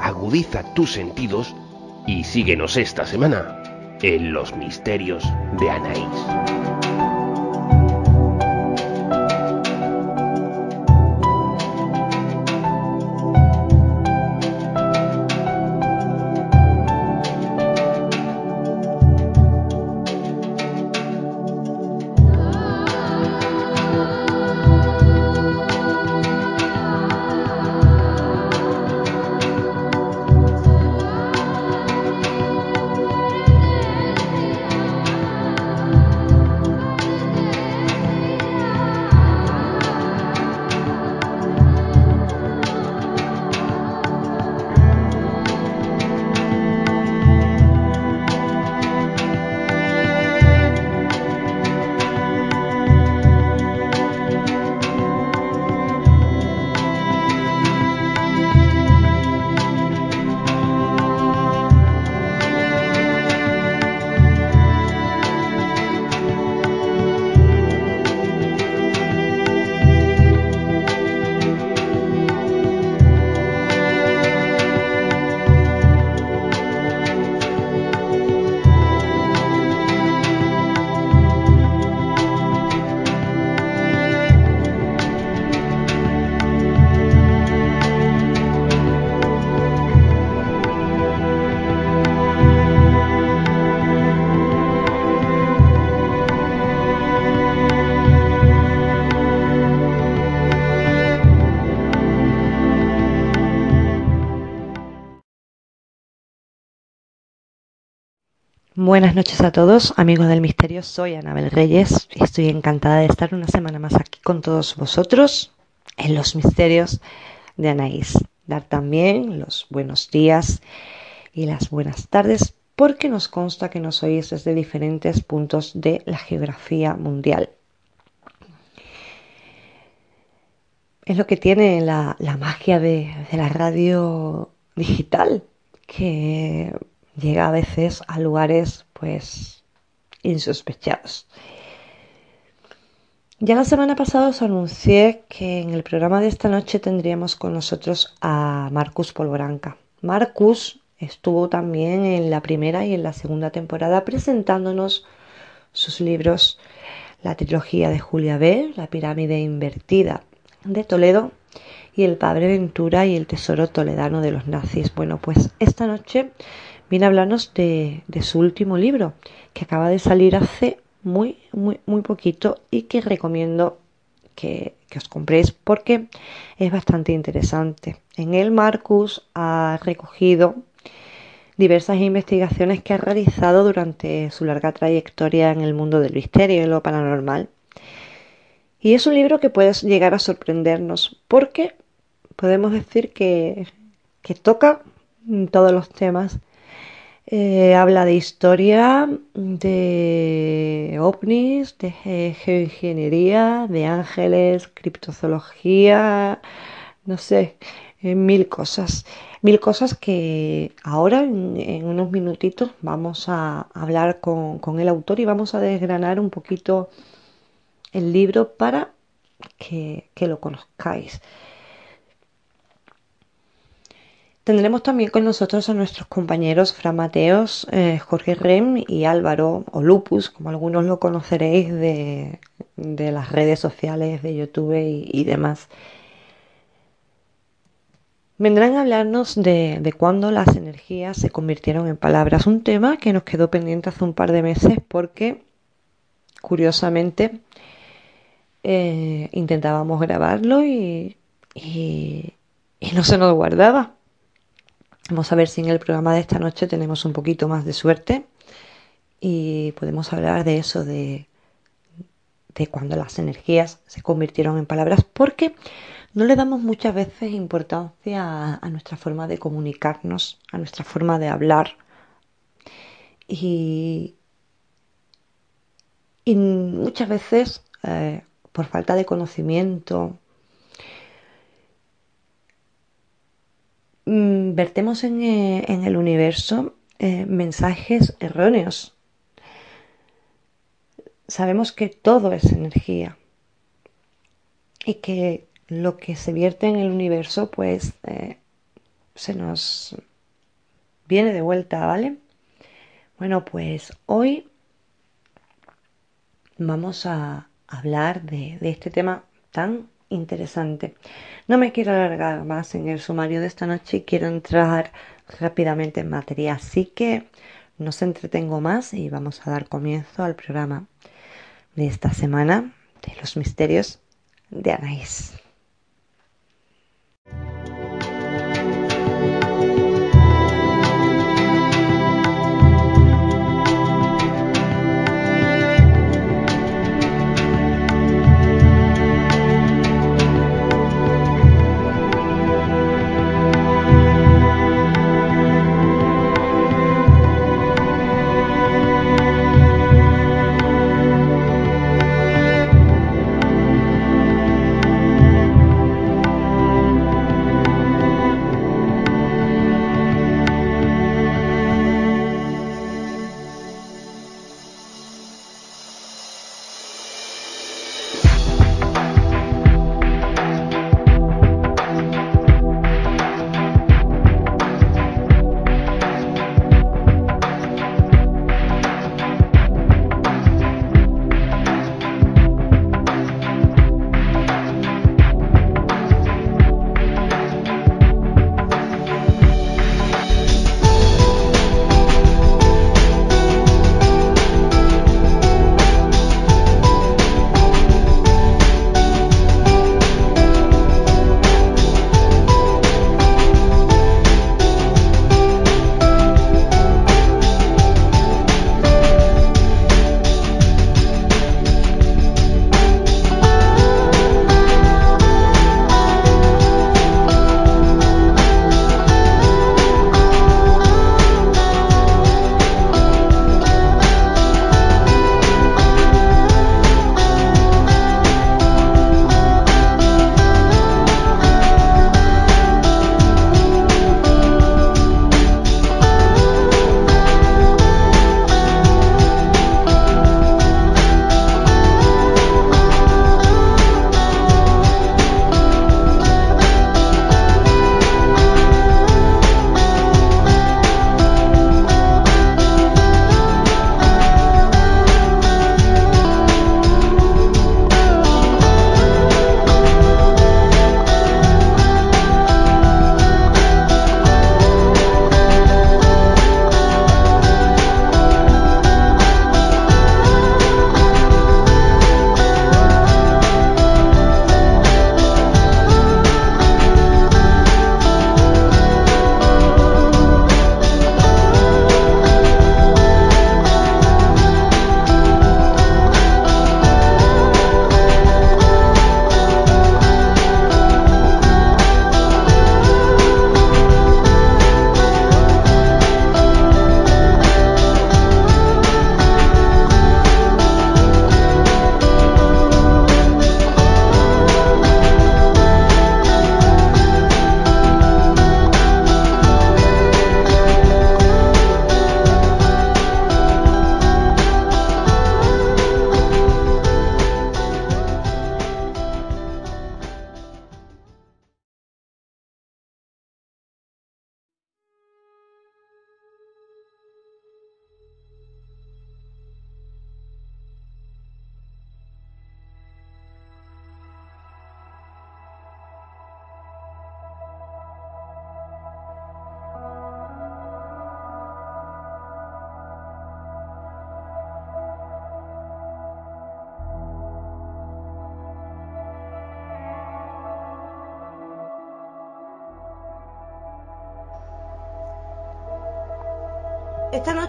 agudiza tus sentidos y síguenos esta semana en los misterios de Anaís. Buenas noches a todos, amigos del misterio. Soy Anabel Reyes y estoy encantada de estar una semana más aquí con todos vosotros en los misterios de Anaís. Dar también los buenos días y las buenas tardes porque nos consta que nos oís desde diferentes puntos de la geografía mundial. Es lo que tiene la, magia de la radio digital, que llega a veces a lugares pues insospechados. Ya la semana pasada os anuncié que en el programa de esta noche tendríamos con nosotros a Marcus Polvoranca. Marcus estuvo también en la primera y en la segunda temporada presentándonos sus libros, la trilogía de Julia B., La pirámide invertida de Toledo y El Padre Ventura y el Tesoro Toledano de los nazis. Bueno, pues esta noche viene a hablarnos de, su último libro, que acaba de salir hace muy, muy, muy poquito y que recomiendo que, os compréis porque es bastante interesante. En él Marcus ha recogido diversas investigaciones que ha realizado durante su larga trayectoria en el mundo del misterio y lo paranormal. Y es un libro que puede llegar a sorprendernos porque podemos decir que, que toca todos los temas eh, habla de historia, de ovnis, de geoingeniería, de ángeles, criptozoología, no sé, eh, mil cosas. Mil cosas que ahora en, unos minutitos vamos a hablar con, el autor y vamos a desgranar un poquito el libro para que lo conozcáis. Tendremos también con nosotros a nuestros compañeros Fran Mateos, eh, Jorge Rem y Álvaro, o Lupus, como algunos lo conoceréis de, las redes sociales, de YouTube y, demás. Vendrán a hablarnos de, de cuándo las energías se convirtieron en palabras, un tema que nos quedó pendiente hace un par de meses porque, curiosamente, eh, intentábamos grabarlo y no se nos guardaba. Vamos a ver si en el programa de esta noche tenemos un poquito más de suerte y podemos hablar de eso, de, de cuando las energías se convirtieron en palabras, porque no le damos muchas veces importancia a, nuestra forma de comunicarnos, a nuestra forma de hablar. Y, y muchas veces, eh, por falta de conocimiento, Mm, vertemos eh, en, el universo eh, mensajes erróneos. Sabemos que todo es energía y que lo que se vierte en el universo pues eh, se nos viene de vuelta, ¿vale? Bueno, pues hoy vamos a hablar de, de este tema tan interesante. No me quiero alargar más en el sumario de esta noche y quiero entrar rápidamente en materia, así que no se entretengo más y vamos a dar comienzo al programa de esta semana de los misterios de Anaís.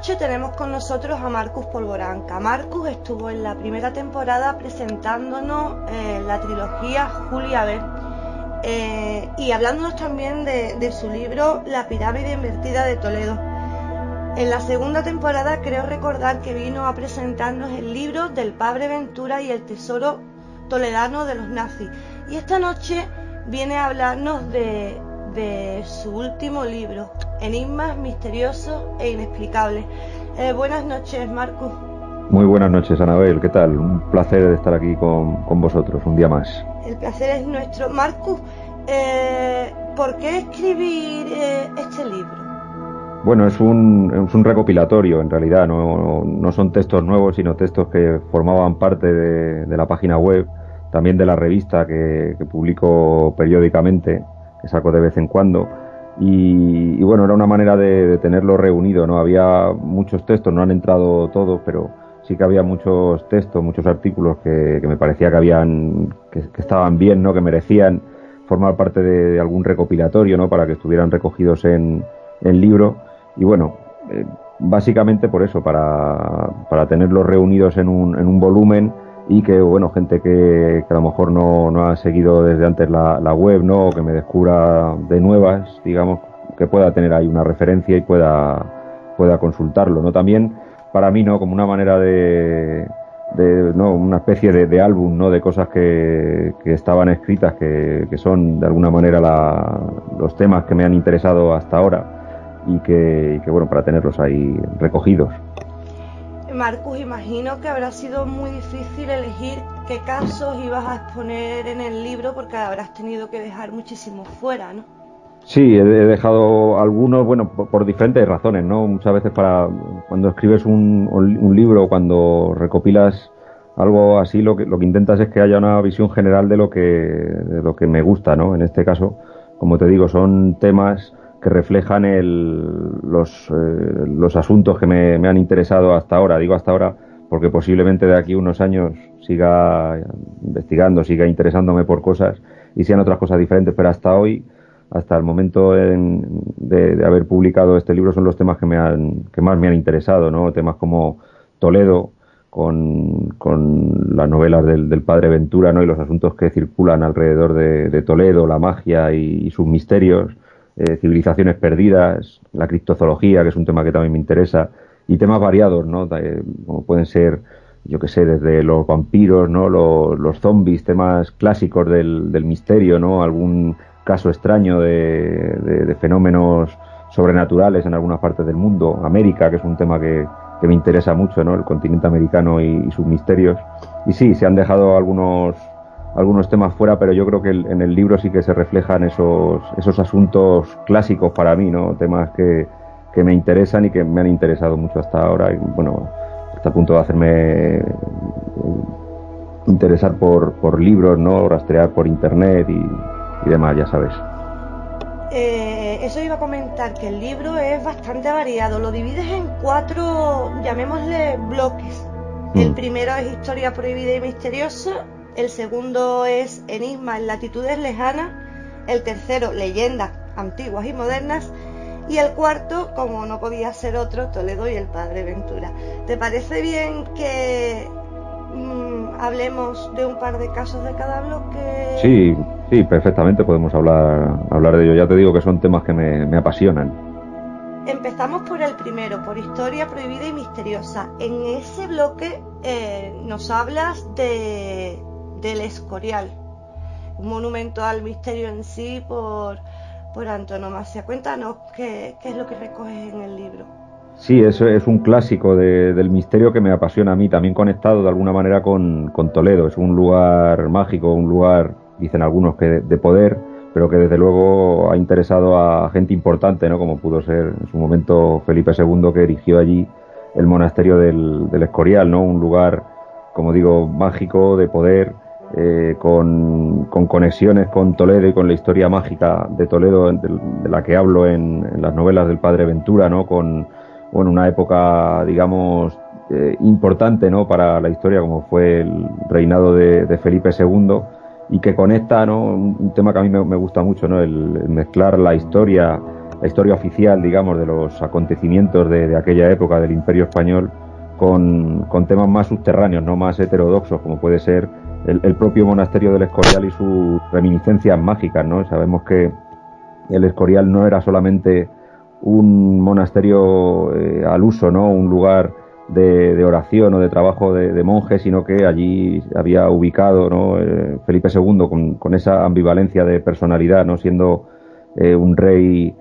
Noche tenemos con nosotros a Marcus Polvoranca. Marcus estuvo en la primera temporada presentándonos eh, la trilogía Julia B. Eh, y hablándonos también de, su libro La pirámide invertida de Toledo. En la segunda temporada creo recordar que vino a presentarnos el libro del Padre Ventura y el tesoro toledano de los nazis. Y esta noche viene a hablarnos de, de su último libro, enigmas misteriosos e inexplicables. Eh, buenas noches, Marcus. Muy buenas noches, Anabel. ¿Qué tal? Un placer estar aquí con, vosotros un día más. El placer es nuestro. Marcus, Eh, ¿Por qué escribir eh, este libro? Bueno, es un, es un recopilatorio en realidad, no, no, son textos nuevos, sino textos que formaban parte de, la página web, también de la revista que, publico periódicamente, que saco de vez en cuando. Y, bueno, era una manera de, tenerlo reunido, ¿no? Había muchos textos, no han entrado todos, pero sí que había muchos textos, muchos artículos que, me parecía que habían, que, estaban bien, ¿no? Que merecían formar parte de, algún recopilatorio, ¿no? Para que estuvieran recogidos en, en libro y bueno, eh, básicamente por eso, para, para tenerlos reunidos en un, en un volumen y que, bueno, gente que, a lo mejor no, no, ha seguido desde antes la, web, ¿no? O que me descubra de nuevas, digamos, que pueda tener ahí una referencia y pueda, pueda consultarlo, ¿no? También para mí, ¿no? Como una manera de, de ¿no? una especie de, álbum, ¿no? De cosas que, que estaban escritas, que, que, son de alguna manera la, los temas que me han interesado hasta ahora y que, bueno, para tenerlos ahí recogidos. Marcus, imagino que habrá sido muy difícil elegir qué casos ibas a exponer en el libro porque habrás tenido que dejar muchísimos fuera, ¿no? Sí, he dejado algunos, bueno, por, diferentes razones, ¿no? Muchas veces para cuando escribes un, un libro, cuando recopilas algo así, lo que, lo que intentas es que haya una visión general de lo que, de lo que me gusta, ¿no? En este caso, como te digo, son temas que reflejan el, los, eh, asuntos que me, han interesado hasta ahora. Digo hasta ahora porque posiblemente de aquí unos años siga investigando, siga interesándome por cosas y sean otras cosas diferentes, pero hasta hoy, hasta el momento de, haber publicado este libro, son los temas que, me han, que más me han interesado, ¿no? Temas como Toledo, con, con las novelas del, padre Ventura, ¿no? Y los asuntos que circulan alrededor de, Toledo, la magia y sus misterios eh, civilizaciones perdidas, la criptozoología, que es un tema que también me interesa, y temas variados, ¿no? como pueden ser, yo que sé, desde los vampiros, ¿no? Los, zombies, temas clásicos del, del, misterio, ¿no? Algún caso extraño de, de, fenómenos sobrenaturales en algunas partes del mundo, América, que es un tema que, que me interesa mucho, ¿no? El continente americano y sus misterios. Y sí, se han dejado algunos algunos temas fuera, pero yo creo que en el libro sí que se reflejan esos, esos asuntos clásicos para mí, ¿no? Temas que, que me interesan y que me han interesado mucho hasta ahora. Y, bueno, hasta el punto de hacerme eh, interesar por, por libros, ¿no? Rastrear por internet y, demás, ya sabes. Eh, eso iba a comentar, que el libro es bastante variado. Lo divides en cuatro, llamémosle bloques. El mm. primero es historia prohibida y misteriosa, el segundo es Enigma en latitudes lejanas, el tercero Leyendas antiguas y modernas y el cuarto, como no podía ser otro, Toledo y el Padre Ventura. ¿Te parece bien que mm, hablemos de un par de casos de cada bloque? Sí, sí, perfectamente podemos hablar, hablar de ello. Ya te digo que son temas que me, apasionan. Empezamos por el primero, por historia prohibida y misteriosa. En ese bloque eh, nos hablas de, del Escorial, un monumento al misterio en sí por, por antonomasia. Cuéntanos qué, qué es lo que recoges en el libro. Sí, eso es un clásico del misterio que me apasiona a mí, también conectado de alguna manera con, con Toledo. Es un lugar mágico, un lugar, dicen algunos, que de, poder, pero que desde luego ha interesado a gente importante, ¿no? como pudo ser en su momento Felipe II, que erigió allí el monasterio del, del Escorial, ¿no? un lugar, como digo, mágico, de poder, eh, con, conexiones con Toledo y con la historia mágica de Toledo, de, la que hablo en, las novelas del padre Ventura, ¿no? Con bueno, una época, digamos, eh, importante ¿no? para la historia, como fue el reinado de, Felipe II, y que conecta ¿no? un, tema que a mí me, gusta mucho, ¿no? el, mezclar la historia, la historia oficial, digamos, de los acontecimientos de, de aquella época del Imperio Español, con, con, temas más subterráneos, no más heterodoxos, como puede ser el, propio monasterio del Escorial y sus reminiscencias mágicas, ¿no? Sabemos que el Escorial no era solamente un monasterio eh, al uso, ¿no? Un lugar de, oración o de trabajo de, monjes, sino que allí había ubicado, ¿no? Eh, Felipe II con, esa ambivalencia de personalidad, ¿no? Siendo eh, un rey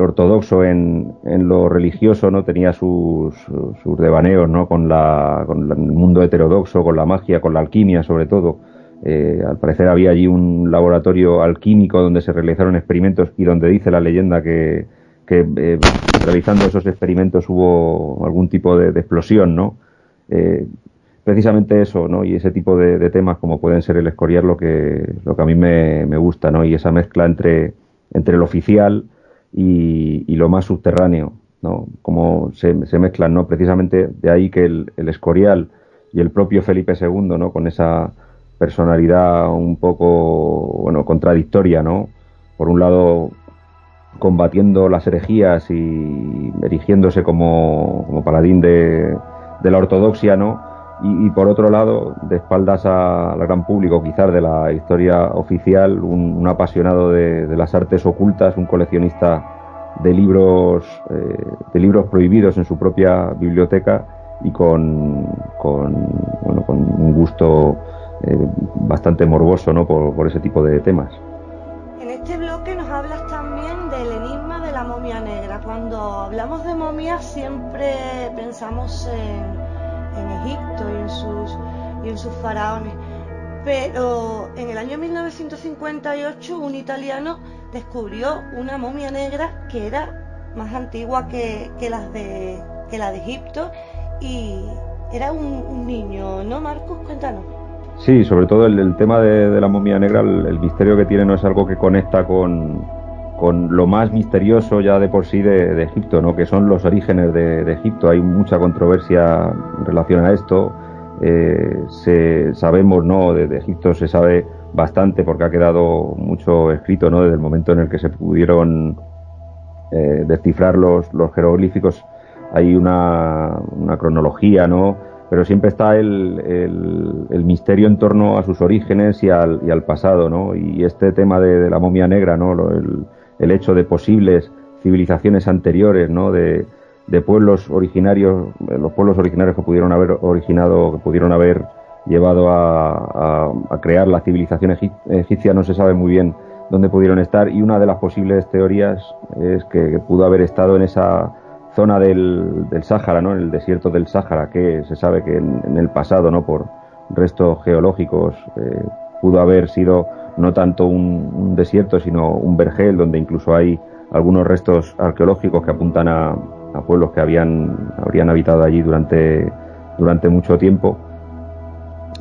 ortodoxo en, en, lo religioso, ¿no? Tenía sus, sus devaneos, ¿no? Con, la, con el mundo heterodoxo, con la magia, con la alquimia sobre todo. Eh, al parecer había allí un laboratorio alquímico donde se realizaron experimentos y donde dice la leyenda que, eh, realizando esos experimentos hubo algún tipo de, explosión, ¿no? Eh, precisamente eso, ¿no? Y ese tipo de, temas como pueden ser el escorial lo que, lo que a mí me, gusta, ¿no? Y esa mezcla entre, entre lo oficial y, lo más subterráneo, ¿no? Como se, mezclan, ¿no? Precisamente de ahí que el, el escorial y el propio Felipe II, ¿no? Con esa personalidad un poco, bueno, contradictoria, ¿no? Por un lado, combatiendo las herejías y erigiéndose como, como paladín de, de, la ortodoxia, ¿no? Y, por otro lado, de espaldas al gran público, quizás de la historia oficial, un, apasionado de, las artes ocultas, un coleccionista de libros, eh, de libros prohibidos en su propia biblioteca y con, con, bueno, con un gusto eh, bastante morboso ¿no? por, ese tipo de temas. En este bloque nos hablas también del enigma de la momia negra. Cuando hablamos de momias siempre pensamos en, en Egipto y en, sus, y en sus faraones. Pero en el año 1958 un italiano descubrió una momia negra que era más antigua que, que las de, que la de Egipto y era un, niño, ¿no, Marcos? Cuéntanos. Sí, sobre todo el, tema de, la momia negra, el, misterio que tiene no es algo que conecta con, con lo más misterioso ya de por sí de, Egipto, ¿no? que son los orígenes de, Egipto. Hay mucha controversia en relación a esto. Eh, se, sabemos, ¿no? De, Egipto se sabe bastante porque ha quedado mucho escrito, ¿no? Desde el momento en el que se pudieron eh, descifrar los, jeroglíficos hay una, cronología, ¿no? Pero siempre está el, el, misterio en torno a sus orígenes y al, y al pasado, ¿no? Y este tema de, la momia negra, ¿no? El, el, hecho de posibles civilizaciones anteriores, ¿no? De, pueblos originarios, los pueblos originarios que pudieron haber originado, que pudieron haber llevado a, a, crear la civilización egipcia, no se sabe muy bien dónde pudieron estar y una de las posibles teorías es que pudo haber estado en esa zona del, Sáhara, ¿no? en el desierto del Sáhara, que se sabe que en, el pasado, ¿no? por restos geológicos, eh, pudo haber sido no tanto un, desierto, sino un vergel, donde incluso hay algunos restos arqueológicos que apuntan a, pueblos que habían, habrían habitado allí durante, durante mucho tiempo,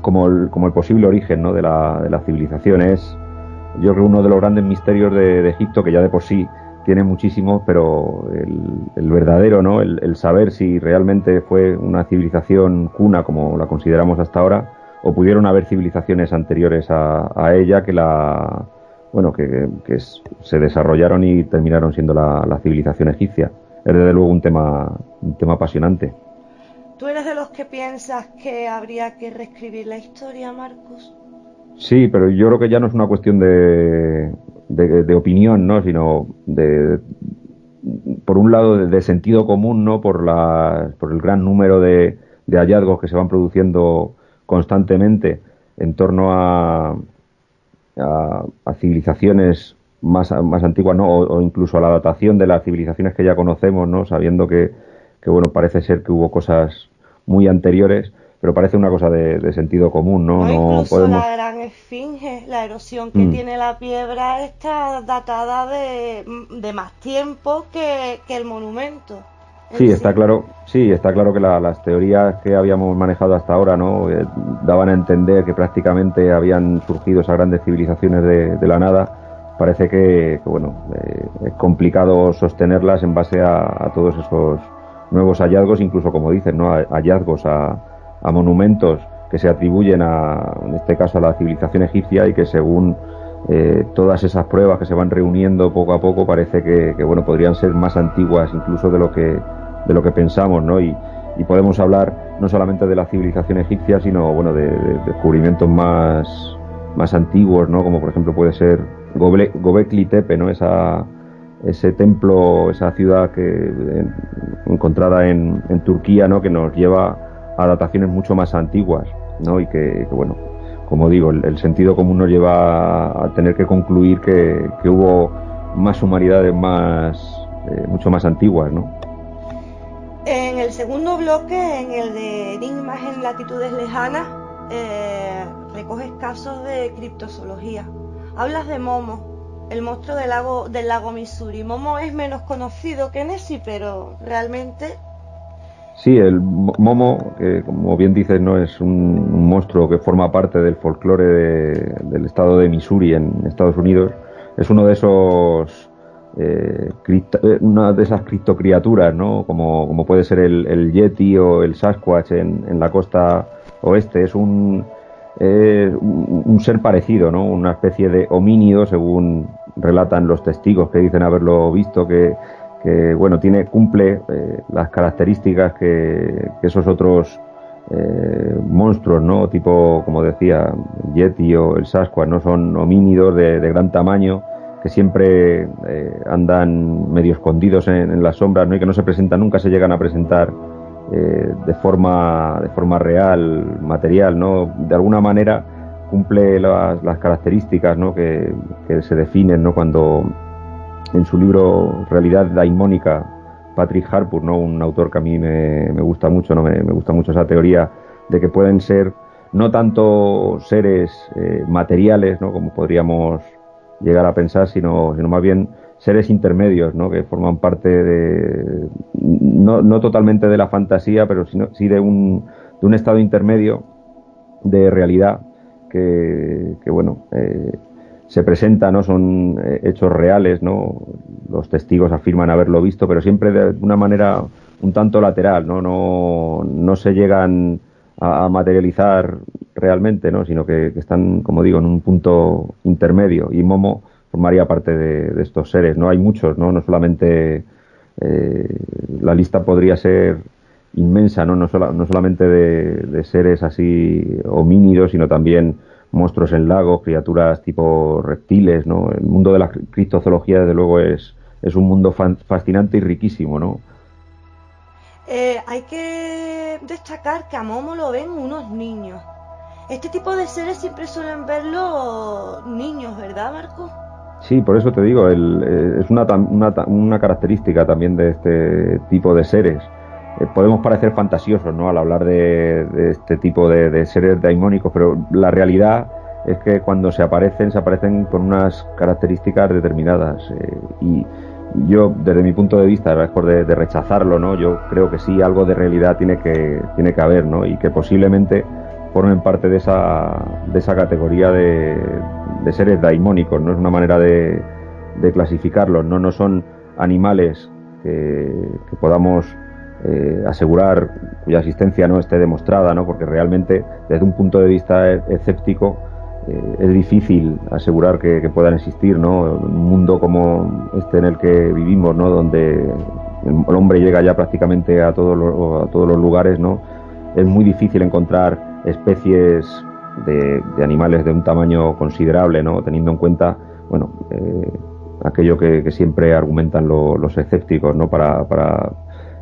como el, como el posible origen ¿no? de, la, de la civilización. Es, yo creo, uno de los grandes misterios de, Egipto, que ya de por sí tiene muchísimos, pero el, verdadero, ¿no? El, saber si realmente fue una civilización cuna como la consideramos hasta ahora, o pudieron haber civilizaciones anteriores a, ella que la bueno que, se desarrollaron y terminaron siendo la, civilización egipcia. Es desde luego un tema un tema apasionante. ¿Tú eres de los que piensas que habría que reescribir la historia, Marcos? Sí, pero yo creo que ya no es una cuestión de, de, opinión, ¿no? Sino de, por un lado, de, sentido común, ¿no? Por, la, por el gran número de, hallazgos que se van produciendo constantemente en torno a, a, civilizaciones más, más antiguas, ¿no? O, incluso a la datación de las civilizaciones que ya conocemos, ¿no? Sabiendo que, que bueno, parece ser que hubo cosas muy anteriores pero parece una cosa de, sentido común, ¿no? No, podemos... la gran esfinge, la erosión que mm. tiene la piedra está datada de, más tiempo que, el monumento. Sí, está claro, sí, está claro que las teorías que habíamos manejado hasta ahora, ¿no? Eh, daban a entender que prácticamente habían surgido esas grandes civilizaciones de, la nada. Parece que, bueno, eh, es complicado sostenerlas en base a, a, todos esos nuevos hallazgos, incluso como dicen, ¿no? Hallazgos a, a monumentos que se atribuyen a, en este caso a la civilización egipcia y que según eh, todas esas pruebas que se van reuniendo poco a poco parece que, bueno podrían ser más antiguas incluso de lo que de lo que pensamos no y, podemos hablar no solamente de la civilización egipcia sino bueno de, descubrimientos más más antiguos no como por ejemplo puede ser Gobekli Tepe no esa ese templo esa ciudad que encontrada en, en Turquía no que nos lleva a dataciones mucho más antiguas, ¿no? Y que, bueno, como digo, el, sentido común nos lleva a, tener que concluir que, hubo más humanidades más, eh, mucho más antiguas, ¿no? En el segundo bloque, en el de enigmas en latitudes lejanas, eh, recoges casos de criptozoología. Hablas de Momo, el monstruo del lago, del lago Missouri. Momo es menos conocido que Nessie, pero realmente Sí, el momo, que como bien dices, no es un, monstruo que forma parte del folclore del estado de Missouri en Estados Unidos. Es uno de esos eh, eh, una de esas criptocriaturas, ¿no? Como, como puede ser el, Yeti o el Sasquatch en, en la costa oeste. Es un, un, ser parecido, ¿no? Una especie de homínido, según relatan los testigos que dicen haberlo visto, que que bueno, tiene, cumple eh, las características que, esos otros eh, monstruos, ¿no? Tipo, como decía, Yeti o el Sasquatch, ¿no? Son homínidos de, gran tamaño que siempre eh, andan medio escondidos en, las sombras, ¿no? Y que no se presentan, nunca se llegan a presentar de forma de forma real, material, ¿no? De alguna manera cumple las, las características, ¿no? Que, que se definen, ¿no? Cuando en su libro Realidad Daimónica, Patrick Harpur, ¿no? un autor que a mí me, gusta mucho, ¿no? Me, gusta mucho esa teoría de que pueden ser no tanto seres eh, materiales, ¿no? como podríamos llegar a pensar, sino, más bien seres intermedios, ¿no? que forman parte de, no, no totalmente de la fantasía, pero sino, sí de un, de un estado intermedio de realidad que, que bueno, eh, se presenta, ¿no? Son eh, hechos reales, ¿no? Los testigos afirman haberlo visto, pero siempre de una manera un tanto lateral, ¿no? No, no se llegan a, materializar realmente, ¿no? Sino que, están, como digo, en un punto intermedio. Y Momo formaría parte de, estos seres, ¿no? Hay muchos, ¿no? No solamente eh, la lista podría ser inmensa, ¿no? No, no solamente de, de seres así homínidos, sino también monstruos en lagos, criaturas tipo reptiles, ¿no? El mundo de la criptozoología, desde luego, es, es un mundo fascinante y riquísimo, ¿no? Eh, hay que destacar que a Momo lo ven unos niños. Este tipo de seres siempre suelen verlo niños, ¿verdad, Marco? Sí, por eso te digo, el, eh, es una, una, una característica también de este tipo de seres eh, podemos parecer fantasiosos ¿no? al hablar de, este tipo de, seres daimónicos, pero la realidad es que cuando se aparecen, se aparecen con unas características determinadas. Eh, y yo, desde mi punto de vista, mejor de, de, rechazarlo, ¿no? yo creo que sí, algo de realidad tiene que, tiene que haber, ¿no? y que posiblemente formen parte de esa, de esa categoría de, seres daimónicos. No es una manera de, clasificarlos, ¿no? no son animales que podamos eh, asegurar cuya existencia no esté demostrada, ¿no? porque realmente desde un punto de vista e-, escéptico eh, es difícil asegurar que, puedan existir, ¿no? Un mundo como este en el que vivimos, ¿no? Donde el hombre llega ya prácticamente a todos los, a todos los lugares, ¿no? Es muy difícil encontrar especies de, animales de un tamaño considerable, ¿no? Teniendo en cuenta, bueno, eh, aquello que, siempre argumentan los escépticos, ¿no? Para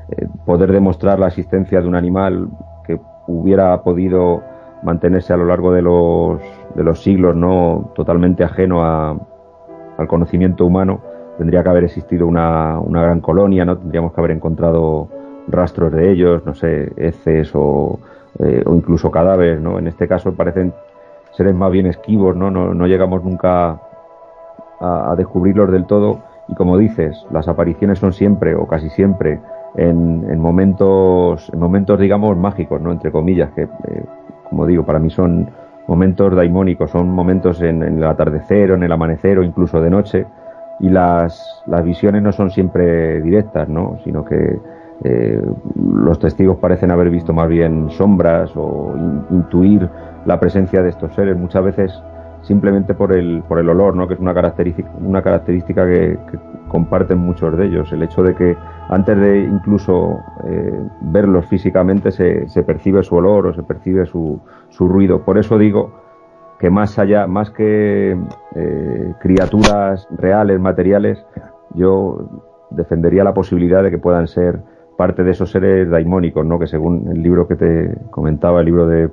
eh, poder demostrar la existencia de un animal que hubiera podido mantenerse a lo largo de los, de los siglos no totalmente ajeno al conocimiento humano, tendría que haber existido una, gran colonia, no tendríamos que haber encontrado rastros de ellos, no sé, heces o, eh, o incluso cadáveres, ¿no? En este caso parecen seres más bien esquivos, ¿no? No, llegamos nunca a, a descubrirlos del todo y como dices, las apariciones son siempre o casi siempre en, momentos, en momentos, digamos, mágicos, ¿no? Entre comillas, que, eh, como digo, para mí son momentos daimónicos, son momentos en, el atardecer o en el amanecer o incluso de noche, y las, las visiones no son siempre directas, ¿no? Sino que eh, los testigos parecen haber visto más bien sombras o intuir la presencia de estos seres. Muchas veces simplemente por el, por el olor, ¿no? que es una característica, una característica que, comparten muchos de ellos. El hecho de que antes de incluso eh, verlos físicamente se, se, percibe su olor o se percibe su, su, ruido. Por eso digo que más allá, más que eh, criaturas reales, materiales, yo defendería la posibilidad de que puedan ser parte de esos seres daimónicos, ¿no? que según el libro que te comentaba, el libro de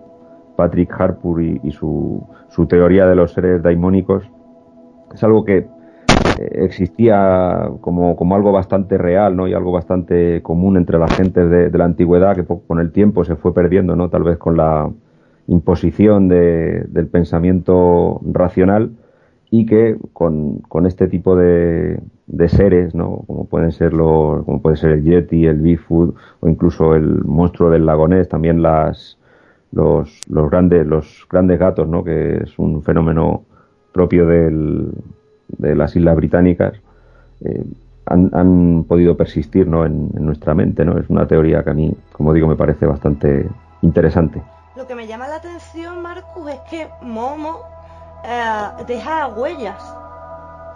Patrick Harpur y, su, su, teoría de los seres daimónicos, es algo que eh, existía como, como, algo bastante real ¿no? y algo bastante común entre las gentes de, la antigüedad que con el tiempo se fue perdiendo, ¿no? tal vez con la imposición del pensamiento racional y que con, este tipo de, seres, ¿no? como pueden ser los, como puede ser el Yeti, el Bigfoot o incluso el monstruo del lagonés, también las los, los grandes los grandes gatos, ¿no? que es un fenómeno propio del, de las islas británicas, eh, han, podido persistir ¿no? en, nuestra mente. ¿no? Es una teoría que a mí, como digo, me parece bastante interesante. Lo que me llama la atención, Marcus, es que Momo eh, deja huellas.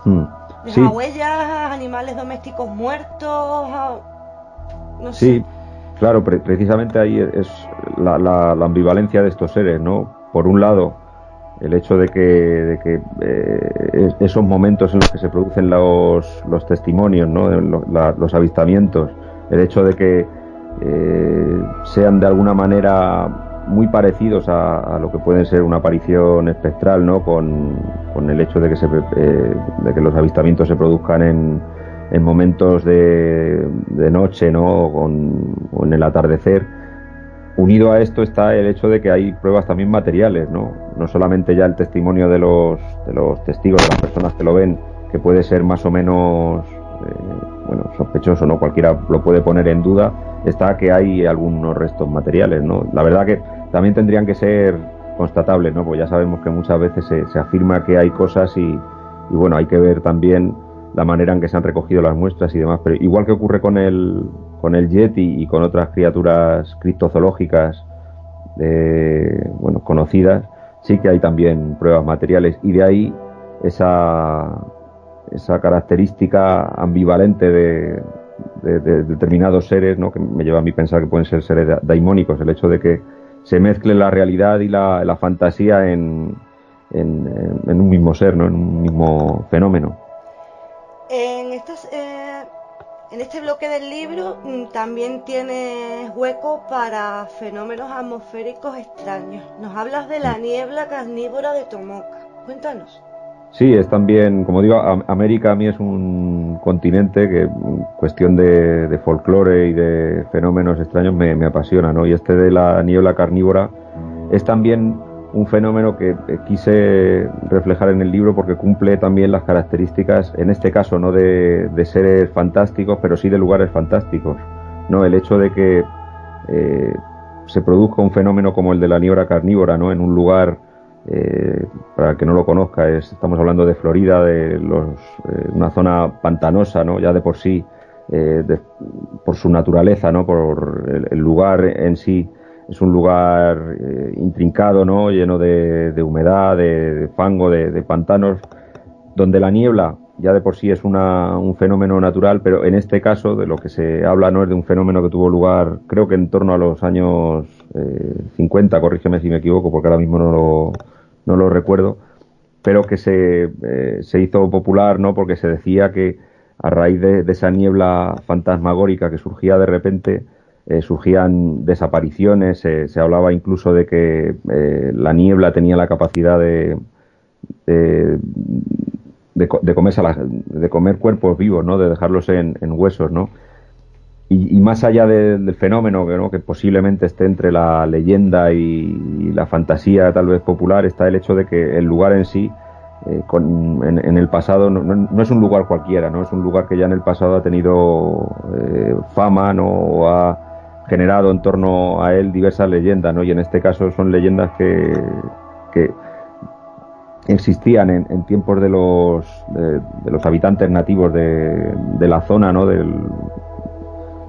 Hmm. Deja huellas, animales domésticos muertos. No sí, claro, precisamente ahí es la, la, ambivalencia de estos seres, ¿no? Por un lado, el hecho de que, de que eh, esos momentos en los que se producen los, los testimonios, ¿no? los avistamientos, el hecho de que eh, sean de alguna manera muy parecidos a, lo que puede ser una aparición espectral, ¿no? Con, con el hecho de que, se, eh, de que los avistamientos se produzcan en, en momentos de, de noche, ¿no? O, o en el atardecer Unido a esto está el hecho de que hay pruebas también materiales, ¿no? No solamente ya el testimonio de los, de los testigos, de las personas que lo ven, que puede ser más o menos eh, bueno, sospechoso, ¿no? Cualquiera lo puede poner en duda, está que hay algunos restos materiales, ¿no? La verdad que también tendrían que ser constatables, ¿no? Pues ya sabemos que muchas veces se, se afirma que hay cosas y, y, bueno, hay que ver también la manera en que se han recogido las muestras y demás. Pero igual que ocurre con el, con el Yeti y con otras criaturas criptozoológicas eh, bueno, conocidas, sí que hay también pruebas materiales y de ahí esa, esa característica ambivalente de, determinados seres, ¿no? que me lleva a mí pensar que pueden ser seres daimónicos, el hecho de que se mezcle la realidad y la, la fantasía en, en, en, un mismo ser, ¿no? en un mismo fenómeno. En estas, eh en este bloque del libro mm, también tienes hueco para fenómenos atmosféricos extraños. Nos hablas de la niebla carnívora de Tomoka. Cuéntanos. Sí, es también, como digo, América a mí es un continente que, cuestión de, folclore y de fenómenos extraños, me, me, apasiona, ¿no? Y este de la niebla carnívora es también un fenómeno que quise reflejar en el libro porque cumple también las características, en este caso no de, seres fantásticos, pero sí de lugares fantásticos. ¿no? El hecho de que eh, se produzca un fenómeno como el de la niebla carnívora ¿no? en un lugar, eh, para el que no lo conozca, es, estamos hablando de Florida, de los, eh, una zona pantanosa, ¿no? ya de por sí, por su naturaleza, ¿no? por el lugar en sí es un lugar eh, intrincado, ¿no? lleno de, humedad, de, fango, de, pantanos, donde la niebla ya de por sí es un fenómeno natural, pero en este caso de lo que se habla no es de un fenómeno que tuvo lugar, creo que en torno a los años 50, eh, corrígeme si me equivoco, porque ahora mismo no lo, no lo recuerdo, pero que se, eh, se hizo popular, ¿no? Porque se decía que a raíz de esa niebla fantasmagórica que surgía de repente, eh, surgían desapariciones, se hablaba incluso de que eh, la niebla tenía la capacidad de, de, de, de comer cuerpos vivos, ¿no? de dejarlos en, huesos. ¿no? Y, más allá del fenómeno ¿no? que posiblemente esté entre la leyenda y, la fantasía tal vez popular, está el hecho de que el lugar en sí eh, en, el pasado no, no, es un lugar cualquiera, no es un lugar que ya en el pasado ha tenido fama, no o ha generado en torno a él diversas leyendas, ¿no? Y en este caso son leyendas que, existían en, tiempos de los, de, los habitantes nativos de, de la zona, ¿no? de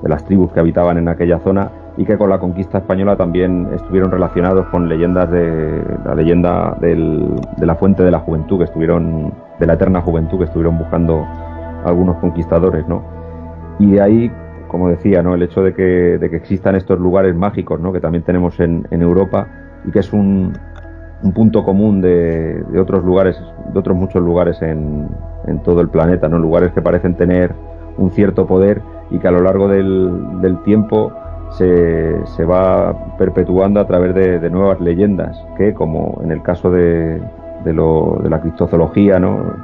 las tribus que habitaban en aquella zona y que con la conquista española también estuvieron relacionados con leyendas de la leyenda del, de la fuente de la juventud que estuvieron de la eterna juventud que estuvieron buscando algunos conquistadores, ¿no? Y de ahí como decía, ¿no? el hecho de que, de que existan estos lugares mágicos ¿no? que también tenemos en, en Europa y que es un, un punto común de, de, otros lugares, de otros muchos lugares en, en, todo el planeta, ¿no? lugares que parecen tener un cierto poder y que a lo largo del, del tiempo se, se, va perpetuando a través de, de, nuevas leyendas que, como en el caso de, de, lo, de la criptozoología, ¿no?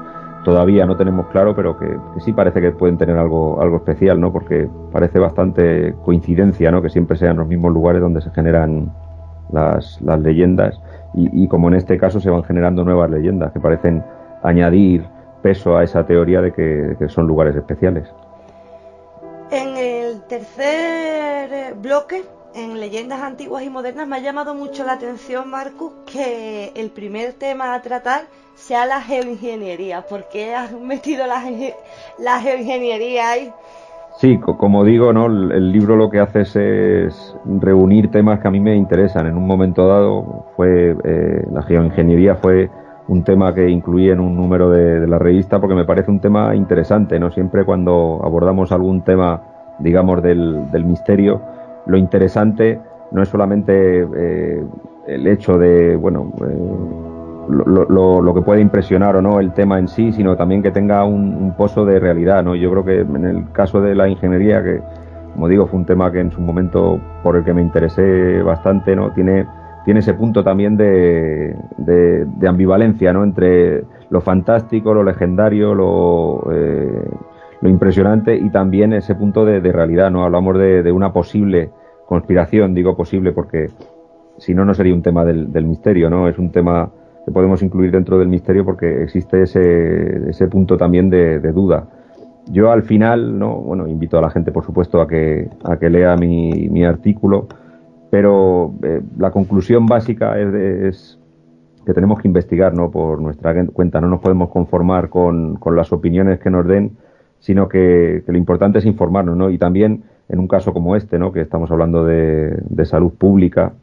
Todavía no tenemos claro, pero que, sí parece que pueden tener algo, algo especial, ¿no? Porque parece bastante coincidencia, ¿no? Que siempre sean los mismos lugares donde se generan las, las leyendas y, como en este caso se van generando nuevas leyendas que parecen añadir peso a esa teoría de que, son lugares especiales. En el tercer bloque, en leyendas antiguas y modernas, me ha llamado mucho la atención, Marcus, que el primer tema a tratar sea la geoingeniería. ¿Por qué has metido la, la geoingeniería ahí? Sí, como digo, ¿no? el libro lo que hace es, reunir temas que a mí me interesan. En un momento dado fue eh, la geoingeniería fue un tema que incluí en un número de, la revista porque me parece un tema interesante. No siempre cuando abordamos algún tema, digamos, del, misterio, lo interesante no es solamente eh, el hecho de, bueno, eh, lo, que puede impresionar o no el tema en sí, sino también que tenga un, pozo de realidad, ¿no? Yo creo que en el caso de la ingeniería, que como digo, fue un tema que en su momento por el que me interesé bastante, ¿no? Tiene, tiene ese punto también de, de, ambivalencia, ¿no? Entre lo fantástico, lo legendario, lo, eh, lo impresionante y también ese punto de, realidad, ¿no? Hablamos de, una posible conspiración, digo posible porque si no, no sería un tema del, del misterio, ¿no? Es un tema que podemos incluir dentro del misterio porque existe ese, ese punto también de, duda. Yo al final, no, bueno, invito a la gente, por supuesto, a que, a que lea mi, mi artículo, pero eh, la conclusión básica es, que tenemos que investigar, ¿no? Por nuestra cuenta, no nos podemos conformar con, con las opiniones que nos den, sino que, lo importante es informarnos, ¿no? Y también en un caso como este, ¿no? Que estamos hablando de, de salud pública,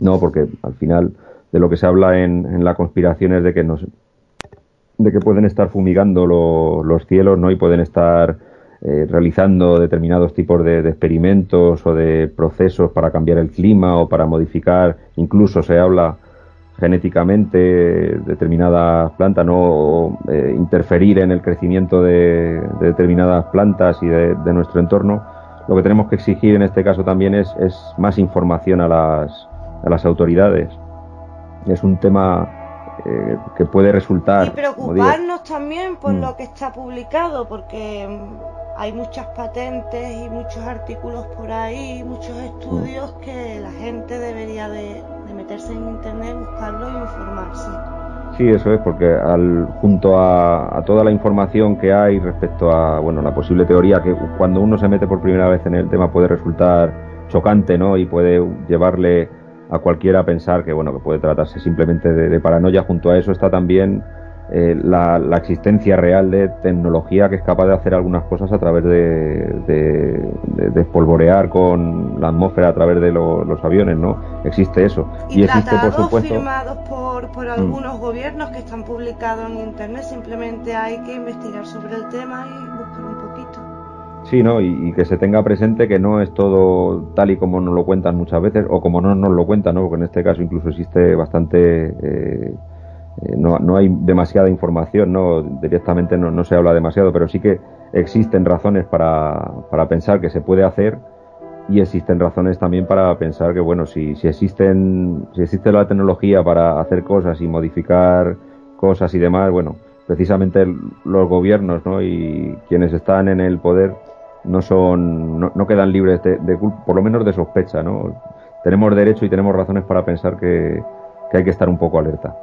¿no? Porque al final de lo que se habla en, en la conspiración es de que nos de que pueden estar fumigando los cielos no y pueden estar eh, realizando determinados tipos de, experimentos o de procesos para cambiar el clima o para modificar incluso se habla genéticamente determinadas plantas no o, eh, interferir en el crecimiento de, determinadas plantas y de, nuestro entorno. Lo que tenemos que exigir en este caso también es, es más información a las, a las autoridades es un tema eh, que puede resultar. Y preocuparnos también por mm. lo que está publicado, porque mm, hay muchas patentes y muchos artículos por ahí, muchos estudios mm. que la gente debería de, meterse en internet, buscarlo y informarse. Sí, eso es, porque al, junto a, a, toda la información que hay respecto a bueno la posible teoría, que cuando uno se mete por primera vez en el tema puede resultar chocante, ¿no? Y puede llevarle a cualquiera pensar que bueno que puede tratarse simplemente de, paranoia. Junto a eso está también eh, la, existencia real de tecnología que es capaz de hacer algunas cosas a través de, de, espolvorear con la atmósfera a través de los aviones, ¿no? Existe eso. Y, existe, por supuesto. firmados por, por mm. algunos gobiernos que están publicados en Internet. Simplemente hay que investigar sobre el tema y buscar un. Sí, ¿no? Y, que se tenga presente que no es todo tal y como nos lo cuentan muchas veces, o como no nos lo cuentan, ¿no? Porque en este caso incluso existe bastante. Eh, eh, no, no, hay demasiada información, ¿no? Directamente no, no, se habla demasiado, pero sí que existen razones para, para pensar que se puede hacer y existen razones también para pensar que, bueno, si, si, existen, si existe la tecnología para hacer cosas y modificar cosas y demás, bueno, precisamente los gobiernos ¿no? y quienes están en el poder no son no, quedan libres de, por lo menos de sospecha no tenemos derecho y tenemos razones para pensar que, hay que estar un poco alerta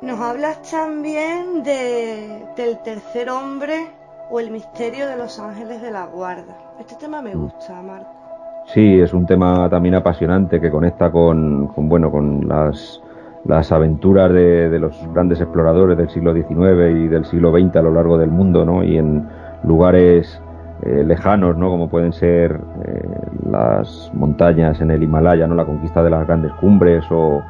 nos hablas también de, del tercer hombre o el misterio de los ángeles de la guarda este tema me mm. gusta Marco sí es un tema también apasionante que conecta con, con bueno con las las aventuras de, de, los grandes exploradores del siglo XIX y del siglo XX a lo largo del mundo, ¿no? Y en lugares eh, lejanos, ¿no? como pueden ser eh, las montañas en el Himalaya, ¿no? la conquista de las grandes cumbres o,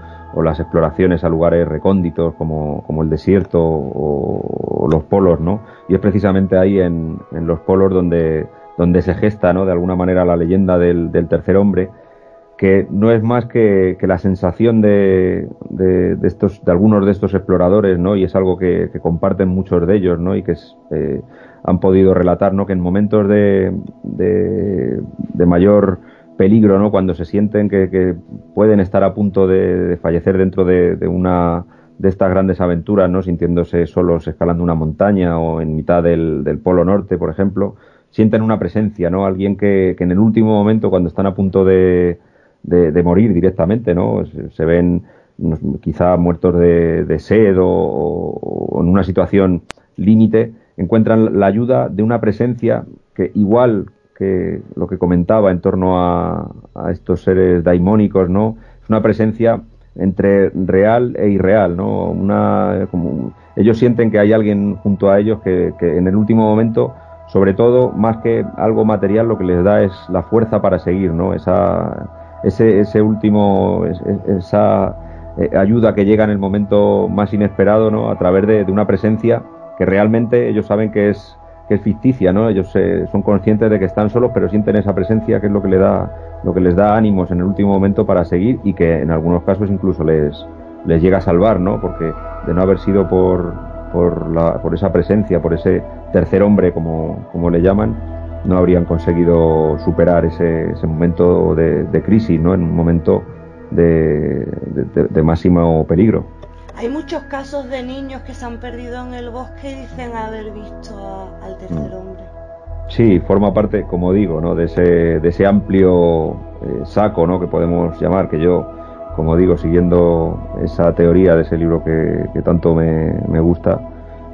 las exploraciones a lugares recónditos como, el desierto o, los polos, ¿no? Y es precisamente ahí en, en, los polos donde, se gesta, ¿no? De alguna manera la leyenda del, tercer hombre, que no es más que, que la sensación de, de, estos, de algunos de estos exploradores, ¿no? Y es algo que, que comparten muchos de ellos, ¿no? Y que es, eh, han podido relatar, ¿no? Que en momentos de, de, mayor peligro, ¿no? Cuando se sienten que, pueden estar a punto de, fallecer dentro de, una de estas grandes aventuras, ¿no? Sintiéndose solos escalando una montaña o en mitad del, Polo Norte, por ejemplo, sienten una presencia, ¿no? Alguien que, que en el último momento, cuando están a punto de, de, morir directamente, ¿no? Se, ven quizá muertos de, sed o, en una situación límite, encuentran la ayuda de una presencia que igual que lo que comentaba en torno a, estos seres daimónicos, ¿no? Es una presencia entre real e irreal, ¿no? Una, como, ellos sienten que hay alguien junto a ellos que, en el último momento, sobre todo, más que algo material, lo que les da es la fuerza para seguir, ¿no? Esa, ese, ese último, esa eh, ayuda que llega en el momento más inesperado, ¿no? A través de, una presencia que realmente ellos saben que es, que es ficticia, ¿no? Ellos eh, son conscientes de que están solos, pero sienten esa presencia que es lo que le da, lo que les da ánimos en el último momento para seguir y que en algunos casos incluso les, les llega a salvar, ¿no? Porque de no haber sido por, por, la, por esa presencia, por ese tercer hombre, como, como le llaman, no habrían conseguido superar ese, ese momento de, crisis, ¿no? En un momento de, de, máximo peligro. Hay muchos casos de niños que se han perdido en el bosque y dicen haber visto al tercer mm. hombre. Sí, forma parte, como digo, ¿no? de, ese, de ese amplio eh, saco ¿no? que podemos llamar, que yo como digo, siguiendo esa teoría de ese libro que, tanto me, gusta,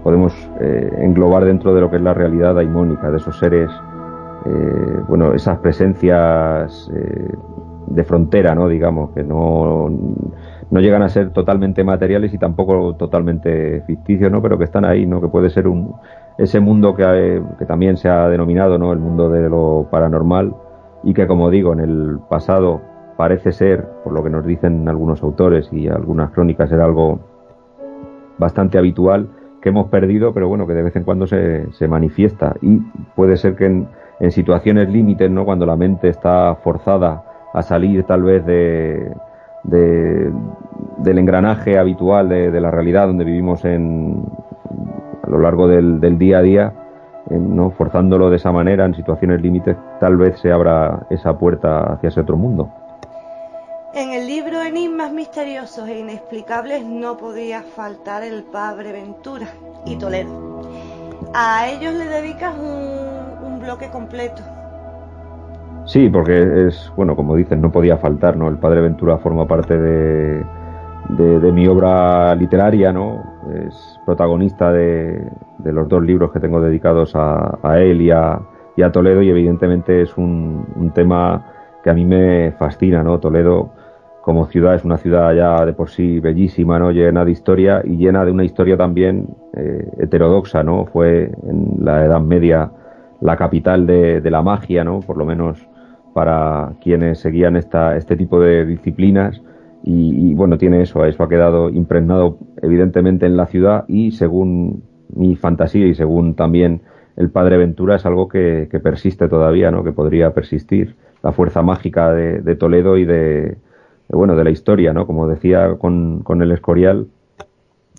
podemos eh, englobar dentro de lo que es la realidad daimónica, de esos seres, eh, bueno, esas presencias eh, de frontera, ¿no? Digamos, que no, no llegan a ser totalmente materiales y tampoco totalmente ficticios, ¿no? Pero que están ahí, ¿no? Que puede ser un, ese mundo que, que también se ha denominado, ¿no? El mundo de lo paranormal y que, como digo, en el pasado parece ser, por lo que nos dicen algunos autores y algunas crónicas, era algo bastante habitual que hemos perdido, pero bueno, que de vez en cuando se, se manifiesta. Y puede ser que en, situaciones límites, ¿no? Cuando la mente está forzada a salir tal vez de, del engranaje habitual de, la realidad donde vivimos en, a lo largo del, día a día, ¿no? forzándolo de esa manera en situaciones límites, tal vez se abra esa puerta hacia ese otro mundo. En el libro Enigmas misteriosos e inexplicables no podía faltar el padre Ventura y Toledo. A ellos le dedicas un, bloque completo. Sí, porque es, bueno, como dicen, no podía faltar, ¿no? El padre Ventura forma parte de, de, mi obra literaria, ¿no? Es protagonista de, de, los dos libros que tengo dedicados a, a él y a, y a, Toledo y evidentemente es un, un tema que a mí me fascina, ¿no? Toledo como ciudad es una ciudad ya de por sí bellísima, ¿no? Llena de historia y llena de una historia también eh, heterodoxa, ¿no? Fue en la Edad Media la capital de, la magia, ¿no? Por lo menos para quienes seguían esta, este tipo de disciplinas y, bueno, tiene eso, eso ha quedado impregnado evidentemente en la ciudad y según mi fantasía y según también el padre Ventura es algo que, persiste todavía, ¿no? Que podría persistir la fuerza mágica de Toledo y de bueno, de la historia, ¿no? Como decía con, con el Escorial,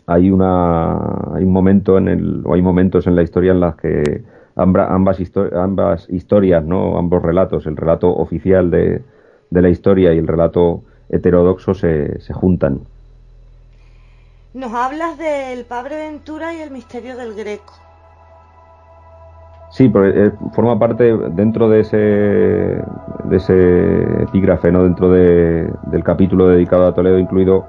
hay una hay un momento en el o hay momentos en la historia en las que ambas, ambas historias, ¿no? Ambos relatos, el relato oficial de, de la historia y el relato heterodoxo se, se juntan. Nos hablas del Padre Ventura y el misterio del Greco. Sí, eh, forma parte dentro de ese, de ese epígrafe, ¿no? dentro de, del capítulo dedicado a Toledo, incluido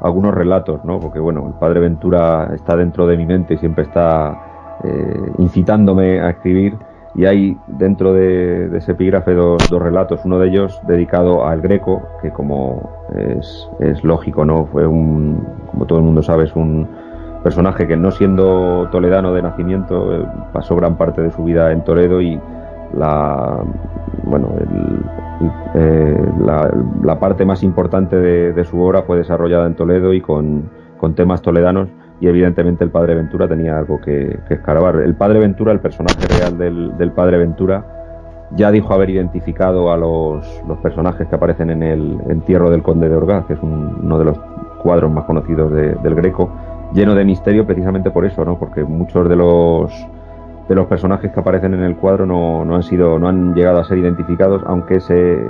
algunos relatos, ¿no? porque bueno, el padre Ventura está dentro de mi mente y siempre está eh, incitándome a escribir. Y hay dentro de, ese epígrafe dos, dos, relatos, uno de ellos dedicado al Greco, que como es, lógico, ¿no? Fue un, como todo el mundo sabe, es un, personaje que no siendo toledano de nacimiento eh, pasó gran parte de su vida en Toledo y la bueno eh, la, parte más importante de, su obra fue desarrollada en Toledo y con, temas toledanos y evidentemente el padre Ventura tenía algo que, escarbar. El padre Ventura, el personaje real del, padre Ventura, ya dijo haber identificado a los, personajes que aparecen en el entierro del conde de Orgaz, que es uno de los cuadros más conocidos del Greco, lleno de misterio precisamente por eso, ¿no? Porque muchos de los de los personajes que aparecen en el cuadro no, han sido, no han llegado a ser identificados, aunque se,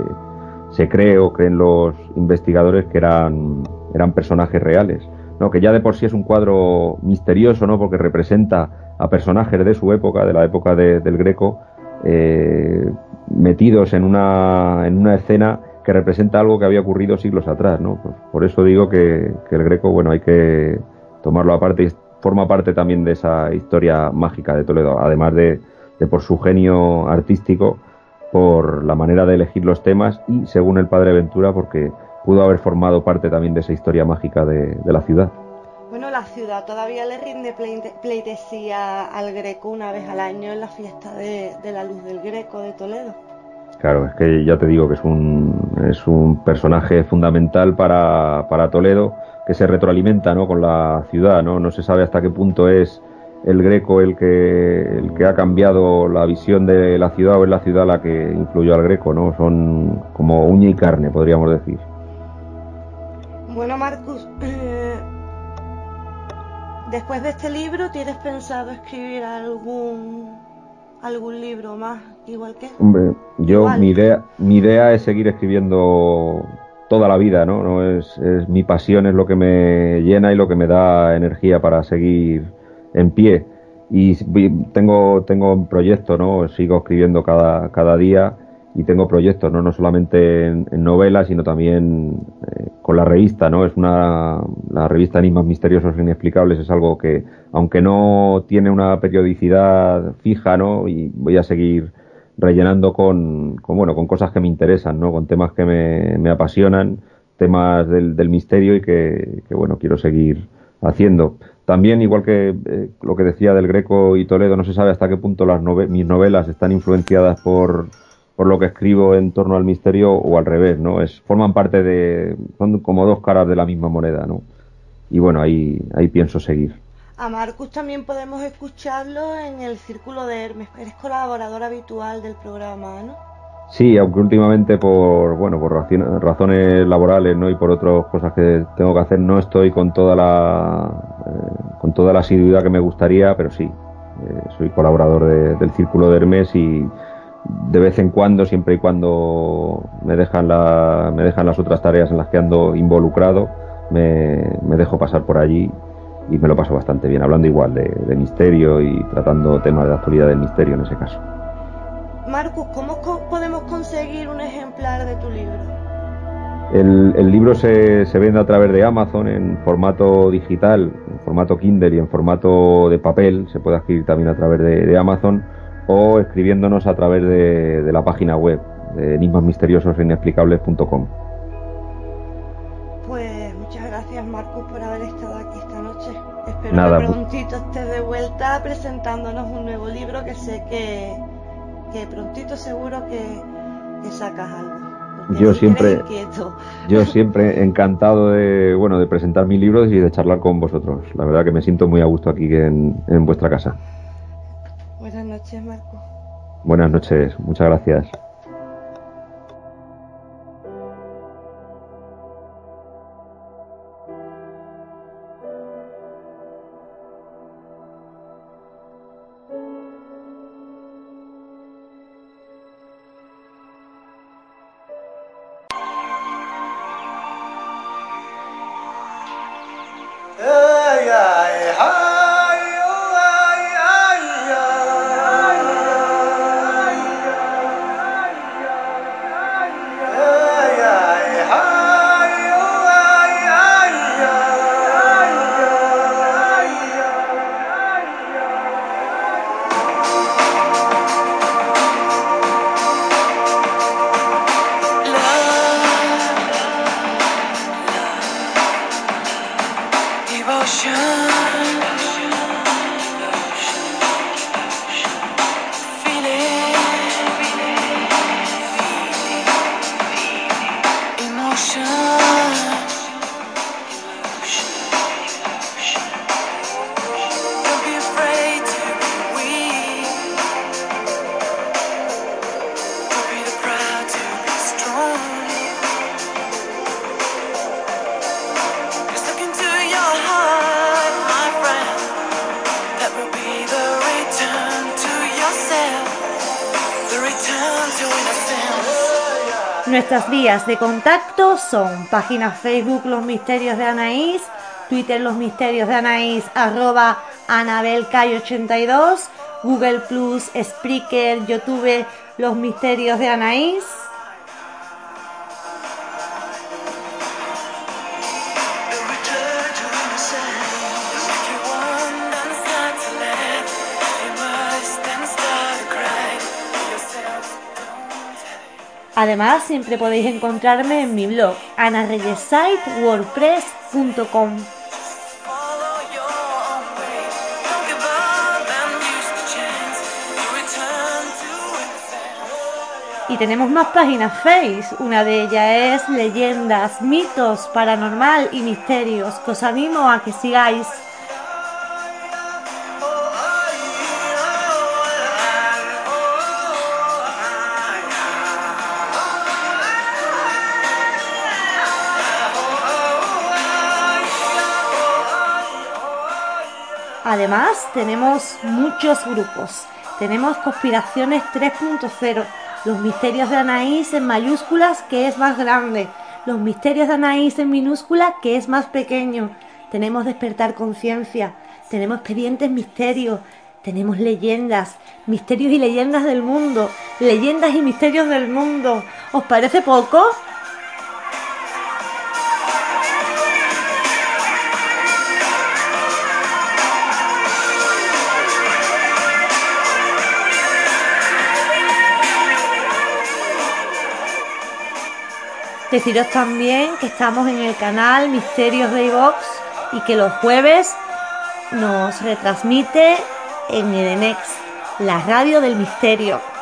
se cree o creen los investigadores que eran, eran personajes reales. Que ya de por sí es un cuadro misterioso, ¿no? porque representa a personajes de su época, de la época del Greco, eh, metidos en una, en una escena que representa algo que había ocurrido siglos atrás, ¿no? Por, eso digo que, el Greco, bueno, hay que tomarlo aparte y forma parte también de esa historia mágica de Toledo, además de, por su genio artístico, por la manera de elegir los temas y, según el padre Ventura, porque pudo haber formado parte también de esa historia mágica de, la ciudad. Bueno, la ciudad todavía le rinde pleitesía al Greco una vez al año en la fiesta de la luz del Greco de Toledo. Claro, es que ya te digo que es un, es un personaje fundamental para, para Toledo que se retroalimenta ¿no? con la ciudad, ¿no? No se sabe hasta qué punto es el greco el que, el que ha cambiado la visión de la ciudad o es la ciudad la que influyó al greco, ¿no? Son como uña y carne, podríamos decir. Bueno, Marcus, eh, después de este libro, ¿tienes pensado escribir algún algún libro más igual que Hombre, yo mi idea mi idea es seguir escribiendo toda la vida, ¿no? no es, es, mi pasión es lo que me llena y lo que me da energía para seguir en pie y tengo tengo un proyecto, ¿no? Sigo escribiendo cada cada día y tengo proyectos, no, no solamente en, novelas, sino también eh, con la revista, ¿no? Es una, la revista Enigmas Misteriosos e Inexplicables es algo que, aunque no tiene una periodicidad fija, ¿no? Y voy a seguir rellenando con, con bueno, con cosas que me interesan, ¿no? Con temas que me, me apasionan, temas del, del misterio y que, que, bueno, quiero seguir haciendo. También, igual que eh, lo que decía del Greco y Toledo, no se sabe hasta qué punto las mis novelas están influenciadas por por lo que escribo en torno al misterio o al revés, ¿no? Es, forman parte de, son como dos caras de la misma moneda, ¿no? Y bueno, ahí, ahí pienso seguir. A Marcus también podemos escucharlo en el Círculo de Hermes, eres colaborador habitual del programa, ¿no? Sí, aunque últimamente por, bueno, por razones laborales, ¿no? Y por otras cosas que tengo que hacer, no estoy con toda la, eh, con toda la asiduidad que me gustaría, pero sí, eh, soy colaborador del Círculo de Hermes y, de vez en cuando, siempre y cuando me dejan, la, me dejan las otras tareas en las que ando involucrado, me, dejo pasar por allí y me lo paso bastante bien, hablando igual de, misterio y tratando temas de actualidad del misterio en ese caso. Marcus, ¿cómo podemos conseguir un ejemplar de tu libro? El, libro se, se, vende a través de Amazon en formato digital, en formato Kindle y en formato de papel. Se puede adquirir también a través de Amazon o escribiéndonos a través de, la página web de enigmasmisteriososinexplicables.com. Pues muchas gracias Marcus por haber estado aquí esta noche. Espero Nada, que prontito estés de vuelta presentándonos un nuevo libro que sé que, que prontito seguro que, sacas algo. Yo siempre, yo siempre encantado de, bueno, de presentar mis libros y de charlar con vosotros. La verdad que me siento muy a gusto aquí en, en vuestra casa. Noches, Marco. Buenas noches, muchas gracias. Vías de contacto son página Facebook Los Misterios de Anaís, Twitter Los Misterios de Anaís, arroba AnabelCay82, Google Plus, Spreaker, YouTube Los Misterios de Anaís. Además, siempre podéis encontrarme en mi blog anareyesitewordpress.com. Y tenemos más páginas Face. Una de ellas es Leyendas, Mitos, Paranormal y Misterios, os animo a que sigáis. Tenemos muchos grupos. Tenemos Conspiraciones 3.0, los misterios de Anaís en mayúsculas, que es más grande, los misterios de Anaís en minúscula, que es más pequeño. Tenemos Despertar Conciencia, tenemos Expedientes Misterios, tenemos leyendas, misterios y leyendas del mundo, leyendas y misterios del mundo. ¿Os parece poco? Deciros también que estamos en el canal Misterios de iVox y que los jueves nos retransmite en Edenex, la radio del misterio.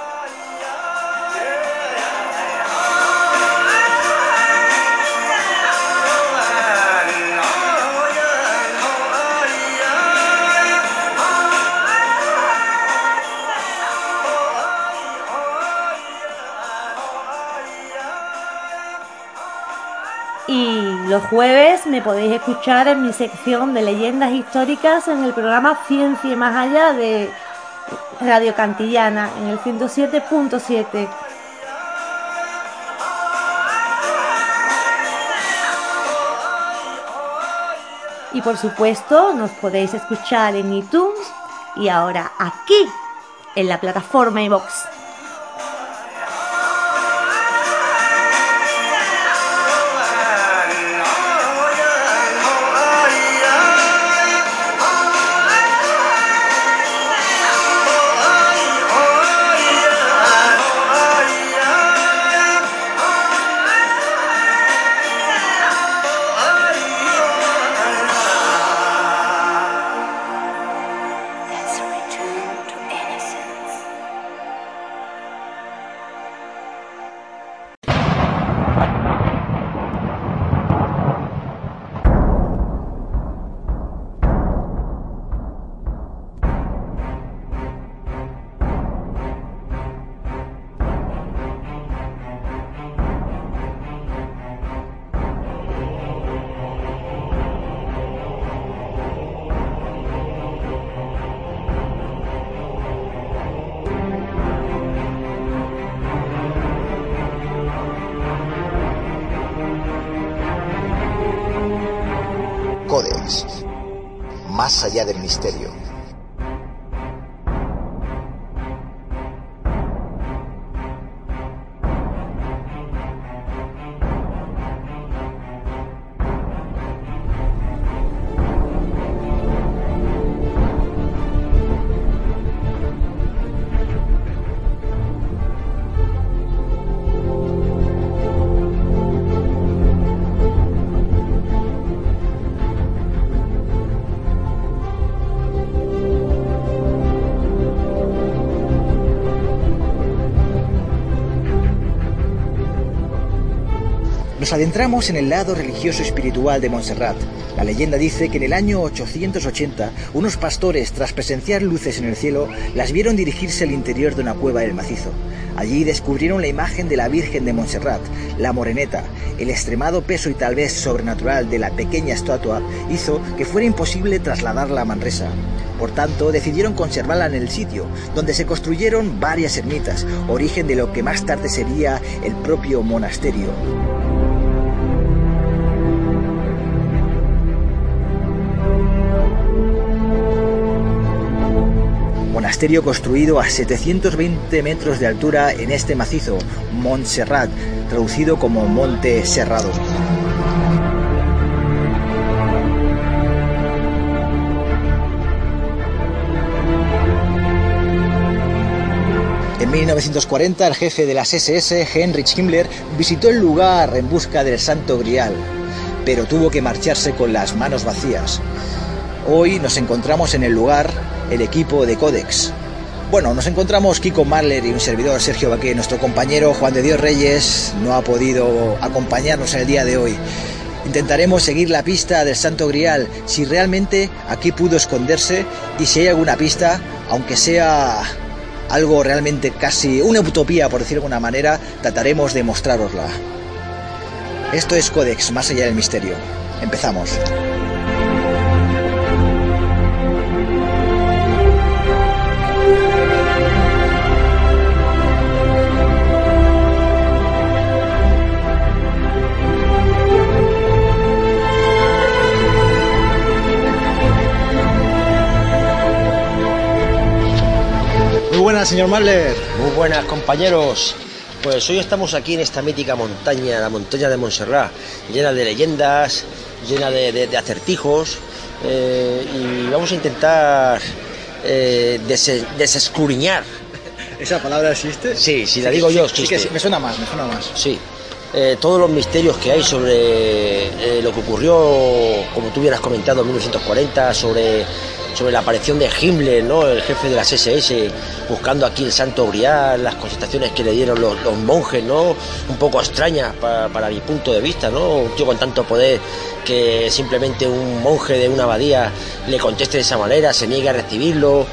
Los jueves me podéis escuchar en mi sección de leyendas históricas en el programa Ciencia y Más Allá de Radio Cantillana en el 107.7. Y por supuesto nos podéis escuchar en iTunes y ahora aquí en la plataforma iVox. Adentramos en el lado religioso espiritual de Montserrat. La leyenda dice que en el año 880 unos pastores, tras presenciar luces en el cielo, las vieron dirigirse al interior de una cueva del macizo. Allí descubrieron la imagen de la Virgen de Montserrat, la moreneta. El extremado peso y tal vez sobrenatural de la pequeña estatua hizo que fuera imposible trasladarla a Manresa. Por tanto, decidieron conservarla en el sitio, donde se construyeron varias ermitas, origen de lo que más tarde sería el propio monasterio. Construido a 720 metros de altura en este macizo, Montserrat, traducido como Monte Serrado. En 1940, el jefe de las SS, Heinrich Himmler, visitó el lugar en busca del Santo Grial, pero tuvo que marcharse con las manos vacías. Hoy nos encontramos en el lugar el equipo de Codex. Bueno, nos encontramos Kiko Marler y un servidor Sergio Baqué. Nuestro compañero Juan de Dios Reyes no ha podido acompañarnos en el día de hoy. Intentaremos seguir la pista del Santo Grial, si realmente aquí pudo esconderse y si hay alguna pista, aunque sea algo realmente casi una utopía, por decirlo de alguna manera, trataremos de mostrarosla. Esto es Codex, más allá del misterio. Empezamos. Muy buenas, señor Mahler. Muy buenas compañeros. Pues hoy estamos aquí en esta mítica montaña, la montaña de Montserrat, llena de leyendas, llena de, de- de acertijos, eh, y vamos a intentar eh, ¿Esa palabra existe? Sí, si la digo yo, sí, que existe. sí, me suena más, me suena más. sí, eh, todos los misterios que hay sobre eh, lo que ocurrió, como tú hubieras comentado, en 1940, sobre, sobre la aparición de Himmler, ¿no? el jefe de las SS, buscando aquí el Santo Grial, las constataciones que le dieron los, monjes, ¿no? un poco extrañas pa- para mi punto de vista, ¿no? un con tanto poder que simplemente un monje de una abadía le conteste de esa manera, se niegue a recibirlo.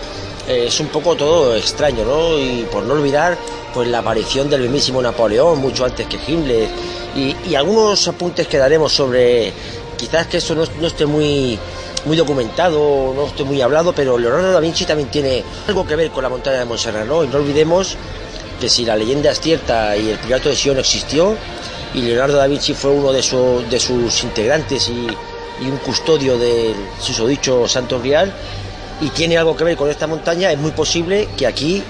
Eh, es un poco todo extraño, ¿no? Y por no olvidar, pues la aparición del mismísimo Napoleón mucho antes que Himmler y, y algunos apuntes que daremos sobre, quizás que eso no, no esté muy muy documentado, no esté muy hablado, pero Leonardo da Vinci también tiene algo que ver con la montaña de Montserrat, ¿no? Y no olvidemos que si la leyenda es cierta y el Pirato de Sion existió y Leonardo da Vinci fue uno de, su- de sus integrantes y, y un custodio del susodicho Santo Grial, y tiene algo que ver con esta montaña, es muy posible que aquí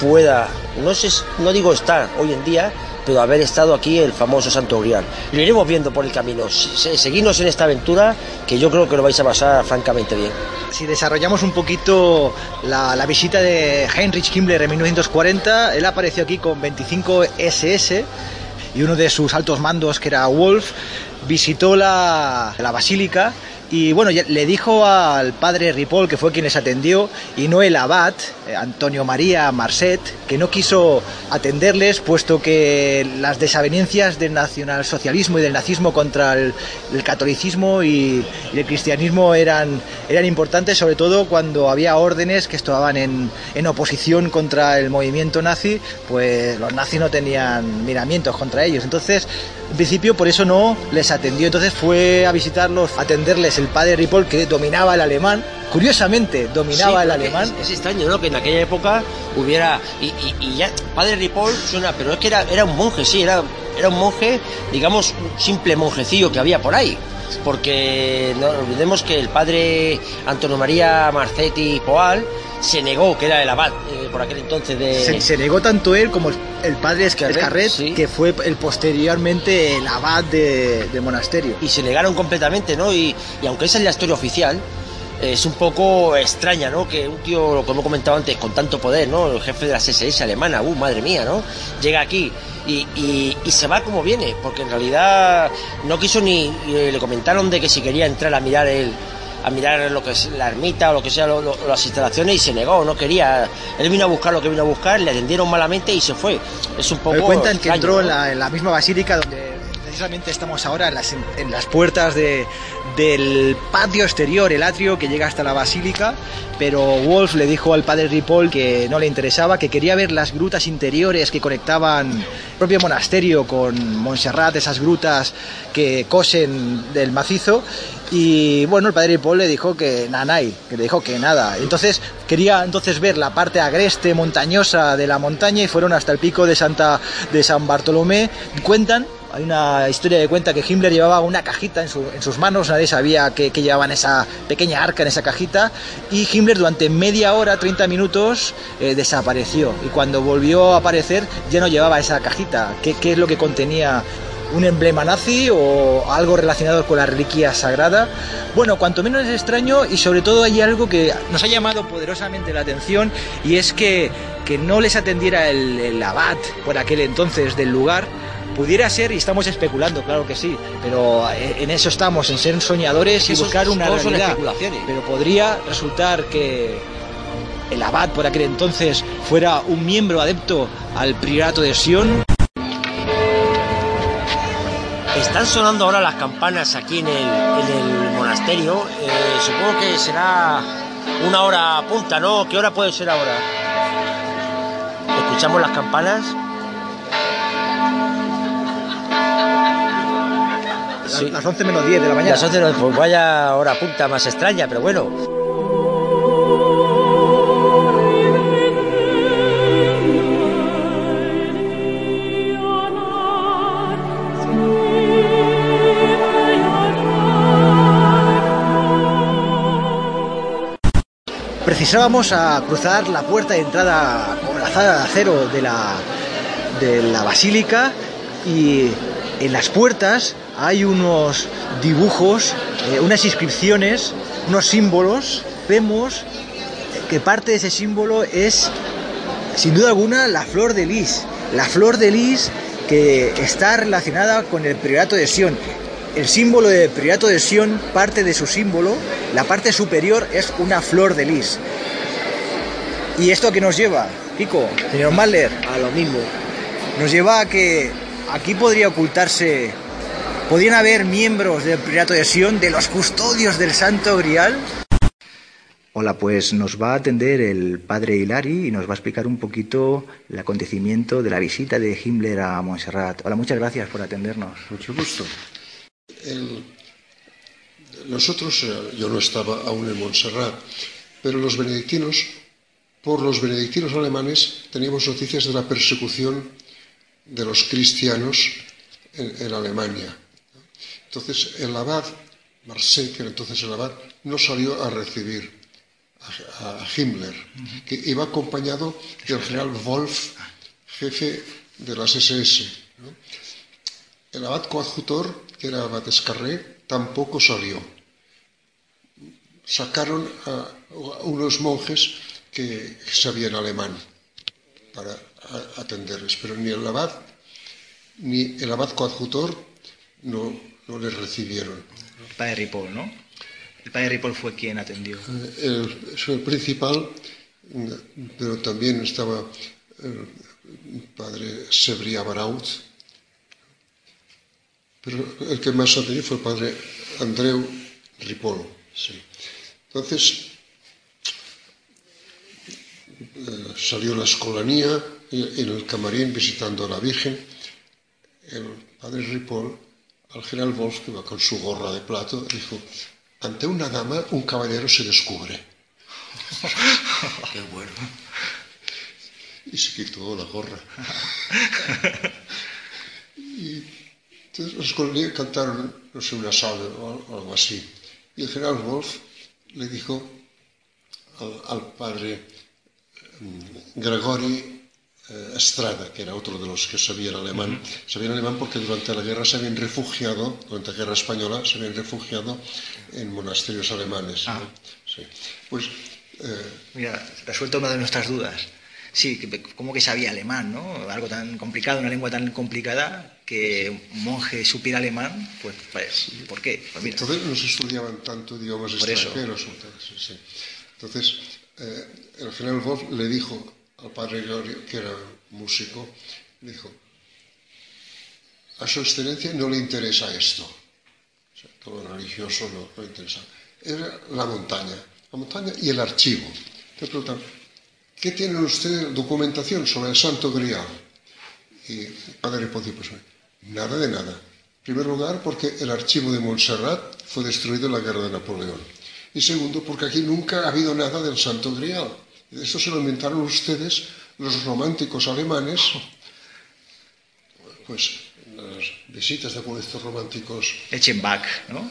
pueda, no sé, no digo estar hoy en día, pero haber estado aquí el famoso Santo Grial. Lo iremos viendo por el camino. Se- Seguidnos en esta aventura, que yo creo que lo vais a pasar francamente bien. Si desarrollamos un poquito la, la visita de Heinrich Himmler en 1940, él apareció aquí con 25 SS y uno de sus altos mandos, que era Wolf, visitó la, la basílica y bueno, le dijo al padre Ripoll, que fue quien les atendió, y no el abad, eh, Antonio María Marcet, que no quiso atenderles, puesto que las desavenencias del nacionalsocialismo y del nazismo contra el, el catolicismo y, y el cristianismo eran, eran importantes, sobre todo cuando había órdenes que estaban en, en oposición contra el movimiento nazi, pues los nazis no tenían miramientos contra ellos. Entonces, en principio por eso no les atendió. Entonces fue a visitarlos, atenderles el padre Ripoll, que dominaba el alemán. Curiosamente, dominaba Sí, el alemán. Es, es extraño, ¿no? Que en aquella época hubiera. Y, y- y ya, Padre Ripoll suena, pero es que era, era un monje, sí, era, era un monje, digamos, un simple monjecillo que había por ahí. Porque no olvidemos que el padre Antonio María Marcetti Poal se negó, que era el abad eh, por aquel entonces de. Se, se negó tanto él como el, el padre Escarret, Escarret, sí. que fue el posteriormente el abad de- del monasterio. y se negaron completamente, ¿no? Y, y aunque esa es la historia oficial, es un poco extraña, ¿no? Que un tío, como he comentado antes, con tanto poder, ¿no? El jefe de la SS alemana, uh, madre mía, ¿no? Llega aquí y, y- y se va como viene, porque en realidad no quiso ni. le comentaron de que si quería entrar a mirar el a mirar lo que es la ermita o lo que sea, lo- lo- las instalaciones y se negó, no quería. Él vino a buscar lo que vino a buscar, le atendieron malamente y se fue. Es un poco. Me cuentan que entró ¿no? en la, en la misma basílica donde precisamente estamos ahora, en las, en las puertas de, del patio exterior, el atrio que llega hasta la basílica, pero Wolf le dijo al padre Ripoll que no le interesaba, que quería ver las grutas interiores que conectaban el propio monasterio con Montserrat, esas grutas que cosen del macizo. Y bueno, el padre Ripoll le dijo que nanay, le dijo que nada. Entonces quería entonces ver la parte agreste, montañosa de la montaña y fueron hasta el pico de Santa de San Bartolomé. Cuentan hay una historia que cuenta que Himmler llevaba una cajita en, su- en sus manos, nadie sabía que, que llevaban esa pequeña arca en esa cajita, y Himmler durante media hora, 30 minutos, eh, desapareció. Y cuando volvió a aparecer ya no llevaba esa cajita. ¿Qué, es lo que contenía un emblema nazi o algo relacionado con la reliquia sagrada. Bueno, cuanto menos es extraño y sobre todo hay algo que nos ha llamado poderosamente la atención y es que, que no les atendiera el abad por aquel entonces del lugar. Pudiera ser, y estamos especulando, claro que sí, pero en eso estamos, en ser soñadores y buscar una realidad. Pero podría resultar que el abad por aquel entonces fuera un miembro adepto al priorato de Sion. Están sonando ahora las campanas aquí en el, en el monasterio. Eh, supongo que será una hora punta, ¿no? ¿Qué hora puede ser ahora? Escuchamos las campanas. Sí. Las 11 menos 10 de la mañana. Las 11 no, pues vaya hora punta más extraña, pero bueno. Precisábamos a cruzar la puerta de entrada con la sala de acero de la, de la basílica y en las puertas hay unos dibujos, eh, unas inscripciones, unos símbolos. Vemos que parte de ese símbolo es, sin duda alguna, la flor de lis. La flor de lis que está relacionada con el priorato de Sion. El símbolo del priorato de Sion, parte de su símbolo, la parte superior es una flor de lis. ¿Y esto a qué nos lleva, Kiko? Señor Mahler, A lo mismo. nos lleva a que aquí podría ocultarse, podrían haber miembros del Priorato de Sion, de los custodios del Santo Grial. Hola, pues nos va a atender el padre Hilari y nos va a explicar un poquito el acontecimiento de la visita de Himmler a Montserrat. Hola, muchas gracias por atendernos. Mucho gusto. El- nosotros, eh, yo no estaba aún en Montserrat, pero los benedictinos, por los benedictinos alemanes, teníamos noticias de la persecución de los cristianos en, en Alemania. Entonces, el abad, Marseille, que era entonces el abad, no salió a recibir a, a Himmler, que iba acompañado del general Wolf, jefe de las SS. ¿no? El abad coadjutor, que era abad Escarré, tampoco salió. Sacaron a, a unos monjes que sabían alemán para atenderles, pero ni el abad ni el abad coadjutor no, no les recibieron. El padre Ripoll, ¿no? El padre Ripoll fue quien atendió. El, el principal, pero también estaba el padre Sebria Baraut, pero el que más atendió fue el padre Andreu Ripoll. sí. Entonces, eh, salió la escolanía en el camarín visitando a la Virgen. El padre Ripoll, al general Wolf, que iba con su gorra de plato, dijo, ante una dama un caballero se descubre. Qué bueno. Y se quitó la gorra. y entonces los escolanía cantaron, no sé, una salve o al- algo así. Y el general Wolf le dijo al, al padre mm, Gregory eh, Estrada, que era otro de los que sabían alemán, sabían alemán porque durante la guerra se habían refugiado, durante la guerra española, se habían refugiado en monasterios alemanes. ¿no? Ah. Sí. Pues eh, Mira, resuelto una de nuestras dudas. Sí, como que sabía alemán, ¿no? Algo tan complicado, una lengua tan complicada que un monje supiera alemán, pues, pues, ¿por qué? Pues mira, Entonces no se estudiaban tanto idiomas Por eso. extranjeros. o tal, sí, sí. Entonces eh, el general Wolf le dijo al padre Gregorio, que era músico, le dijo, a su excelencia no le interesa esto. O sea, todo religioso no, le interesa. Era la montaña, la montaña y el archivo. Te preguntan, ¿qué tienen ustedes de documentación sobre el Santo Grial? Y el padre Poncio, pues nada de nada. En primer lugar, porque el archivo de Montserrat fue destruido en la guerra de Napoleón. Y segundo, porque aquí nunca ha habido nada del Santo Grial. Esto se lo inventaron ustedes, los románticos alemanes, pues las visitas de algunos de estos románticos Echenbach, ¿no?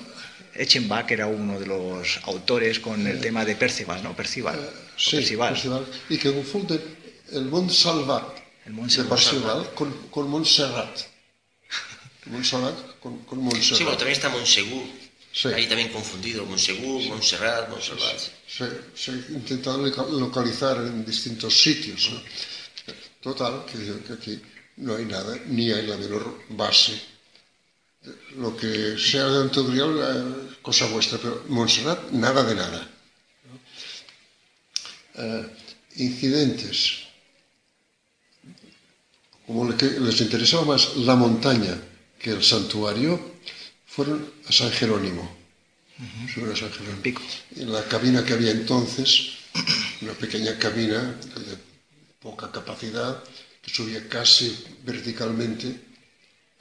Echenbach era uno de los autores con el tema de Percival, ¿no? Percival. o Sí, Percival. Percival, y que confunden el Mont Salvat El Mont de Salvat. Percival con, con Montserrat. Montserrat con, con Montserrat. Sí, bueno, también está Monsegur. Sí. Ahí también confundido. Monsegur, Montserrat, Montserrat. Se, se loca- localizar en distintos sitios. Total, que, aquí no hay nada, ni hay la menor base. Lo que sea de Antogrial, eh, cosa vuestra, pero Montserrat, nada de nada. Eh, incidentes. Como le- que les interesaba más la montaña que el santuario, fueron a San Jerónimo. Fueron a San Jerónimo. Pico. En la cabina que había entonces, una pequeña cabina de poca capacidad, que subía casi verticalmente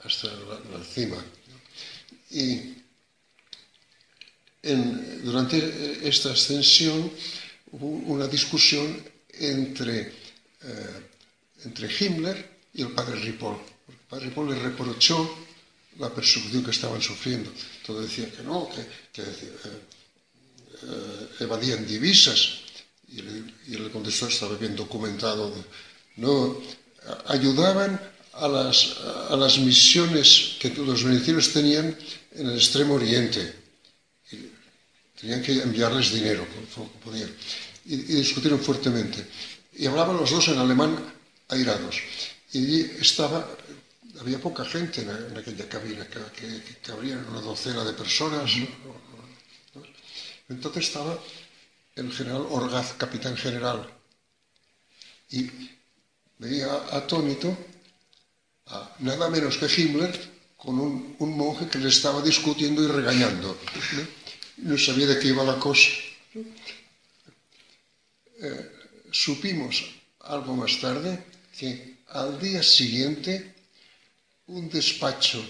hasta la, la cima. Y en- durante esta ascensión hubo una discusión entre, eh, entre Himmler y el padre Ripoll. El padre Ripoll le reprochó la persecución que estaban sufriendo. Todo decía que no, que, que, eh, evadían divisas. Y y le contestó, estaba bien documentado, no, ayudaban a las, a las misiones que los venecianos tenían en el extremo oriente. Y tenían que enviarles dinero, como podían. Y, y discutieron fuertemente. Y hablaban los dos en alemán airados. Y estaba, había poca gente en, en aquella cabina, que, que, que cabrían una docena de personas. ¿no? Entonces estaba el general Orgaz, capitán general, y veía atónito a nada menos que Himmler con un, monje que le estaba discutiendo y regañando. ¿no? sabía de qué iba la cosa. Eh, supimos algo más tarde que al día siguiente un despacho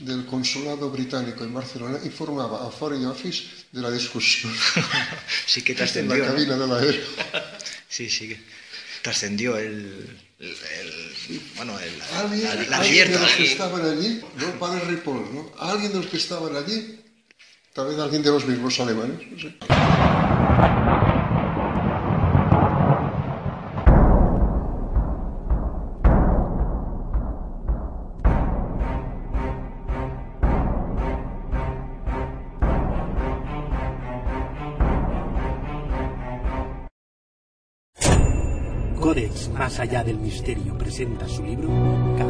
del consulado británico en Barcelona informaba a Foreign Office de la discusión Sí que en la trascendió. ¿no? cabina del aéreo. Sí, sí que trascendió el, el- el- bueno, el, Alguien, la, la alguien de los que estaban allí, no padre Ripoll, ¿no? Alguien de los que estaban allí, tal vez alguien de los mismos alemanes, no sé. Más allá del misterio presenta su libro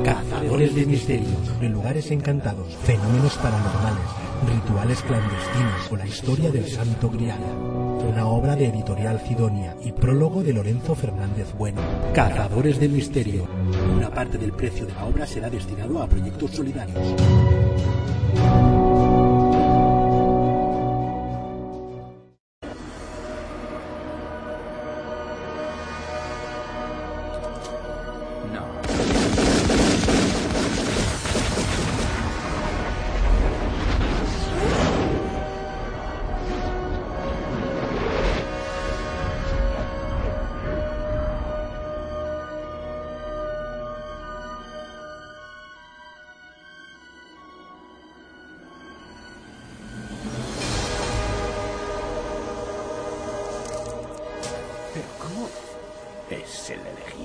Cazadores de misterios, de lugares encantados, fenómenos paranormales, rituales clandestinos o la historia del Santo Grial. Una obra de editorial Sidonia y prólogo de Lorenzo Fernández Bueno. Cazadores de misterio. Una parte del precio de la obra será destinado a proyectos solidarios. Es el elegido?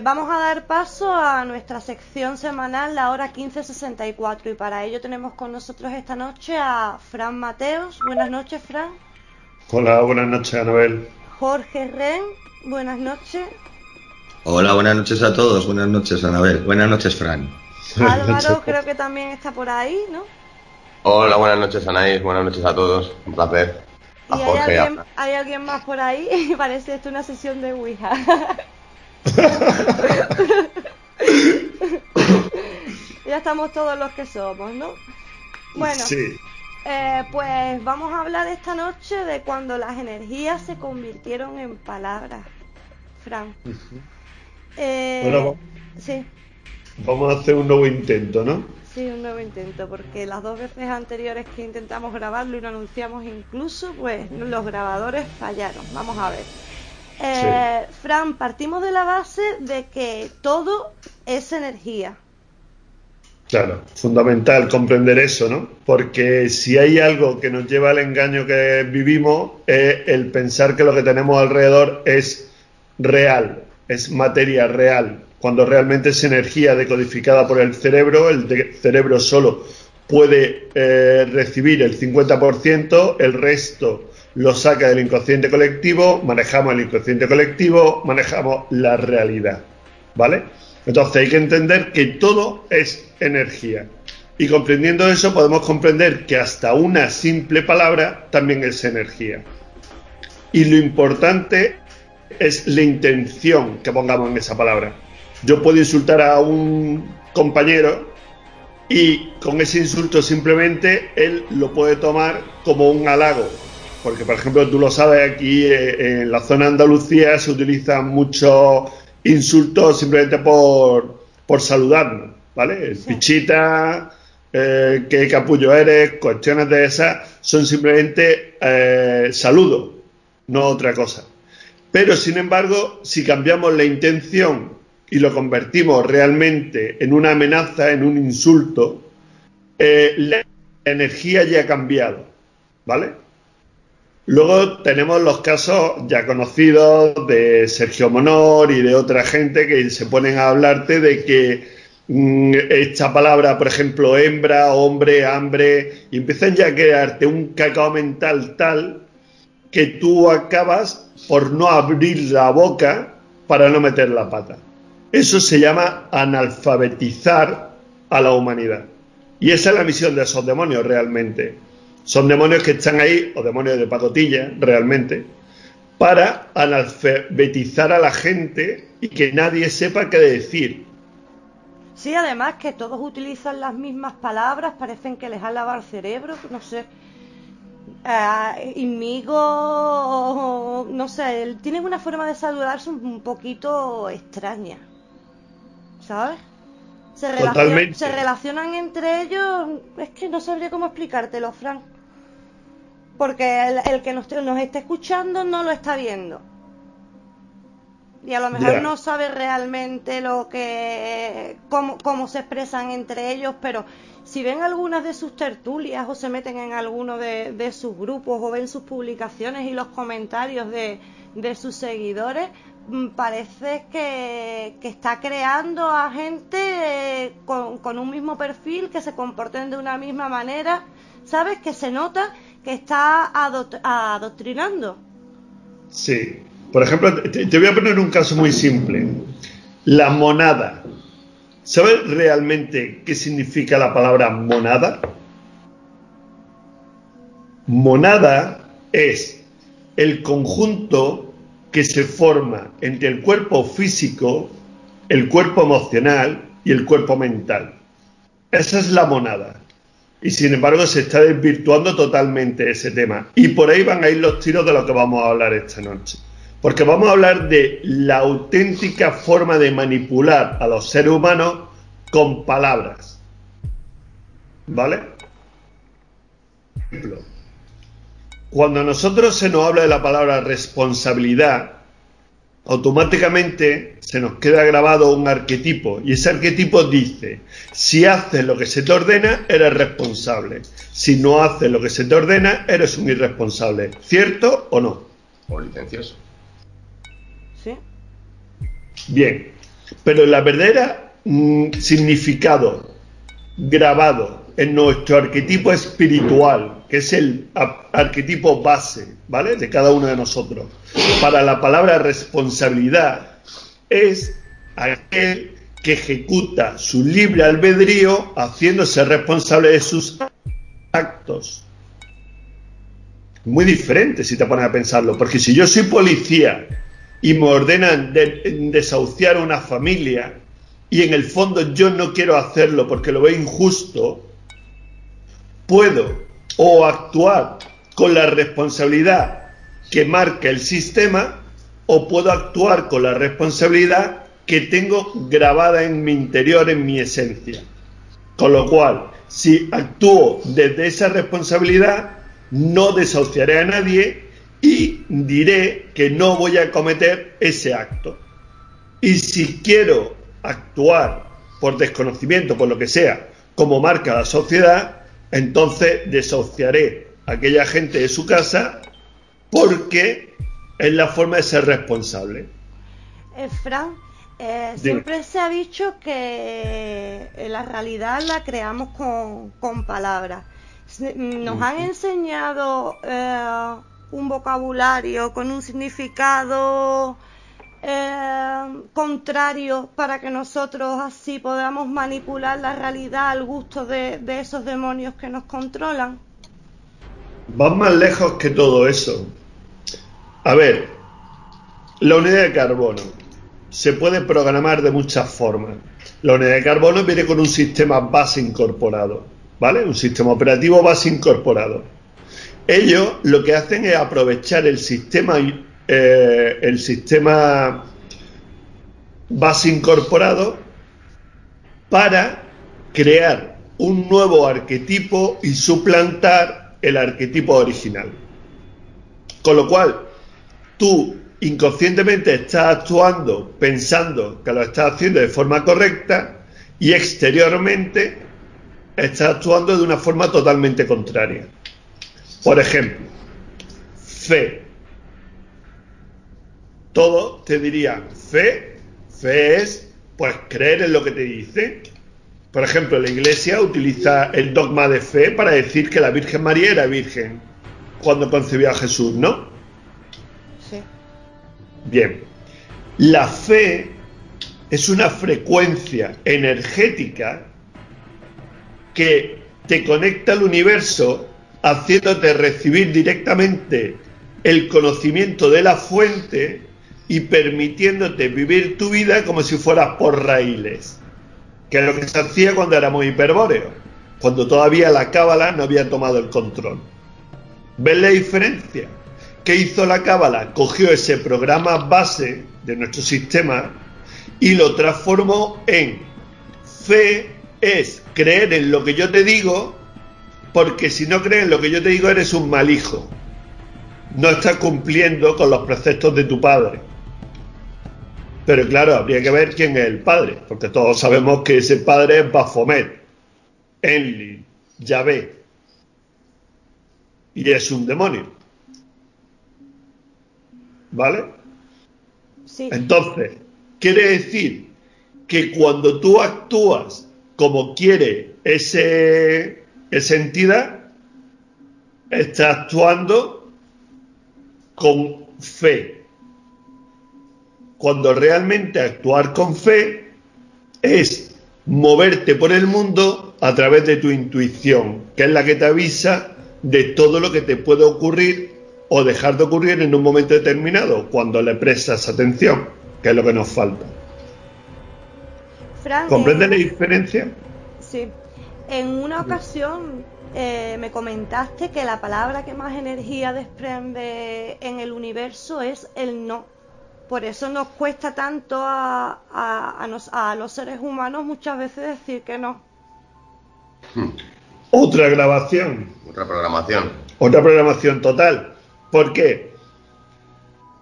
Eh, vamos a dar paso a nuestra sección semanal, la hora 1564, y para ello tenemos con nosotros esta noche a Fran Mateos. Buenas noches, Fran. Hola, buenas noches, Anabel. Jorge Ren, buenas noches. Hola, buenas noches a todos. Buenas noches, Anabel. Buenas noches, Fran. Álvaro creo que también está por ahí, ¿no? Hola, buenas noches, Anaís. Buenas noches a todos. Un placer. A ¿Y Jorge, hay, alguien, hay alguien más por ahí? Parece esto una sesión de Ouija. ya estamos todos los que somos, ¿no? Bueno, sí. Eh, pues vamos a hablar esta noche de cuando las energías se convirtieron en palabras, Fran. eh, bueno, sí. Vamos a hacer un nuevo intento, ¿no? Sí, un nuevo intento, porque las dos veces anteriores que intentamos grabarlo y lo anunciamos incluso, pues los grabadores fallaron. Vamos a ver. Eh, Fran, partimos de la base de que todo es energía. Claro, fundamental comprender eso, ¿no? Porque si hay algo que nos lleva al engaño que vivimos es el pensar que lo que tenemos alrededor es real, es materia real, cuando realmente es energía decodificada por el cerebro, el cerebro solo puede eh, recibir el 50%, el resto lo saca del inconsciente colectivo, manejamos el inconsciente colectivo, manejamos la realidad, ¿vale? Entonces hay que entender que todo es energía. Y comprendiendo eso podemos comprender que hasta una simple palabra también es energía. Y lo importante es la intención que pongamos en esa palabra. Yo puedo insultar a un compañero y con ese insulto simplemente él lo puede tomar como un halago. Porque, por ejemplo, tú lo sabes, aquí eh, en la zona de Andalucía se utilizan muchos insultos simplemente por, por saludarnos, ¿vale? Pichita, eh, qué capullo eres, cuestiones de esas, son simplemente eh, saludos, no otra cosa. Pero, sin embargo, si cambiamos la intención y lo convertimos realmente en una amenaza, en un insulto, eh, la energía ya ha cambiado, ¿vale? Luego tenemos los casos ya conocidos de Sergio Monor y de otra gente que se ponen a hablarte de que mm, esta palabra, por ejemplo, hembra, hombre, hambre, y empiezan ya a crearte un cacao mental tal que tú acabas por no abrir la boca para no meter la pata. Eso se llama analfabetizar a la humanidad. Y esa es la misión de esos demonios realmente son demonios que están ahí, o demonios de pacotilla, realmente, para analfabetizar a la gente y que nadie sepa qué decir. Sí, además que todos utilizan las mismas palabras, parecen que les ha lavado el cerebro, no sé. Uh, inmigo, no sé, tienen una forma de saludarse un poquito extraña, ¿sabes? Se, se relacionan entre ellos, es que no sabría cómo explicártelo, Frank porque el, que nos, nos está escuchando no lo está viendo. Y a lo mejor no sabe realmente lo que cómo, cómo, se expresan entre ellos, pero si ven algunas de sus tertulias o se meten en alguno de, sus grupos o ven sus publicaciones y los comentarios de, sus seguidores, mm, parece que, está creando a gente eh, con, con un mismo perfil, que se comporten de una misma manera, ¿sabes? Que se nota que está adoctrinando. Sí. Por ejemplo, te, voy a poner un caso muy simple. La monada. ¿Sabes realmente qué significa la palabra monada? Monada es el conjunto que se forma entre el cuerpo físico, el cuerpo emocional y el cuerpo mental. Esa es la monada. Y sin embargo se está desvirtuando totalmente ese tema. Y por ahí van a ir los tiros de lo que vamos a hablar esta noche. Porque vamos a hablar de la auténtica forma de manipular a los seres humanos con palabras. ¿Vale? Ejemplo, cuando a nosotros se nos habla de la palabra responsabilidad, automáticamente se nos queda grabado un arquetipo y ese arquetipo dice, si haces lo que se te ordena, eres responsable. Si no haces lo que se te ordena, eres un irresponsable. ¿Cierto o no? O licencioso. Sí. Bien. Pero la verdadera mm, significado grabado en nuestro arquetipo espiritual, que es el arquetipo base, ¿vale? De cada uno de nosotros, para la palabra responsabilidad, es aquel que ejecuta su libre albedrío haciéndose responsable de sus actos. Muy diferente si te pones a pensarlo, porque si yo soy policía y me ordenan desahuciar a una familia y en el fondo yo no quiero hacerlo porque lo veo injusto, puedo o actuar con la responsabilidad que marca el sistema o puedo actuar con la responsabilidad que tengo grabada en mi interior, en mi esencia. Con lo cual, si actúo desde esa responsabilidad, no desahuciaré a nadie y diré que no voy a cometer ese acto. Y si quiero actuar por desconocimiento, por lo que sea, como marca la sociedad, entonces desahuciaré a aquella gente de su casa porque es la forma de ser responsable. Eh, Fran, eh, siempre se ha dicho que eh, la realidad la creamos con, con palabras. Nos han enseñado un vocabulario con un significado eh, contrario para que nosotros así podamos manipular la realidad al gusto de, esos demonios que nos controlan? Va más lejos que todo eso. A ver, la unidad de carbono se puede programar de muchas formas. La unidad de carbono viene con un sistema base incorporado, ¿vale? Un sistema operativo base incorporado. Ellos lo que hacen es aprovechar el sistema eh, el sistema base incorporado para crear un nuevo arquetipo y suplantar el arquetipo original. Con lo cual, tú inconscientemente estás actuando pensando que lo estás haciendo de forma correcta y exteriormente estás actuando de una forma totalmente contraria. Por ejemplo, fe todos te dirían fe, fe es pues creer en lo que te dice. Por ejemplo, la Iglesia utiliza el dogma de fe para decir que la Virgen María era virgen cuando concebió a Jesús, ¿no? Bien. La fe es una frecuencia energética que te conecta al universo haciéndote recibir directamente el conocimiento de la fuente y permitiéndote vivir tu vida como si fueras por raíles, que es lo que se hacía cuando éramos hiperbóreos, cuando todavía la cábala no había tomado el control. ¿Ves la diferencia? ¿Qué hizo la cábala? Cogió ese programa base de nuestro sistema y lo transformó en fe es creer en lo que yo te digo, porque si no crees en lo que yo te digo eres un mal hijo. No estás cumpliendo con los preceptos de tu padre. Pero claro, habría que ver quién es el padre, porque todos sabemos que ese padre es Baphomet, Enlil, Yahvé, y es un demonio. ¿Vale? Sí. Entonces, quiere decir que cuando tú actúas como quiere ese, esa entidad, está actuando con fe, cuando realmente actuar con fe es moverte por el mundo a través de tu intuición, que es la que te avisa de todo lo que te puede ocurrir o dejar de ocurrir en un momento determinado, cuando le prestas atención, que es lo que nos falta. ¿Comprendes la diferencia? Sí. En una ocasión eh, me comentaste que la palabra que más energía desprende en el universo es el no por eso nos cuesta tanto a, a, los seres humanos muchas veces decir que no. Otra grabación. Otra programación. Otra programación total. ¿Por qué?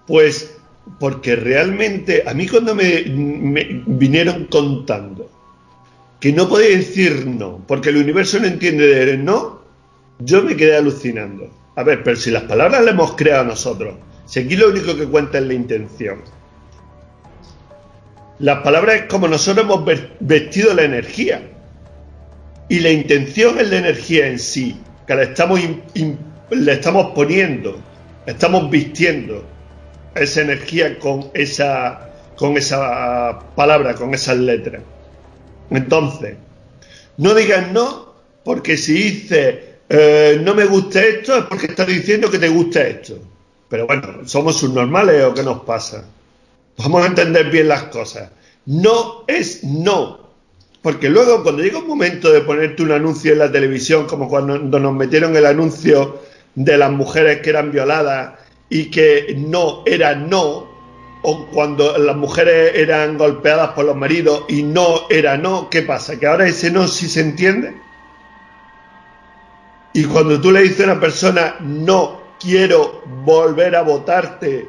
Pues porque realmente a mí cuando me, me vinieron contando que no podía decir no, porque el universo no entiende de no, yo me quedé alucinando. A ver, pero si las palabras las hemos creado nosotros, si aquí lo único que cuenta es la intención. Las palabras es como nosotros hemos vestido la energía. Y la intención es la energía en sí, que le estamos poniendo, estamos vistiendo esa energía con esa, con esa palabra, con esas letras. Entonces, no digas no, porque si dices eh, no me gusta esto, es porque estás diciendo que te gusta esto. Pero bueno, ¿somos subnormales o qué nos pasa? Vamos a entender bien las cosas. No es no. Porque luego cuando llega un momento de ponerte un anuncio en la televisión, como cuando nos metieron el anuncio de las mujeres que eran violadas y que no era no, o cuando las mujeres eran golpeadas por los maridos y no era no, ¿qué pasa? ¿Que ahora ese no sí se entiende? Y cuando tú le dices a una persona no quiero volver a votarte,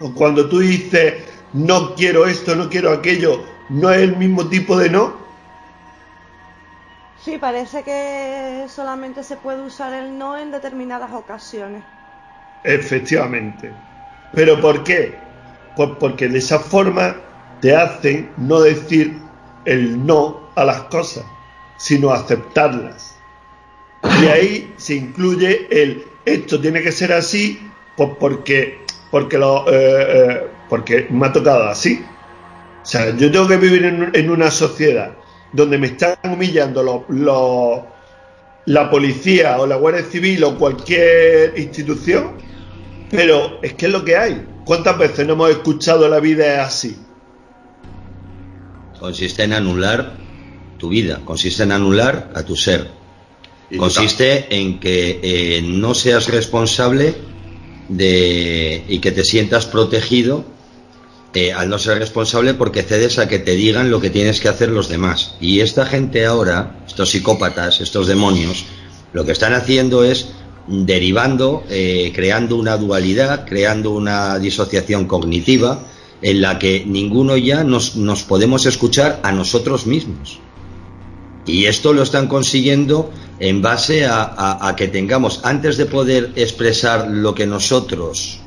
o cuando tú dices no quiero esto, no quiero aquello, ¿no es el mismo tipo de no? Sí, parece que solamente se puede usar el no en determinadas ocasiones. Efectivamente. ¿Pero por qué? Pues porque de esa forma te hacen no decir el no a las cosas, sino aceptarlas. Y ahí se incluye el esto tiene que ser así, pues porque, porque, lo, eh, eh, porque me ha tocado así. O sea, yo tengo que vivir en, una sociedad donde me están humillando la policía o la Guardia Civil o cualquier institución, pero es que es lo que hay. ¿Cuántas veces no hemos escuchado la vida así? Consiste en anular tu vida, consiste en anular a tu ser. Consiste en que eh, no seas responsable de, y que te sientas protegido eh, al no ser responsable porque cedes a que te digan lo que tienes que hacer los demás. Y esta gente ahora, estos psicópatas, estos demonios, lo que están haciendo es derivando, eh, creando una dualidad, creando una disociación cognitiva en la que ninguno ya nos, nos podemos escuchar a nosotros mismos. Y esto lo están consiguiendo en base a, que tengamos, antes de poder expresar lo que nosotros,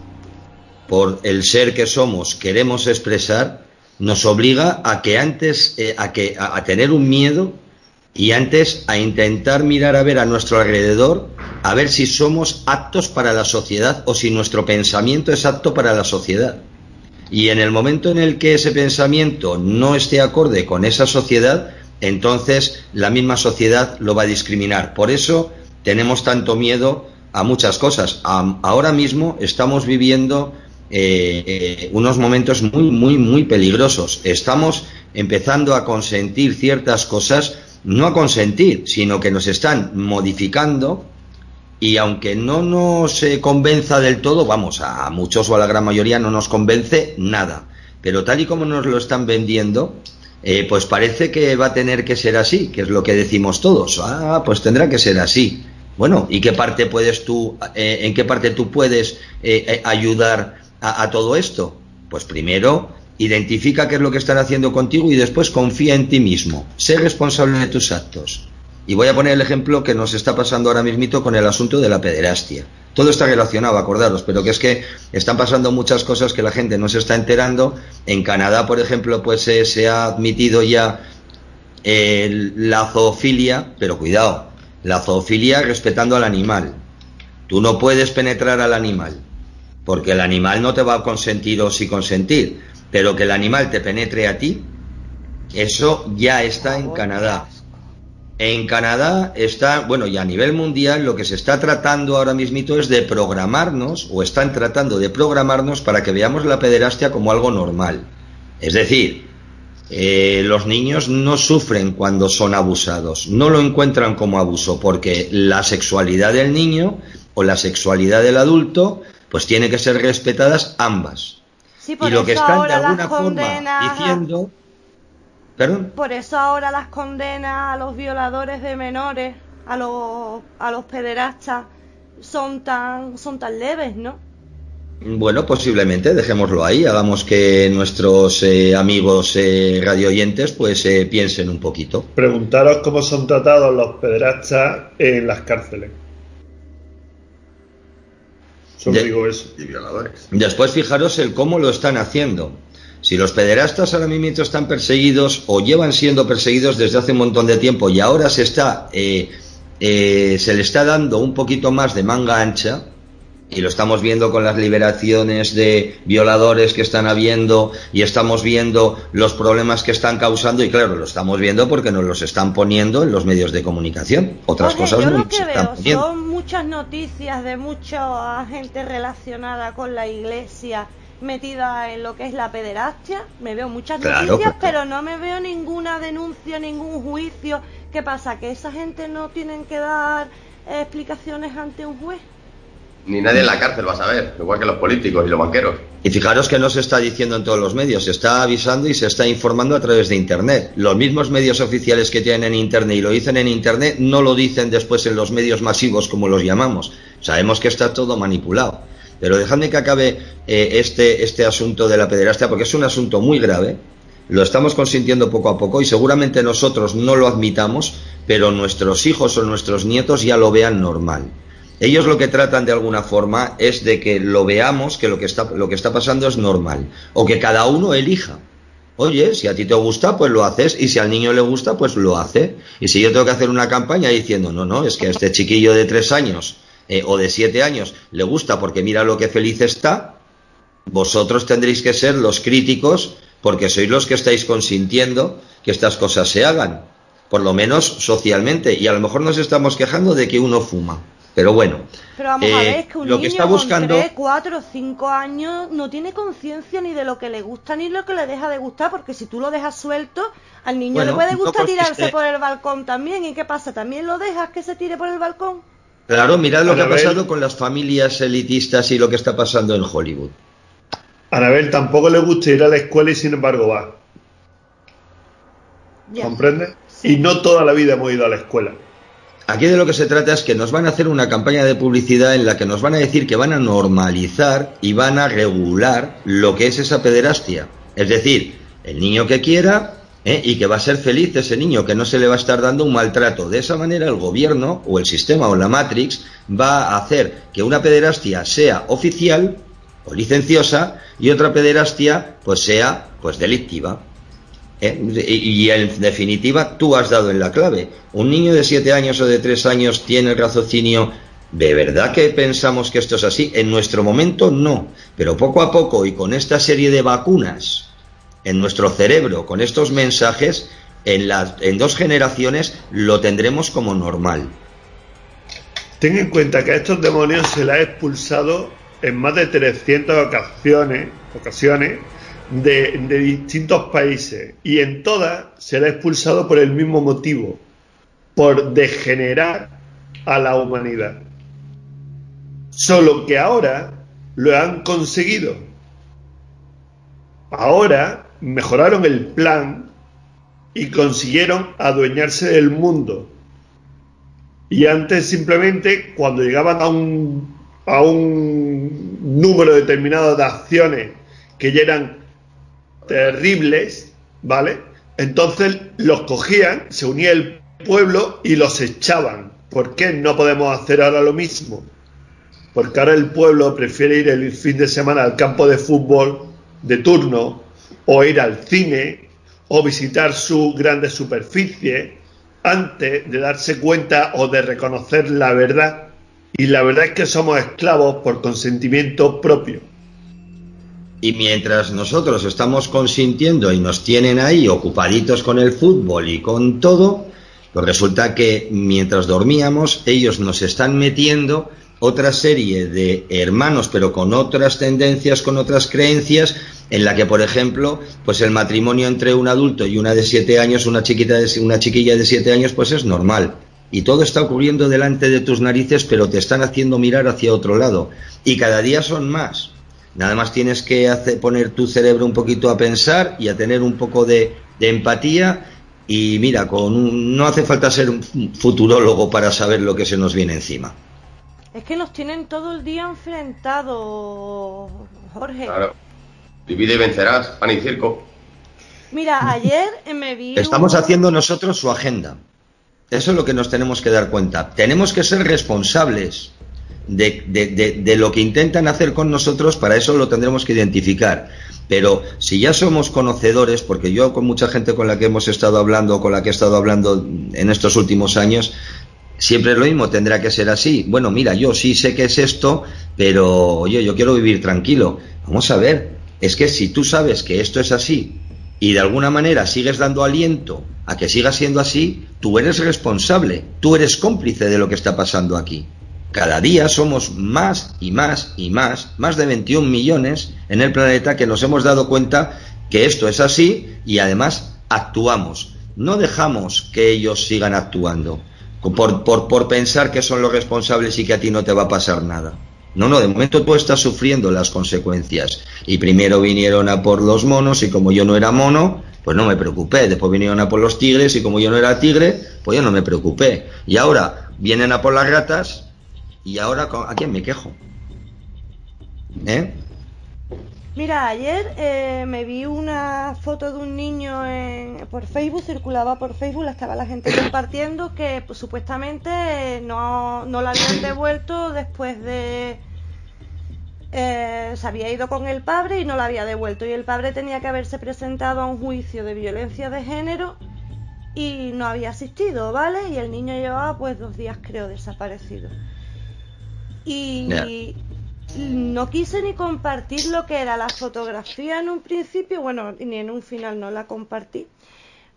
por el ser que somos, queremos expresar, nos obliga a que antes, eh, a, que, a, tener un miedo y antes a intentar mirar a ver a nuestro alrededor, a ver si somos aptos para la sociedad o si nuestro pensamiento es apto para la sociedad. Y en el momento en el que ese pensamiento no esté acorde con esa sociedad, entonces la misma sociedad lo va a discriminar. Por eso tenemos tanto miedo a muchas cosas. ahora mismo estamos viviendo eh, unos momentos muy, muy, muy peligrosos. Estamos empezando a consentir ciertas cosas, no a consentir, sino que nos están modificando y aunque no nos eh, convenza del todo, vamos, a muchos o a la gran mayoría no nos convence nada. Pero tal y como nos lo están vendiendo, eh, pues parece que va a tener que ser así, que es lo que decimos todos. Ah, pues tendrá que ser así. Bueno, ¿y qué parte puedes tú, en qué parte tú puedes ayudar a, todo esto? Pues primero, identifica qué es lo que están haciendo contigo y después confía en ti mismo. Sé responsable de tus actos. Y voy a poner el ejemplo que nos está pasando ahora mismito con el asunto de la pederastia. Todo está relacionado, acordaros, pero que es que están pasando muchas cosas que la gente no se está enterando. En Canadá, por ejemplo, pues se ha admitido ya la zoofilia, pero cuidado, la zoofilia respetando al animal. Tú no puedes penetrar al animal, porque el animal no te va a consentir o sí consentir, pero que el animal te penetre a ti, eso ya está en Canadá. En Canadá está, bueno, y a nivel mundial lo que se está tratando ahora mismito es de programarnos, o están tratando de programarnos para que veamos la pederastia como algo normal. Es decir, eh, los niños no sufren cuando son abusados, no lo encuentran como abuso, porque la sexualidad del niño o la sexualidad del adulto, pues tiene que ser respetadas ambas. y lo que están de alguna forma diciendo por eso ahora las condenas a los violadores de menores, a los, a los pederastas, son tan, son tan leves, ¿no? Bueno, posiblemente, dejémoslo ahí, hagamos que nuestros eh, amigos eh, radioyentes pues eh, piensen un poquito. Preguntaros cómo son tratados los pederastas en las cárceles. Solo digo eso. Después fijaros el cómo lo están haciendo. Si los pederastas ahora mismo están perseguidos o llevan siendo perseguidos desde hace un montón de tiempo y ahora se está eh, eh, se le está dando un poquito más de manga ancha y lo estamos viendo con las liberaciones de violadores que están habiendo y estamos viendo los problemas que están causando y claro, lo estamos viendo porque nos los están poniendo en los medios de comunicación. Otras cosas no que veo son muchas noticias de mucha gente relacionada con la iglesia metida en lo que es la pederastia. Me veo muchas noticias, pero no me veo ninguna denuncia, ningún juicio. ¿Qué pasa? ¿Que esa gente no tienen que dar explicaciones ante un juez? Ni nadie en la cárcel va a saber, igual que los políticos y los banqueros. Y fijaros que no se está diciendo en todos los medios, se está avisando y se está informando a través de Internet. Los mismos medios oficiales que tienen en Internet y lo dicen en Internet no lo dicen después en los medios masivos como los llamamos. Sabemos que está todo manipulado. Pero dejadme que acabe eh, este, este asunto de la pederastia porque es un asunto muy grave. Lo estamos consintiendo poco a poco y seguramente nosotros no lo admitamos, pero nuestros hijos o nuestros nietos ya lo vean normal. Ellos lo que tratan de alguna forma es de que lo veamos, que lo que está, lo que está pasando es normal, o que cada uno elija. Oye, si a ti te gusta, pues lo haces, y si al niño le gusta, pues lo hace. Y si yo tengo que hacer una campaña diciendo, no, no, es que a este chiquillo de tres años eh, o de siete años le gusta porque mira lo que feliz está, vosotros tendréis que ser los críticos porque sois los que estáis consintiendo que estas cosas se hagan, por lo menos socialmente, y a lo mejor nos estamos quejando de que uno fuma. Pero bueno, Pero vamos a ver, eh, es que un lo niño que está buscando... con 3, 4, 5 años no tiene conciencia ni de lo que le gusta ni lo que le deja de gustar, porque si tú lo dejas suelto, al niño le puede gustar tirarse por el balcón también. ¿Y qué pasa? ¿También lo dejas que se tire por el balcón? Claro, mirad lo que ha pasado con las familias elitistas y lo que está pasando en Hollywood. Anabel tampoco le gusta ir a la escuela y sin embargo va. ¿Comprende? Y no toda la vida hemos ido a la escuela. Aquí de lo que se trata es que nos van a hacer una campaña de publicidad en la que nos van a decir que van a normalizar y van a regular lo que es esa pederastia. Es decir, el niño que quiera ¿eh? y que va a ser feliz ese niño, que no se le va a estar dando un maltrato. De esa manera el gobierno o el sistema o la Matrix va a hacer que una pederastia sea oficial o licenciosa y otra pederastia pues sea pues delictiva. ¿Eh? Y, en definitiva, tú has dado en la clave. Un niño de siete años o de tres años tiene el raciocinio. ¿De verdad que pensamos que esto es así? En nuestro momento no, pero poco a poco y con esta serie de vacunas en nuestro cerebro, con estos mensajes, en, las, en dos generaciones lo tendremos como normal. Ten en cuenta que a estos demonios se les ha expulsado en más de 300 ocasiones, ocasiones de, distintos países y en todas se le ha expulsado por el mismo motivo, por degenerar a la humanidad. Solo que ahora lo han conseguido. Ahora mejoraron el plan y consiguieron adueñarse del mundo. Y antes simplemente cuando llegaban a un, a un número determinado de acciones que ya eran terribles, ¿vale? Entonces los cogían, se unía el pueblo y los echaban. ¿Por qué no podemos hacer ahora lo mismo? Porque ahora el pueblo prefiere ir el fin de semana al campo de fútbol de turno o ir al cine o visitar su grande superficie antes de darse cuenta o de reconocer la verdad. Y la verdad es que somos esclavos por consentimiento propio. Y mientras nosotros estamos consintiendo y nos tienen ahí ocupaditos con el fútbol y con todo, pues resulta que mientras dormíamos ellos nos están metiendo otra serie de hermanos pero con otras tendencias, con otras creencias, en la que, por ejemplo, pues el matrimonio entre un adulto y una de siete años, una chiquita de, una chiquilla de siete años, pues es normal. Y todo está ocurriendo delante de tus narices, pero te están haciendo mirar hacia otro lado. Y cada día son más. Nada más tienes que poner tu cerebro un poquito a pensar y a tener un poco de, empatía. Y mira, con no hace falta ser un futurólogo para saber lo que se nos viene encima. Es que nos tienen todo el día enfrentados, Jorge. Claro. Divide y vencerás, pan y circo. Mira, ayer me vi. Estamos haciendo nosotros su agenda. Eso es lo que nos tenemos que dar cuenta. Tenemos que ser responsables de, de, lo que intentan hacer con nosotros, para eso lo tendremos que identificar. Pero si ya somos conocedores, porque yo con mucha gente con la que hemos estado hablando, con la que he estado hablando en estos últimos años, siempre es lo mismo, tendrá que ser así. Bueno, mira, yo sí sé que es esto, pero oye, yo quiero vivir tranquilo. Vamos a ver, es que si tú sabes que esto es así y de alguna manera sigues dando aliento a que siga siendo así, tú eres responsable, tú eres cómplice de lo que está pasando aquí. Cada día somos más y más y más, más de 21 millones en el planeta que nos hemos dado cuenta que esto es así y además actuamos. No dejamos que ellos sigan actuando por, por, por pensar que son los responsables y que a ti no te va a pasar nada. No, no, de momento tú estás sufriendo las consecuencias. Y primero vinieron a por los monos y como yo no era mono, pues no me preocupé. Después vinieron a por los tigres y como yo no era tigre, pues yo no me preocupé. Y ahora vienen a por las ratas y ahora ¿a quién me quejo? ¿Eh? Mira, ayer eh, me vi una foto de un niño por Facebook, circulaba por Facebook, la estaba la gente compartiendo, que pues, supuestamente no, no la habían devuelto después de... Eh, se había ido con el padre y no la había devuelto. Y el padre tenía que haberse presentado a un juicio de violencia de género y no había asistido, ¿vale? Y el niño llevaba pues dos días creo desaparecido. Y, no quise ni compartir lo que era la fotografía en un principio, bueno, ni en un final no la compartí,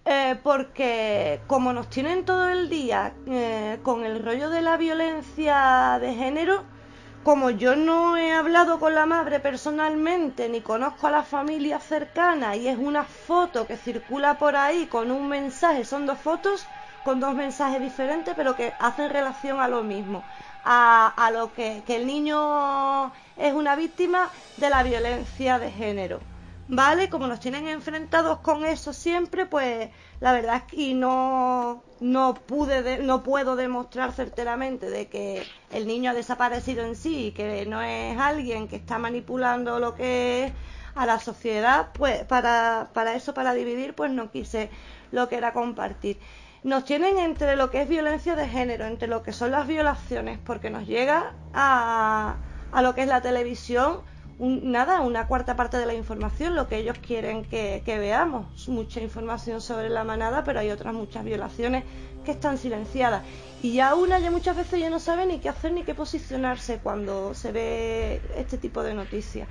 eh, porque como nos tienen todo el día eh, con el rollo de la violencia de género, como yo no he hablado con la madre personalmente, ni conozco a la familia cercana, y es una foto que circula por ahí con un mensaje, son dos fotos con dos mensajes diferentes, pero que hacen relación a lo mismo a, lo que, el niño es una víctima de la violencia de género. ¿Vale? Como nos tienen enfrentados con eso siempre, pues la verdad es que no, no pude, no puedo demostrar certeramente de que el niño ha desaparecido en sí y que no es alguien que está manipulando lo que es a la sociedad, pues para, para eso, para dividir, pues no quise lo que era compartir nos tienen entre lo que es violencia de género, entre lo que son las violaciones, porque nos llega a, a lo que es la televisión, nada, una cuarta parte de la información, lo que ellos quieren que, que, veamos. Mucha información sobre la manada, pero hay otras muchas violaciones que están silenciadas. Y ya una ya muchas veces ya no sabe ni qué hacer ni qué posicionarse cuando se ve este tipo de noticias.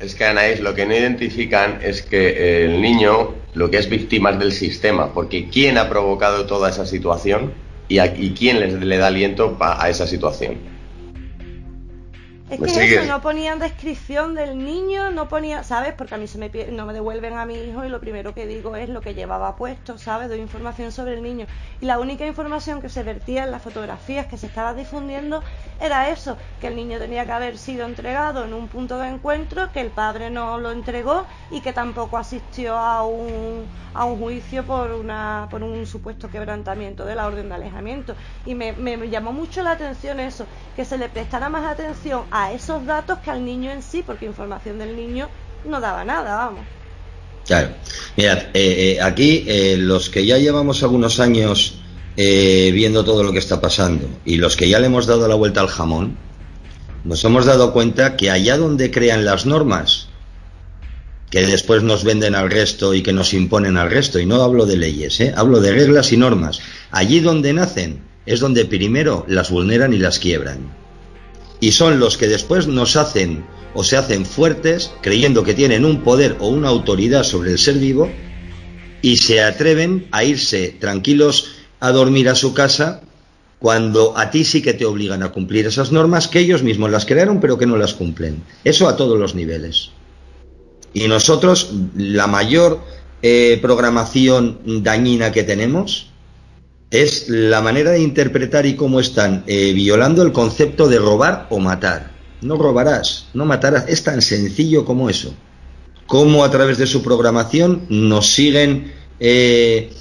Es que Anaís, lo que no identifican es que el niño lo que es víctima del sistema, porque ¿quién ha provocado toda esa situación y, quién les, le da aliento a esa situación? Es que eso, no ponían descripción del niño, no ponía, ¿sabes? Porque a mí se me no me devuelven a mi hijo y lo primero que digo es lo que llevaba puesto, ¿sabes? Doy información sobre el niño. Y la única información que se vertía en las fotografías que se estaba difundiendo era eso, que el niño tenía que haber sido entregado en un punto de encuentro, que el padre no lo entregó y que tampoco asistió a un, a un juicio por, una, por un supuesto quebrantamiento de la orden de alejamiento. Y me, me llamó mucho la atención eso, que se le prestara más atención a a esos datos que al niño en sí, porque información del niño no daba nada, vamos. Claro, mirad, eh, eh, aquí eh, los que ya llevamos algunos años viendo todo lo que está pasando y los que ya le hemos dado la vuelta al jamón, nos hemos dado cuenta que allá donde crean las normas, que después nos venden al resto y que nos imponen al resto, y no hablo de leyes, hablo de reglas y normas, allí donde nacen es donde primero las vulneran y las quiebran y son los que después nos hacen o se hacen fuertes creyendo que tienen un poder o una autoridad sobre el ser vivo y se atreven a irse tranquilos a dormir a su casa cuando a ti sí que te obligan a cumplir esas normas que ellos mismos las crearon pero que no las cumplen. Eso a todos los niveles. Y nosotros, la mayor eh, programación dañina que tenemos es la manera de interpretar y cómo están eh, violando el concepto de robar o matar. No robarás, no matarás, es tan sencillo como eso. Cómo a través de su programación nos siguen eh,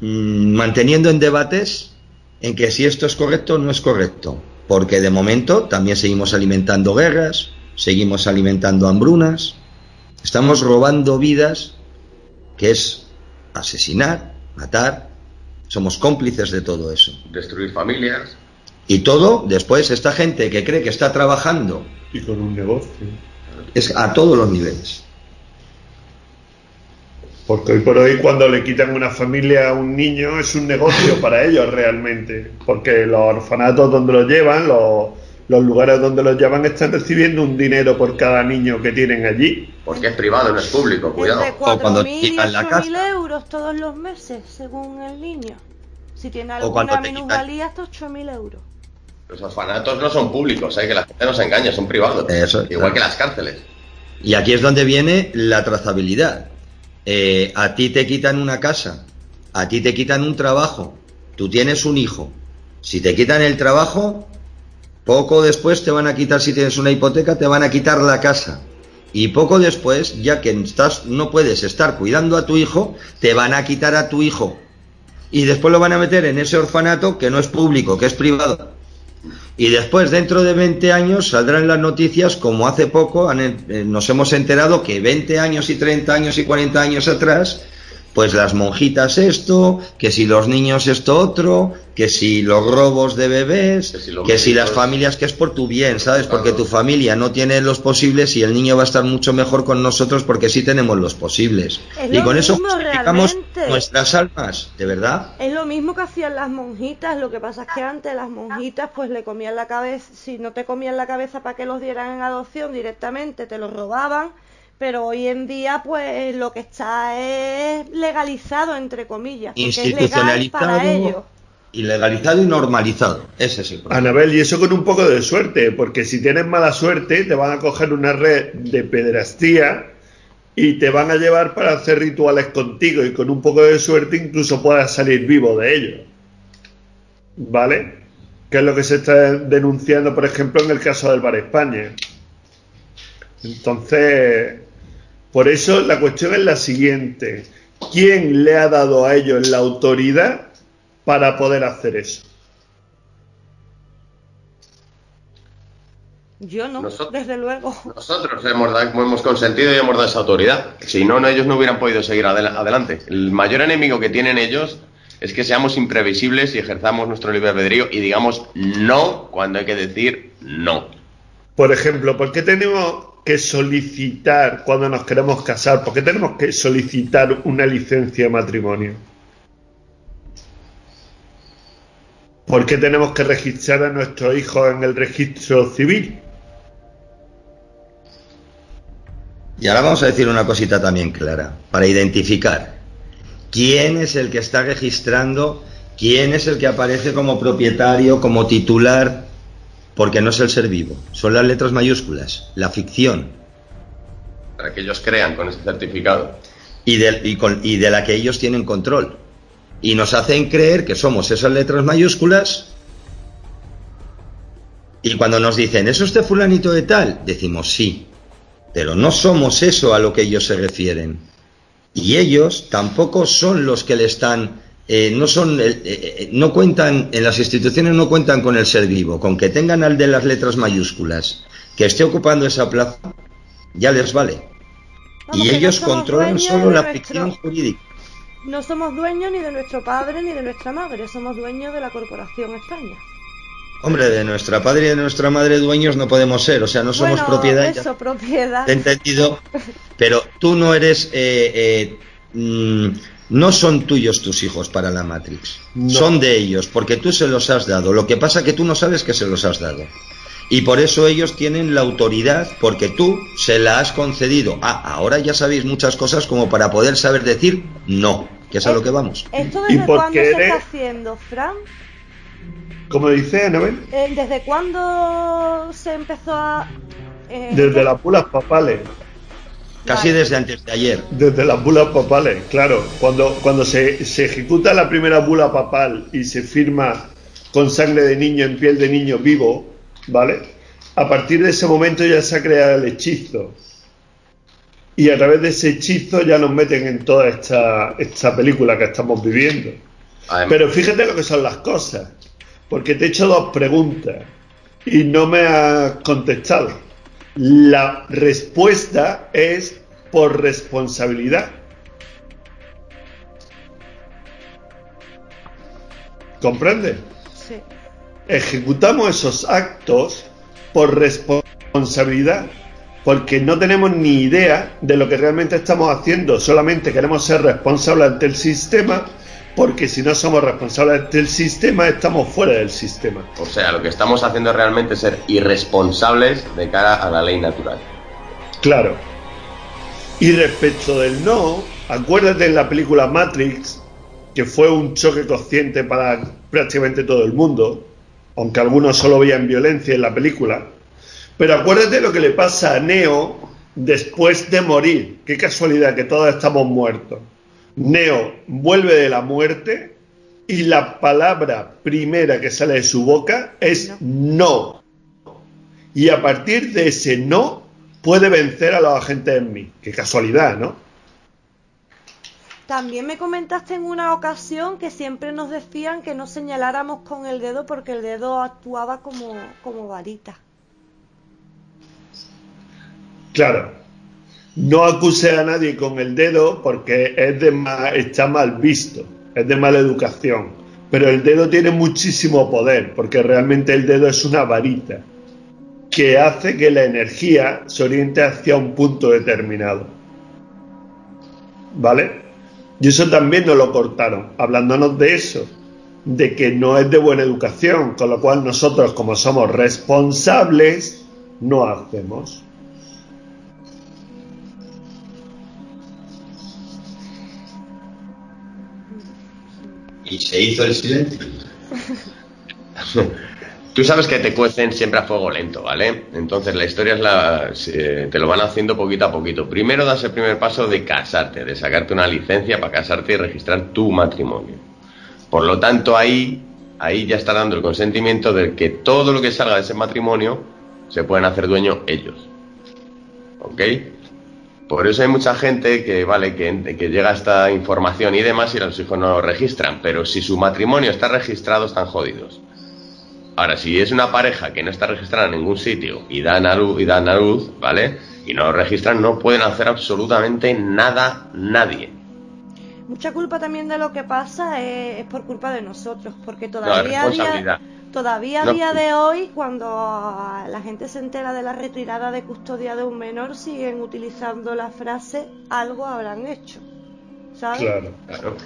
mm, manteniendo en debates en que si esto es correcto o no es correcto. Porque de momento también seguimos alimentando guerras, seguimos alimentando hambrunas, estamos robando vidas, que es asesinar, matar, somos cómplices de todo eso. Destruir familias. Y todo, después, esta gente que cree que está trabajando. Y con un negocio. Es a todos los niveles. Porque hoy por hoy cuando le quitan una familia a un niño es un negocio para ellos realmente. Porque los orfanatos donde los llevan, los, los lugares donde los llevan están recibiendo un dinero por cada niño que tienen allí. Porque es privado, no es público, cuidado. o cuando quitan la casa. euros todos los meses, según el niño. Si tiene alguna minusvalía, hasta 8.000 euros. Los orfanatos no son públicos, hay ¿eh? que la gente no se engaña, son privados. igual que las cárceles. Y aquí es donde viene la trazabilidad. Eh, a ti te quitan una casa, a ti te quitan un trabajo, tú tienes un hijo. Si te quitan el trabajo, poco después te van a quitar, si tienes una hipoteca, te van a quitar la casa. Y poco después, ya que estás, no puedes estar cuidando a tu hijo, te van a quitar a tu hijo. Y después lo van a meter en ese orfanato que no es público, que es privado. Y después, dentro de 20 años, saldrán las noticias como hace poco eh, nos hemos enterado que 20 años y 30 años y 40 años atrás pues las monjitas esto, que si los niños esto otro, que si los robos de bebés, que si, las familias, que es por tu bien, ¿sabes? Porque tu familia no tiene los posibles y el niño va a estar mucho mejor con nosotros porque sí tenemos los posibles. y con eso justificamos nuestras almas, ¿de verdad? Es lo mismo que hacían las monjitas, lo que pasa es que antes las monjitas pues le comían la cabeza, si no te comían la cabeza para que los dieran en adopción directamente, te los robaban pero hoy en día pues lo que está es legalizado entre comillas institucionalizado y legalizado y normalizado. Ese es el problema. Anabel y eso con un poco de suerte porque si tienes mala suerte te van a coger una red de pederastía y te van a llevar para hacer rituales contigo y con un poco de suerte incluso puedas salir vivo de ello. ¿vale? que es lo que se está denunciando por ejemplo en el caso del Bar España entonces por eso la cuestión es la siguiente. ¿Quién le ha dado a ellos la autoridad para poder hacer eso? Yo no, desde luego. Nosotros hemos, hemos, consentido y hemos dado esa autoridad. Si no, ellos no hubieran podido seguir adelante. El mayor enemigo que tienen ellos es que seamos imprevisibles y ejerzamos nuestro libre albedrío y digamos no cuando hay que decir no. Por ejemplo, ¿por qué tenemos que solicitar cuando nos queremos casar? ¿Por qué tenemos que solicitar una licencia de matrimonio? ¿Por qué tenemos que registrar a nuestros hijos en el registro civil? Y ahora vamos a decir una cosita también clara, para identificar quién es el que está registrando, quién es el que aparece como propietario, como titular porque no es el ser vivo, son las letras mayúsculas, la ficción. Para que ellos crean con ese certificado. Y de, y, de la que ellos tienen control. Y nos hacen creer que somos esas letras mayúsculas. Y cuando nos dicen, ¿es usted fulanito de tal? Decimos sí. Pero no somos eso a lo que ellos se refieren. Y ellos tampoco son los que le están eh, no son eh, eh, no cuentan en las instituciones no cuentan con el ser vivo con que tengan al de las letras mayúsculas que esté ocupando esa plaza ya les vale y ellos controlan solo la ficción jurídica no somos dueños ni de nuestro padre ni de nuestra madre somos dueños de la corporación España Hombre, de nuestra padre y de nuestra madre dueños no podemos ser, o sea, no somos propiedad. Eso, propiedad. entendido, pero tú no eres mm, no son tuyos tus hijos para la Matrix. Son de ellos, porque tú se los has dado. Lo que pasa es que tú no sabes que se los has dado. Y por eso ellos tienen la autoridad, porque tú se la has concedido. Ah, ahora ya sabéis muchas cosas como para poder saber decir no, que es a lo que vamos. ¿Esto desde cuándo se está haciendo, Fran? Como dice Anabel. Eh, ¿Desde cuándo se empezó a...? Eh, desde las pulas papales. Casi desde antes de ayer. Desde las bulas papales, claro. Cuando, cuando se, se, ejecuta la primera bula papal y se firma con sangre de niño en piel de niño vivo, ¿vale? A partir de ese momento ya se ha creado el hechizo. Y a través de ese hechizo ya nos meten en toda esta, esta película que estamos viviendo. Pero fíjate lo que son las cosas. Porque te he hecho dos preguntas y no me has contestado. La respuesta es por responsabilidad. ¿Comprende? Sí. ejecutamos esos actos por responsabilidad, porque no tenemos ni idea de lo que realmente estamos haciendo, solamente queremos ser responsables ante el sistema, porque si no somos responsables del sistema, estamos fuera del sistema. O sea, lo que estamos haciendo realmente es ser irresponsables de cara a la ley natural. Claro. Y respecto del no, acuérdate en la película Matrix, que fue un choque consciente para prácticamente todo el mundo, aunque algunos solo veían violencia en la película. Pero acuérdate lo que le pasa a Neo después de morir. Qué casualidad que todos estamos muertos. Neo vuelve de la muerte y la palabra primera que sale de su boca es no. Y a partir de ese no puede vencer a los agentes en mí. Qué casualidad, ¿no? También me comentaste en una ocasión que siempre nos decían que no señaláramos con el dedo porque el dedo actuaba como, como varita. Claro, no acuse a nadie con el dedo porque es de está mal visto, es de mala educación. Pero el dedo tiene muchísimo poder porque realmente el dedo es una varita que hace que la energía se oriente hacia un punto determinado. ¿Vale? Y eso también nos lo cortaron, hablándonos de eso, de que no es de buena educación, con lo cual nosotros como somos responsables, no hacemos. Y se hizo el silencio. Tú sabes que te cuecen siempre a fuego lento, ¿vale? Entonces la historia es la, te lo van haciendo poquito a poquito. Primero das el primer paso de casarte, de sacarte una licencia para casarte y registrar tu matrimonio. Por lo tanto ahí, ahí ya está dando el consentimiento de que todo lo que salga de ese matrimonio se pueden hacer dueño ellos. ¿Ok? Por eso hay mucha gente que, vale, que, que llega esta información y demás y los hijos no lo registran, pero si su matrimonio está registrado están jodidos. Ahora, si es una pareja que no está registrada en ningún sitio y dan a luz, y dan a luz ¿vale? Y no lo registran, no pueden hacer absolutamente nada nadie. Mucha culpa también de lo que pasa es, por culpa de nosotros, porque todavía Todavía a día de hoy, cuando la gente se entera de la retirada de custodia de un menor, siguen utilizando la frase algo habrán hecho. ¿Sabes? Claro, claro.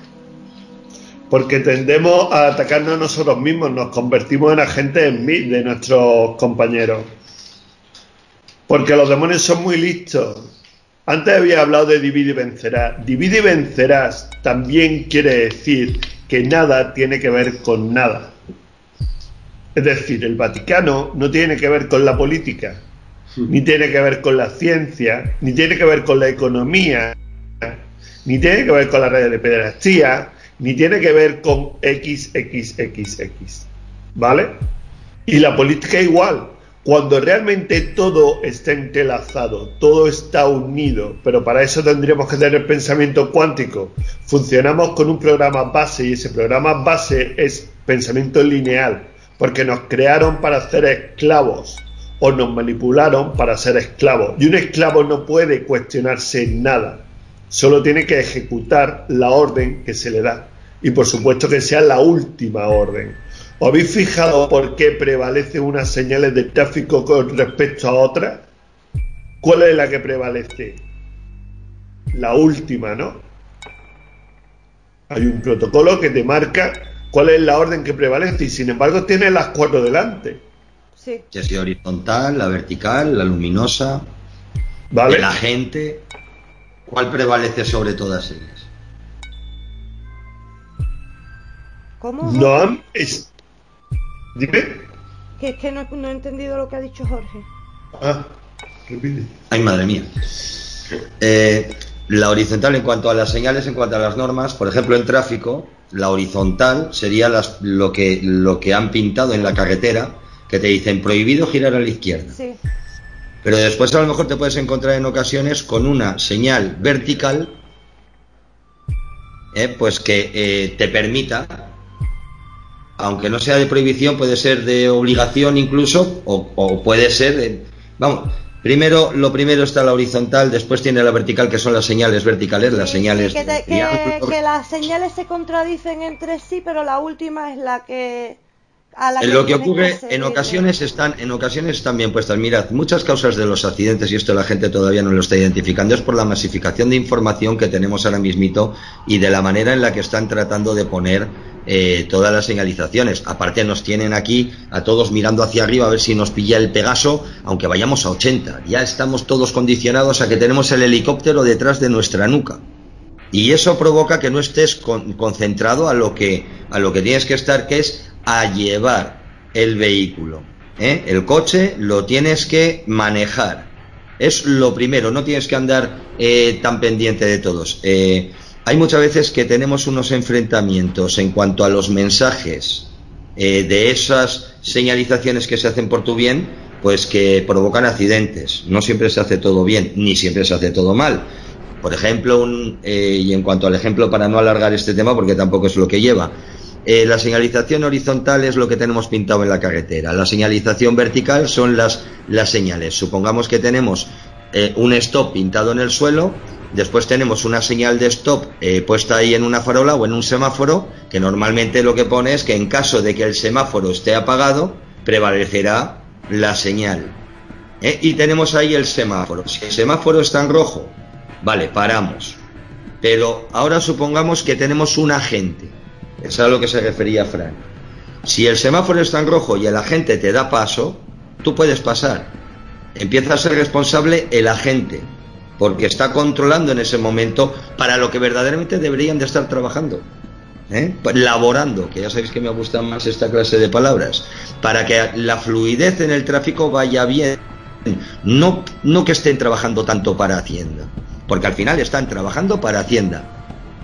Porque tendemos a atacarnos a nosotros mismos, nos convertimos en agentes en mí de nuestros compañeros. Porque los demonios son muy listos. Antes había hablado de divide y vencerás. Divide y vencerás también quiere decir que nada tiene que ver con nada. Es decir, el Vaticano no tiene que ver con la política, ni tiene que ver con la ciencia, ni tiene que ver con la economía, ni tiene que ver con la red de pederastía, ni tiene que ver con XXXX. ¿Vale? Y la política igual. Cuando realmente todo está entrelazado, todo está unido, pero para eso tendríamos que tener pensamiento cuántico. Funcionamos con un programa base y ese programa base es pensamiento lineal porque nos crearon para ser esclavos o nos manipularon para ser esclavos. Y un esclavo no puede cuestionarse nada, solo tiene que ejecutar la orden que se le da. Y por supuesto que sea la última orden. ¿Os habéis fijado por qué prevalecen unas señales de tráfico con respecto a otras? ¿Cuál es la que prevalece? La última, ¿no? Hay un protocolo que te marca cuál es la orden que prevalece y sin embargo tiene las cuatro delante. Sí. Ya sea horizontal, la vertical, la luminosa, ¿Vale? la gente. ¿Cuál prevalece sobre todas ellas? ¿Cómo? No, es... Dime. Que es que no, no, he entendido lo que ha dicho Jorge. Ah, repite. Ay, madre mía. Eh, la horizontal en cuanto a las señales, en cuanto a las normas, por ejemplo, en tráfico, la horizontal sería lo, que, lo que han pintado en la carretera, que te dicen prohibido girar a la izquierda. Pero después a lo mejor te puedes encontrar en ocasiones con una señal vertical, eh, pues que eh, te permita, aunque no sea de prohibición, puede ser de obligación incluso, o, o puede ser de, vamos, Primero, lo primero está la horizontal, después tiene la vertical, que son las señales verticales, las señales. Que, que, las señales se contradicen entre sí, pero la última es la que lo que ocurre en ocasiones están en ocasiones están bien puestas mirad muchas causas de los accidentes y esto la gente todavía no lo está identificando es por la masificación de información que tenemos ahora mismito y de la manera en la que están tratando de poner eh, todas las señalizaciones aparte nos tienen aquí a todos mirando hacia arriba a ver si nos pilla el Pegaso aunque vayamos a 80 ya estamos todos condicionados a que tenemos el helicóptero detrás de nuestra nuca y eso provoca que no estés concentrado a lo que a lo que tienes que estar que es a llevar el vehículo. ¿eh? El coche lo tienes que manejar. Es lo primero, no tienes que andar eh, tan pendiente de todos. Eh, hay muchas veces que tenemos unos enfrentamientos en cuanto a los mensajes de esas señalizaciones que se hacen por tu bien, pues que provocan accidentes. No siempre se hace todo bien, ni siempre se hace todo mal. Por ejemplo, y en cuanto al ejemplo, para no alargar este tema, porque tampoco es lo que lleva, eh, la señalización horizontal es lo que tenemos pintado en la carretera. La señalización vertical son las, las señales. Supongamos que tenemos eh, un stop pintado en el suelo, después tenemos una señal de stop eh, puesta ahí en una farola o en un semáforo, que normalmente lo que pone es que en caso de que el semáforo esté apagado, prevalecerá la señal. Y tenemos ahí el semáforo. Si el semáforo está en rojo, vale, paramos. Pero ahora supongamos que tenemos un agente es a lo que se refería Frank. Si el semáforo está en rojo y el agente te da paso, tú puedes pasar. Empieza a ser responsable el agente, porque está controlando en ese momento para lo que verdaderamente deberían de estar trabajando. ¿eh? Laborando, que ya sabéis que me gusta más esta clase de palabras, para que la fluidez en el tráfico vaya bien. No, no que estén trabajando tanto para Hacienda, porque al final están trabajando para Hacienda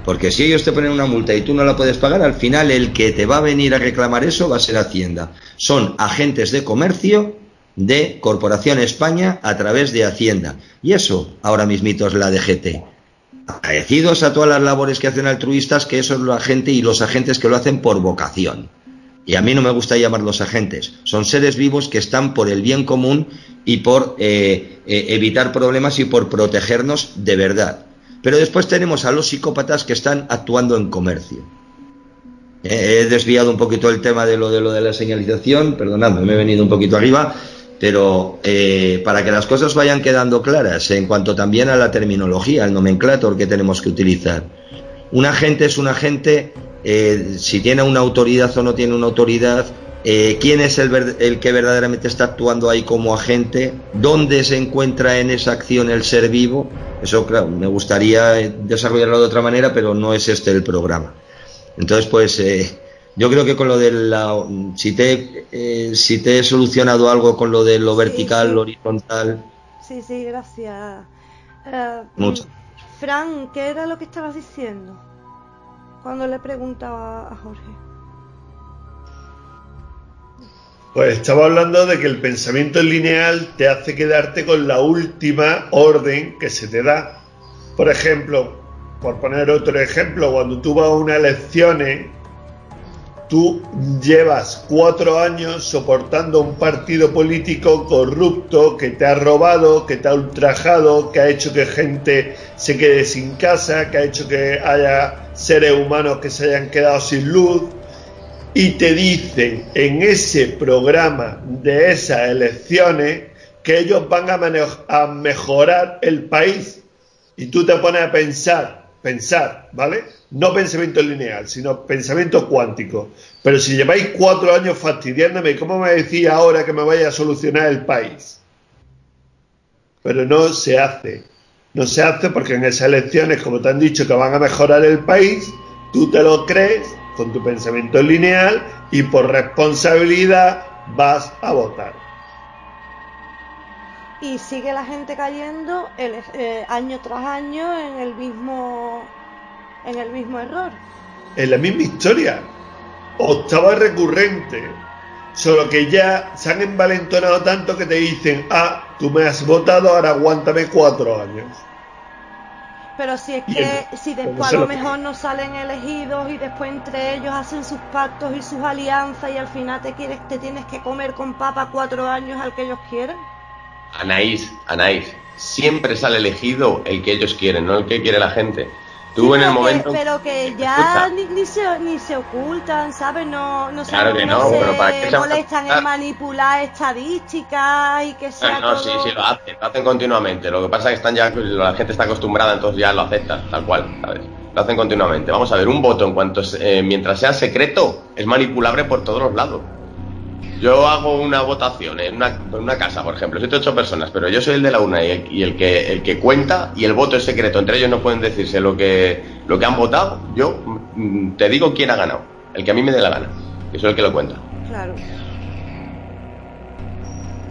porque si ellos te ponen una multa y tú no la puedes pagar, al final el que te va a venir a reclamar eso va a ser Hacienda. Son agentes de comercio de Corporación España a través de Hacienda. Y eso ahora mismito es la DGT. Agradecidos a todas las labores que hacen altruistas, que eso es la gente y los agentes que lo hacen por vocación. Y a mí no me gusta llamarlos agentes. Son seres vivos que están por el bien común y por eh, eh, evitar problemas y por protegernos de verdad. Pero después tenemos a los psicópatas que están actuando en comercio. He desviado un poquito el tema de lo de lo de la señalización, perdonadme, me he venido un poquito arriba, pero eh, para que las cosas vayan quedando claras en cuanto también a la terminología, al nomenclator que tenemos que utilizar. Un agente es un agente eh, si tiene una autoridad o no tiene una autoridad, eh, quién es el, que verdaderamente está actuando ahí como agente, dónde se encuentra en esa acción el ser vivo. Eso, claro, me gustaría desarrollarlo de otra manera, pero no es este el programa. Entonces, pues, yo creo que con lo de la. Si te, eh, si te he solucionado algo con lo de lo vertical, lo horizontal. Sí, sí, gracias. Mucho. Fran, ¿qué era lo que estabas diciendo? Cuando le preguntaba a Jorge. Pues estaba hablando de que el pensamiento lineal te hace quedarte con la última orden que se te da. Por ejemplo, por poner otro ejemplo, cuando tú vas a unas elecciones, tú llevas cuatro años soportando un partido político corrupto que te ha robado, que te ha ultrajado, que ha hecho que gente se quede sin casa, que ha hecho que haya seres humanos que se hayan quedado sin luz y te dicen en ese programa de esas elecciones que ellos van a, mejorar el país. Y tú te pones a pensar, pensar, ¿vale? No pensamiento lineal, sino pensamiento cuántico. Pero si lleváis cuatro años fastidiándome, ¿cómo me decís ahora que me vaya a solucionar el país? Pero no se hace. No se hace porque en esas elecciones, como te han dicho que van a mejorar el país, tú te lo crees con tu pensamiento lineal y por responsabilidad vas a votar. Y sigue la gente cayendo el, eh, año tras año en el mismo en el mismo error. En la misma historia. Octava recurrente. Solo que ya se han envalentonado tanto que te dicen, ah, tú me has votado, ahora aguántame cuatro años. Pero si es que si después a lo mejor no salen elegidos y después entre ellos hacen sus pactos y sus alianzas y al final te quieres te tienes que comer con papa cuatro años al que ellos quieren. Anaís, Anaís, siempre sale elegido el que ellos quieren, no el que quiere la gente. Tú en el momento. pero que ya ni, se, ni se ocultan, ¿sabes? No, no, claro que no, se pero para qué se molestan en manipular estadísticas y que sea. No, sí, sí, lo hacen, lo hacen continuamente. Lo que pasa es que están ya, la gente está acostumbrada, entonces ya lo acepta, tal cual, ¿sabes? Lo hacen continuamente. Vamos a ver, un voto en cuanto eh, mientras sea secreto, es manipulable por todos los lados. Yo hago una votación en una, casa, por ejemplo, siete ocho personas, pero yo soy el de la una y, el, que el que cuenta y el voto es secreto. Entre ellos no pueden decirse lo que lo que han votado. Yo mm, te digo quién ha ganado, el que a mí me dé la gana. Yo soy el que lo cuenta. Claro.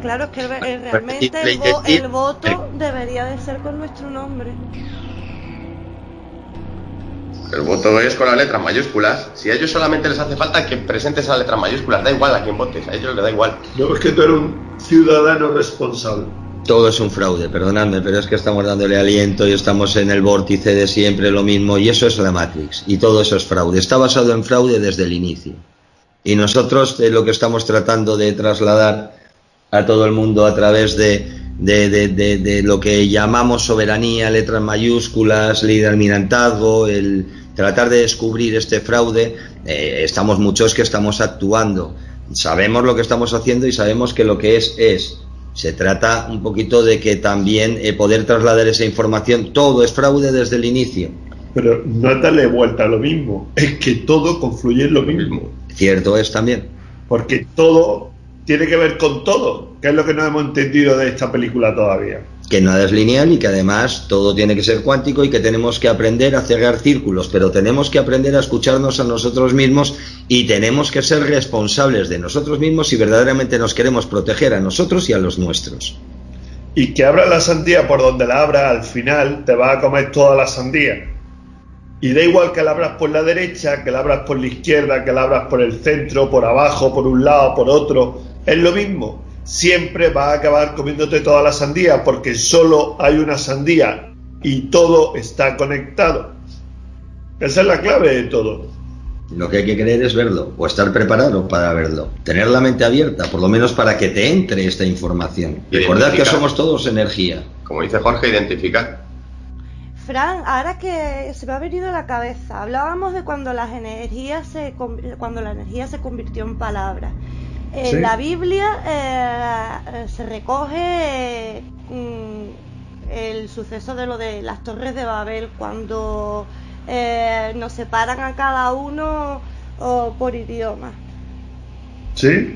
Claro, es que realmente el voto debería de ser con nuestro nombre. El voto es con las letras mayúsculas. Si a ellos solamente les hace falta que presentes las letras mayúsculas, da igual a quién votes, a ellos les da igual. No, es que tú eres un ciudadano responsable. Todo es un fraude, perdonadme, pero es que estamos dándole aliento y estamos en el vórtice de siempre lo mismo, y eso es la Matrix, y todo eso es fraude. Está basado en fraude desde el inicio. Y nosotros eh, lo que estamos tratando de trasladar a todo el mundo a través de, de, de, de lo que llamamos soberanía, letras mayúsculas, ley de almirantazgo, el, tratar de descubrir este fraude, eh, estamos muchos que estamos actuando. Sabemos lo que estamos haciendo y sabemos que lo que es es. Se trata un poquito de que también eh, poder trasladar esa información, todo es fraude desde el inicio. Pero no darle vuelta a lo mismo, es que todo confluye en lo mismo. Cierto es también. Porque todo tiene que ver con todo, que es lo que no hemos entendido de esta película todavía que nada es lineal y que además todo tiene que ser cuántico y que tenemos que aprender a cerrar círculos, pero tenemos que aprender a escucharnos a nosotros mismos y tenemos que ser responsables de nosotros mismos si verdaderamente nos queremos proteger a nosotros y a los nuestros. Y que abra la sandía por donde la abra, al final te va a comer toda la sandía. Y da igual que la abras por la derecha, que la abras por la izquierda, que la abras por el centro, por abajo, por un lado, por otro, es lo mismo siempre va a acabar comiéndote toda la sandía porque solo hay una sandía y todo está conectado. Esa es la clave de todo. Lo que hay que querer es verlo o estar preparado para verlo. Tener la mente abierta, por lo menos para que te entre esta información. Recordar que somos todos energía. Como dice Jorge, identificar. Fran, ahora que se me ha venido a la cabeza, hablábamos de cuando las energías se cuando la energía se convirtió en palabras. En la Biblia eh, se recoge mm, el suceso de lo de las torres de Babel, cuando eh, nos separan a cada uno por idioma. Sí.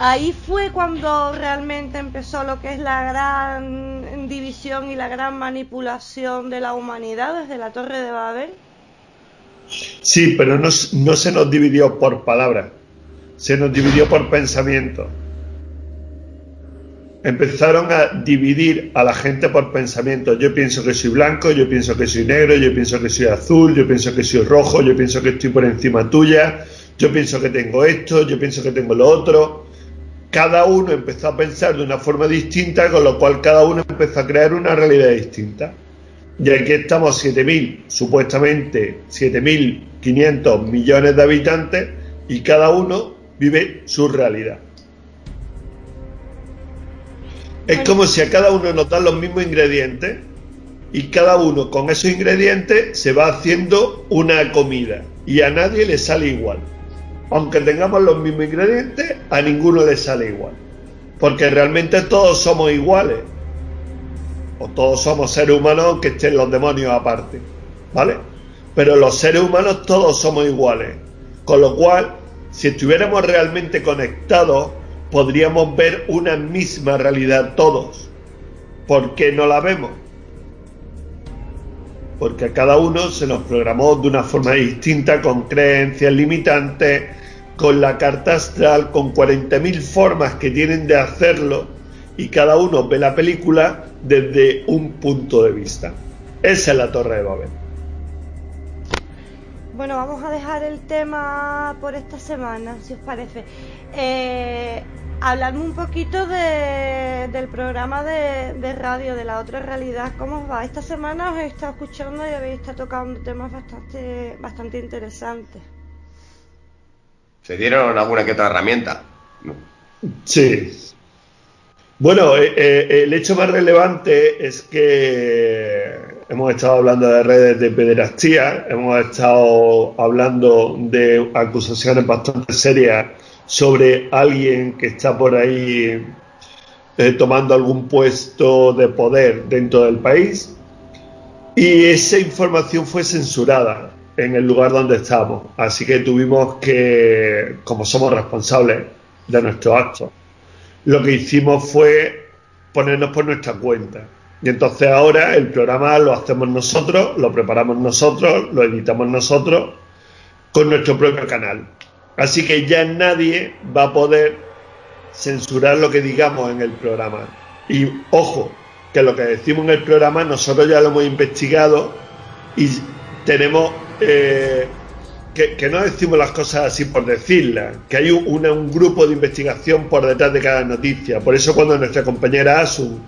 Ahí fue cuando realmente empezó lo que es la gran división y la gran manipulación de la humanidad desde la Torre de Babel. Sí, pero no, no se nos dividió por palabras se nos dividió por pensamiento. Empezaron a dividir a la gente por pensamiento. Yo pienso que soy blanco, yo pienso que soy negro, yo pienso que soy azul, yo pienso que soy rojo, yo pienso que estoy por encima tuya, yo pienso que tengo esto, yo pienso que tengo lo otro. Cada uno empezó a pensar de una forma distinta, con lo cual cada uno empezó a crear una realidad distinta. Y aquí estamos 7.000, supuestamente 7.500 millones de habitantes, y cada uno vive su realidad. Es como si a cada uno nos dan los mismos ingredientes y cada uno con esos ingredientes se va haciendo una comida y a nadie le sale igual. Aunque tengamos los mismos ingredientes, a ninguno le sale igual. Porque realmente todos somos iguales. O todos somos seres humanos aunque estén los demonios aparte. ¿Vale? Pero los seres humanos todos somos iguales. Con lo cual si estuviéramos realmente conectados, podríamos ver una misma realidad todos. ¿Por qué no la vemos? Porque a cada uno se nos programó de una forma distinta, con creencias limitantes, con la carta astral, con 40.000 formas que tienen de hacerlo, y cada uno ve la película desde un punto de vista. Esa es la Torre de Babel. Bueno, vamos a dejar el tema por esta semana, si os parece. Eh, hablarme un poquito del programa de, radio, de la otra realidad, ¿cómo os va? Esta semana os he estado escuchando y habéis estado tocando temas bastante, bastante interesantes. ¿Se dieron alguna que otra herramienta? Sí. Bueno, eh, eh, el hecho más relevante es que hemos estado hablando de redes de pederastía, hemos estado hablando de acusaciones bastante serias sobre alguien que está por ahí eh, tomando algún puesto de poder dentro del país y esa información fue censurada en el lugar donde estamos. Así que tuvimos que, como somos responsables de nuestros actos, lo que hicimos fue ponernos por nuestra cuenta. Y entonces ahora el programa lo hacemos nosotros, lo preparamos nosotros, lo editamos nosotros con nuestro propio canal. Así que ya nadie va a poder censurar lo que digamos en el programa. Y ojo, que lo que decimos en el programa nosotros ya lo hemos investigado y tenemos eh, que, no decimos las cosas así por decirlas, que hay un, un, grupo de investigación por detrás de cada noticia. Por eso cuando nuestra compañera Asun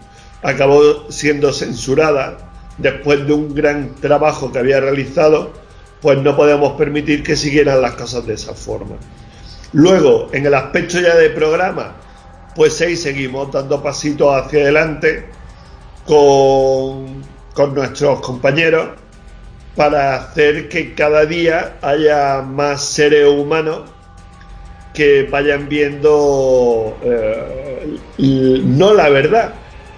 acabó siendo censurada después de un gran trabajo que había realizado, pues no podemos permitir que siguieran las cosas de esa forma. Luego, en el aspecto ya de programa, pues seguimos dando pasitos hacia adelante con, con nuestros compañeros para hacer que cada día haya más seres humanos que vayan viendo eh, no la verdad,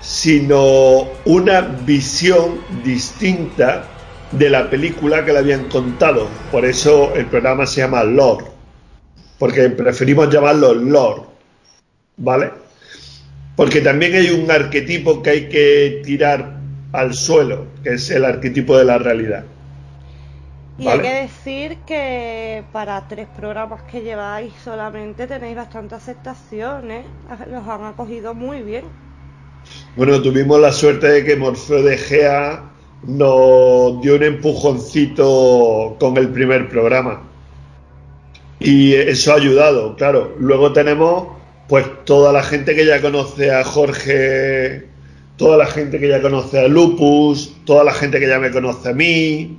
sino una visión distinta de la película que le habían contado. Por eso el programa se llama Lore, porque preferimos llamarlo Lore, ¿vale? Porque también hay un arquetipo que hay que tirar al suelo, que es el arquetipo de la realidad. Y hay que decir que para tres programas que lleváis solamente tenéis bastante aceptación, ¿eh? Los han acogido muy bien. Bueno, tuvimos la suerte de que Morfeo de Gea nos dio un empujoncito con el primer programa. Y eso ha ayudado, claro. Luego tenemos pues toda la gente que ya conoce a Jorge, toda la gente que ya conoce a Lupus, toda la gente que ya me conoce a mí,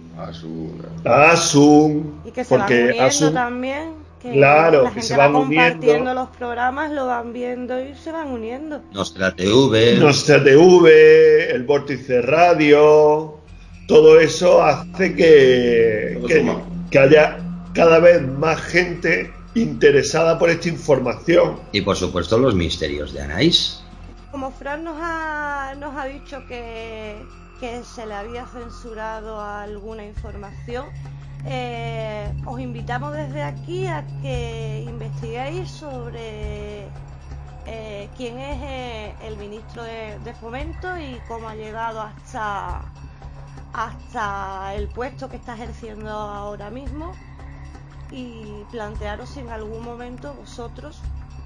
a Asun, y que se porque van también. Que claro, la gente que se van va compartiendo los programas, lo van viendo y se van uniendo. Nostra TV. Nostra TV, el Vórtice Radio, todo eso hace que, que, que haya cada vez más gente interesada por esta información. Y por supuesto los misterios de Anais. Como Fran nos ha, nos ha dicho que, que se le había censurado alguna información, eh, os invitamos desde aquí a que investiguéis sobre eh, quién es eh, el ministro de, Fomento y cómo ha llegado hasta, hasta el puesto que está ejerciendo ahora mismo y plantearos si en algún momento vosotros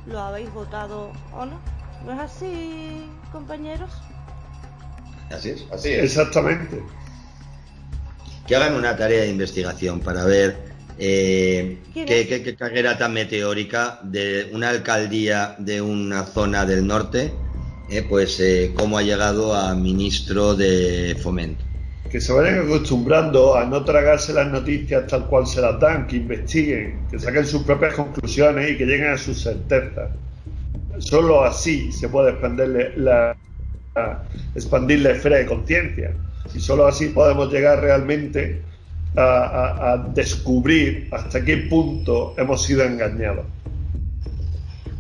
lo habéis votado o no. ¿No es así, compañeros? Así es, así es. Exactamente. Que hagan una tarea de investigación para ver eh, qué, qué, carrera tan meteórica de una alcaldía de una zona del norte, eh, pues eh, cómo ha llegado a ministro de fomento. Que se vayan acostumbrando a no tragarse las noticias tal cual se las dan, que investiguen, que saquen sus propias conclusiones y que lleguen a sus certezas. Solo así se puede expandirle la, expandir la esfera de conciencia. Y solo así podemos llegar realmente a, descubrir hasta qué punto hemos sido engañados.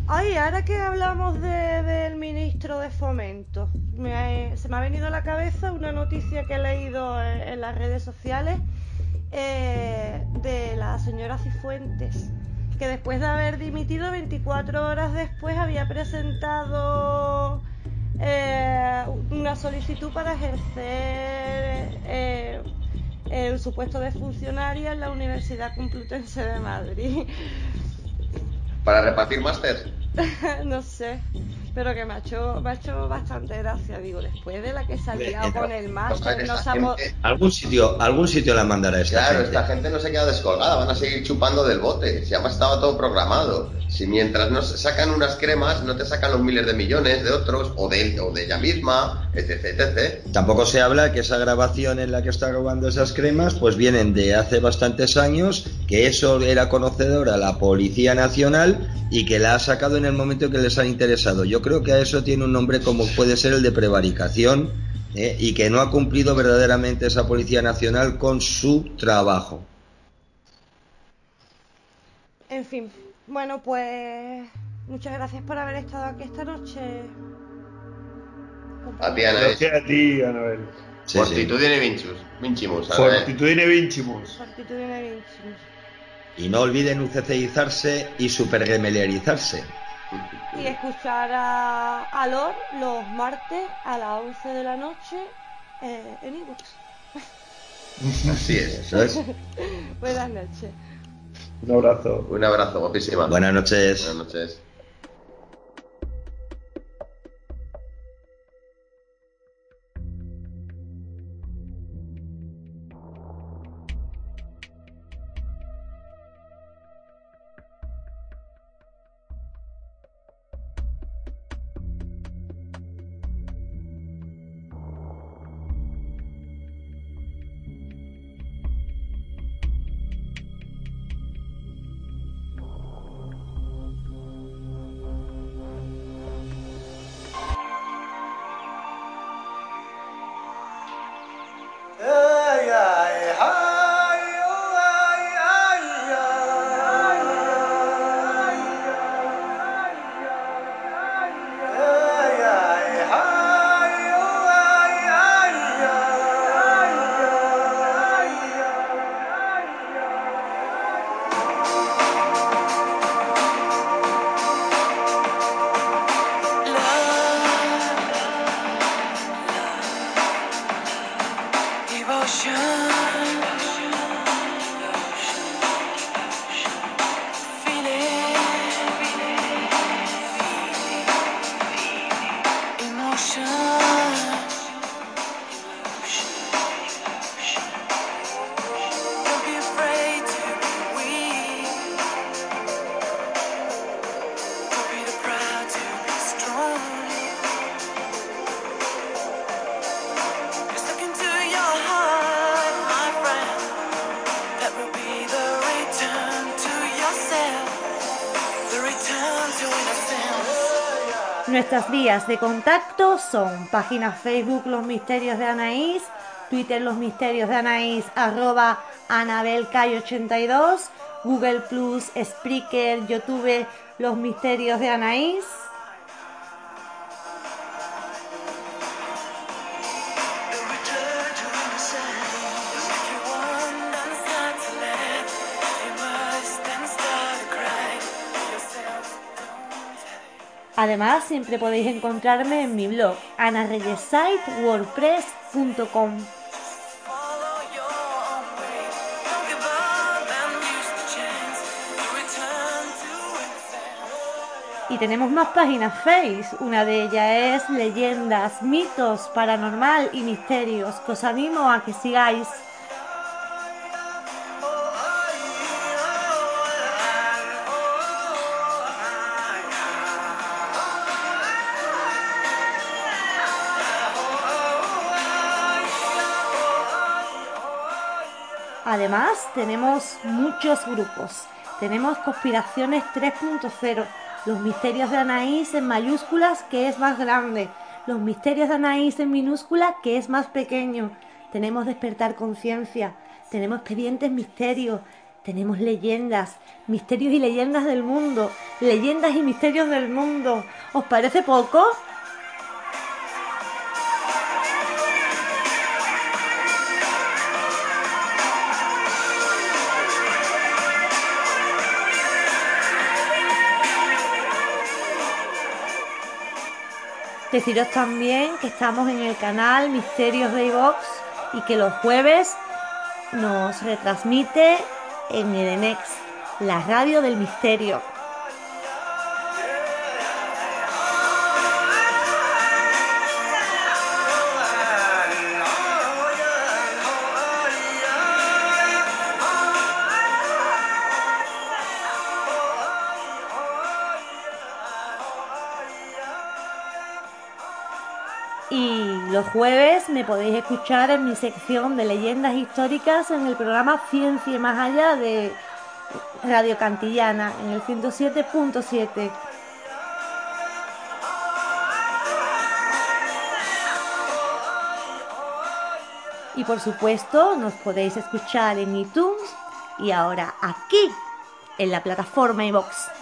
Ay, ahora que hablamos del ministro de Fomento, se me ha venido a la cabeza una noticia que he leído en, las redes sociales eh, de la señora Cifuentes que después de haber dimitido 24 horas después había presentado eh, una solicitud para ejercer eh, el supuesto de funcionaria en la Universidad Complutense de Madrid. ¿Para repartir máster? no sé pero que me ha hecho, me ha hecho bastante gracia, digo, después de la que salía con el máster, no Algún sitio, algún sitio la mandará esta claro, gente. esta gente no se queda descolgada, van a seguir chupando del bote, si además estaba todo programado. Si mientras no sacan unas cremas, no te sacan los miles de millones de otros, o de, o de ella misma, etc, etc. Tampoco se habla que esa grabación en la que está robando esas cremas, pues vienen de hace bastantes años, que eso era conocedora la Policía Nacional y que la ha sacado en el momento que les ha interesado. Yo creo que a eso tiene un nombre como puede ser el de prevaricación ¿eh? y que no ha cumplido verdaderamente esa Policía Nacional con su trabajo. En fin, bueno, pues muchas gracias por haber estado aquí esta noche. A ti, Anabel. Gracias a ti, Anabel. Sí, Fortitudine. Vincimus. Fortitudine vincimus. Fortitudine vincimus. Y no olviden uceceizarse y supergemeliarizarse. Y escuchar a, a Lor los martes a las 11 de la noche eh, en ebooks. Así es, eso es. Buenas noches. Un abrazo. Un abrazo, guapísima. Buenas noches. Buenas noches. Nuestras vías de contacto son página Facebook Los Misterios de Anaís, Twitter Los Misterios de Anaís, arroba AnabelCay82, Google Plus, Spreaker, YouTube Los Misterios de Anaís. Además, siempre podéis encontrarme en mi blog anareyesitewordpress.com. Y tenemos más páginas Face. Una de ellas es Leyendas, Mitos, Paranormal y Misterios, os animo a que sigáis. Además, tenemos muchos grupos. Tenemos Conspiraciones 3.0, Los Misterios de Anaís en mayúsculas, que es más grande. Los Misterios de Anaís en minúscula, que es más pequeño. Tenemos Despertar Conciencia. Tenemos Expedientes Misterios. Tenemos leyendas, misterios y leyendas del mundo. Leyendas y misterios del mundo. ¿Os parece poco? Deciros también que estamos en el canal Misterios de iVox y que los jueves nos retransmite en Edenex, la radio del misterio. Jueves me podéis escuchar en mi sección de leyendas históricas en el programa Ciencia Más Allá de Radio Cantillana en el 107.7. Y por supuesto, nos podéis escuchar en iTunes y ahora aquí, en la plataforma iVox.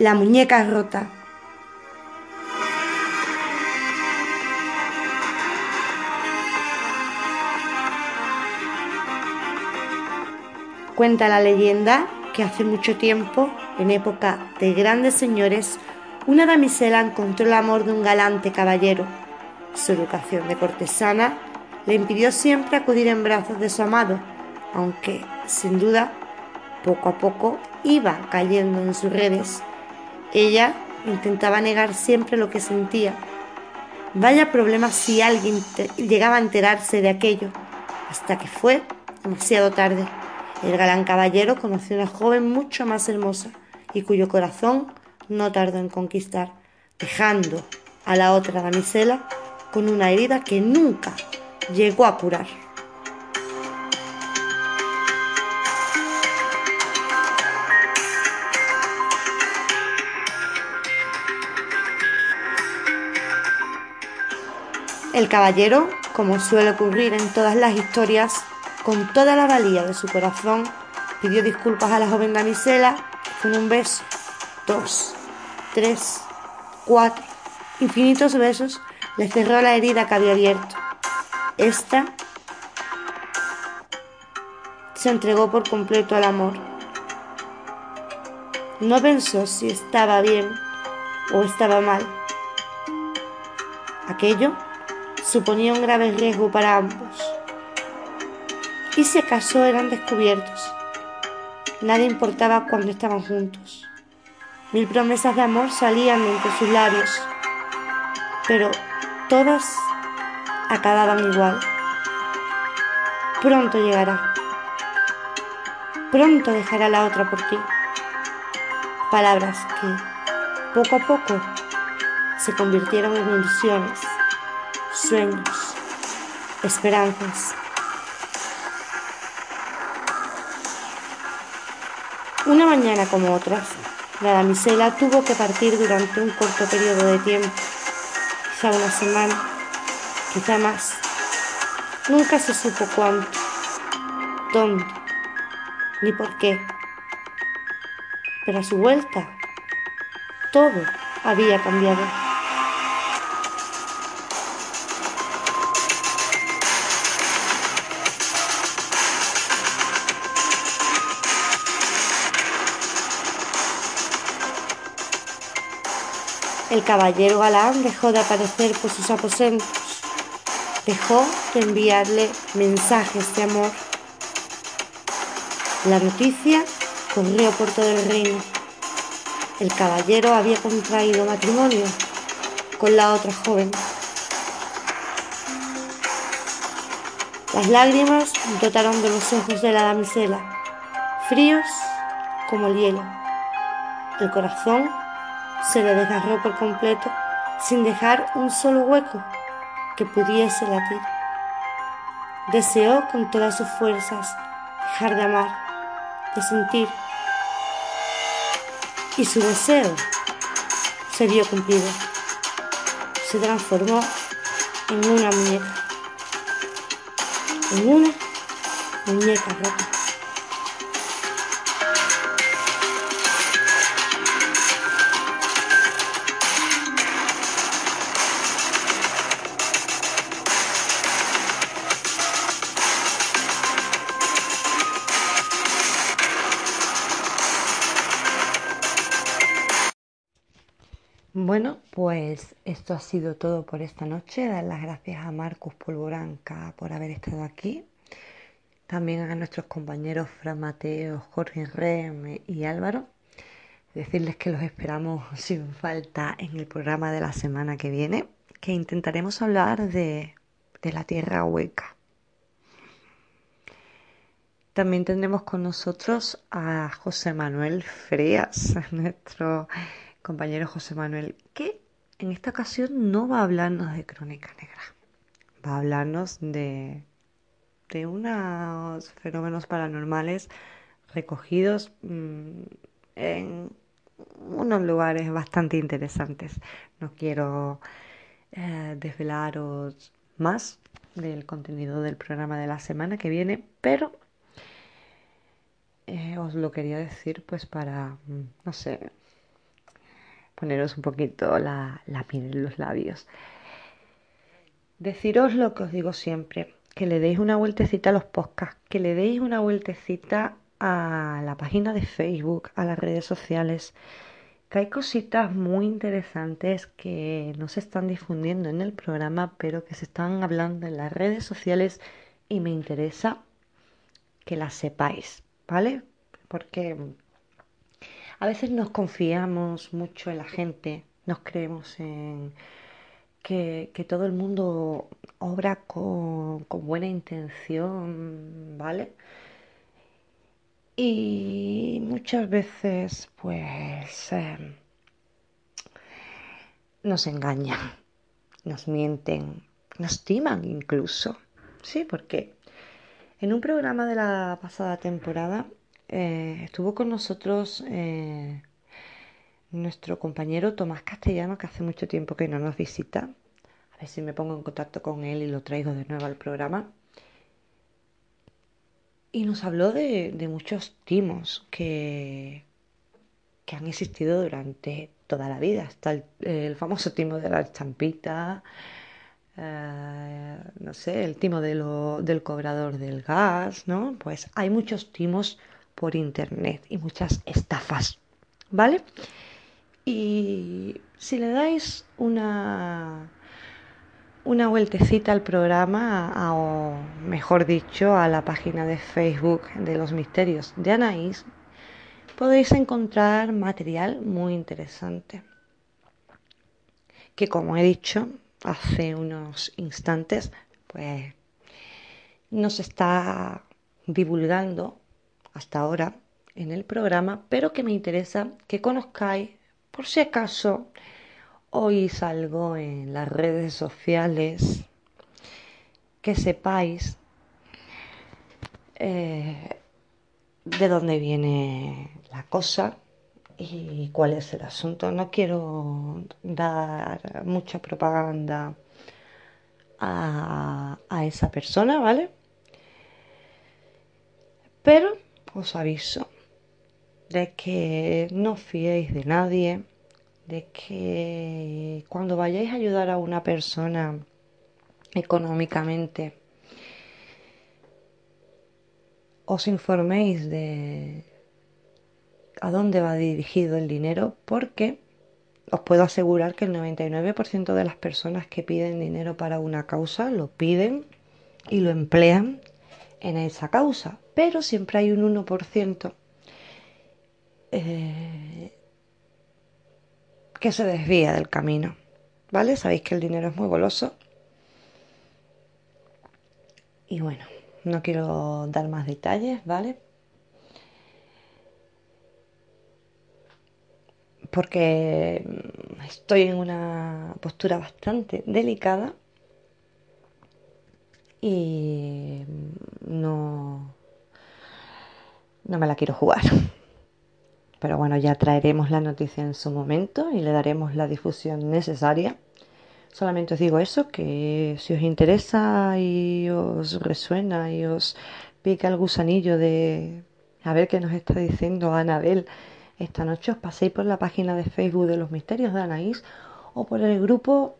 La muñeca rota. Cuenta la leyenda que hace mucho tiempo, en época de grandes señores, una damisela encontró el amor de un galante caballero. Su educación de cortesana le impidió siempre acudir en brazos de su amado, aunque, sin duda, poco a poco iba cayendo en sus redes ella intentaba negar siempre lo que sentía. Vaya problema si alguien llegaba a enterarse de aquello, hasta que fue demasiado tarde. El galán caballero conoció a una joven mucho más hermosa y cuyo corazón no tardó en conquistar, dejando a la otra damisela con una herida que nunca llegó a curar. El caballero, como suele ocurrir en todas las historias, con toda la valía de su corazón, pidió disculpas a la joven damisela con un beso, dos, tres, cuatro, infinitos besos, le cerró la herida que había abierto. Esta se entregó por completo al amor. No pensó si estaba bien o estaba mal. Aquello suponía un grave riesgo para ambos. Y si acaso eran descubiertos, nada importaba cuando estaban juntos. Mil promesas de amor salían entre sus labios, pero todas acababan igual. Pronto llegará. Pronto dejará la otra por ti. Palabras que, poco a poco, se convirtieron en ilusiones sueños, esperanzas. Una mañana como otras, la damisela tuvo que partir durante un corto periodo de tiempo, quizá una semana, quizá más. Nunca se supo cuánto, dónde, ni por qué. Pero a su vuelta, todo había cambiado. Caballero galán dejó de aparecer por sus aposentos, dejó de enviarle mensajes de amor. La noticia corrió por todo el reino. El caballero había contraído matrimonio con la otra joven. Las lágrimas brotaron de los ojos de la damisela, fríos como el hielo. El corazón se le desgarró por completo sin dejar un solo hueco que pudiese latir. Deseó con todas sus fuerzas dejar de amar, de sentir. Y su deseo se vio cumplido. Se transformó en una muñeca. En una muñeca rota. Pues esto ha sido todo por esta noche. Dar las gracias a Marcus Polvoranca por haber estado aquí. también a nuestros compañeros Fran Mateo, Jorge Rem y Álvaro. Decirles que los esperamos sin falta en el programa de la semana que viene, que intentaremos hablar de, de la tierra hueca. También tendremos con nosotros a José Manuel Freas, nuestro compañero José Manuel, que en esta ocasión no va a hablarnos de Crónica Negra, va a hablarnos de, de unos fenómenos paranormales recogidos mm, en unos lugares bastante interesantes. No quiero eh, desvelaros más del contenido del programa de la semana que viene, pero eh, os lo quería decir pues para, mm, no sé, poneros un poquito la, la piel en los labios. Deciros lo que os digo siempre, que le deis una vueltecita a los podcasts, que le deis una vueltecita a la página de Facebook, a las redes sociales, que hay cositas muy interesantes que no se están difundiendo en el programa, pero que se están hablando en las redes sociales y me interesa que las sepáis. ¿vale? Porque a veces nos confiamos mucho en la gente, nos creemos en que, todo el mundo obra con, buena intención, ¿vale? Y muchas veces, pues, em, nos engañan, nos mienten, nos timan incluso. Sí, porque en un programa de la pasada temporada eh, estuvo con nosotros eh, nuestro compañero Tomás Castellano, que hace mucho tiempo que no nos visita. A ver si me pongo en contacto con él y lo traigo de nuevo al programa. Y nos habló de, muchos timos que, que han existido durante toda la vida. Está el, famoso timo de la champita, eh, no sé, el timo del cobrador del gas, ¿no? Pues hay muchos timos por internet y muchas estafas, ¿vale? Y si le dais una, una vueltecita al programa, o mejor dicho, a la página de Facebook de los misterios de Anaís, podéis encontrar material muy interesante. Que como he dicho, hace unos instantes, pues no se está divulgando hasta ahora en el programa, pero que me interesa que conozcáis por si acaso oís algo en las redes sociales, que sepáis eh, de dónde viene la cosa, y cuál es el asunto. No quiero dar mucha propaganda a, esa persona, ¿vale? Pero os aviso de que no fiéis de nadie, de que cuando vayáis a ayudar a una persona económicamente, os informéis de, a dónde va dirigido el dinero porque os puedo asegurar que el 99% de las personas que piden dinero para una causa lo piden y lo emplean en esa causa, pero siempre hay un 1% eh, que se desvía del camino, ¿vale? Sabéis que el dinero es muy goloso. Y bueno, no quiero dar más detalles, ¿vale? porque estoy en una postura bastante delicada y no, no me la quiero jugar. Pero bueno, ya traeremos la noticia en su momento y le daremos la difusión necesaria. Solamente os digo eso, que si os interesa y os resuena y os pica el gusanillo de a ver qué nos está diciendo Anabel esta noche os paséis por la página de Facebook de los Misterios de Anaís o por el grupo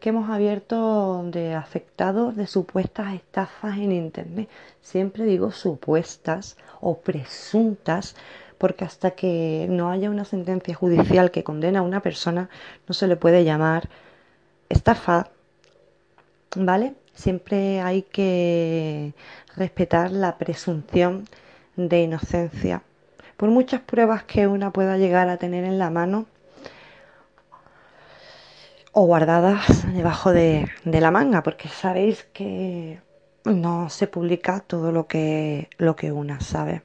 que hemos abierto de afectados de supuestas estafas en Internet. Siempre digo supuestas o presuntas porque hasta que no haya una sentencia judicial que condena a una persona no se le puede llamar estafa, ¿vale? siempre hay que respetar la presunción de inocencia. Por muchas pruebas que una pueda llegar a tener en la mano o guardadas debajo de, la manga, porque sabéis que no se publica todo lo que, lo que una sabe.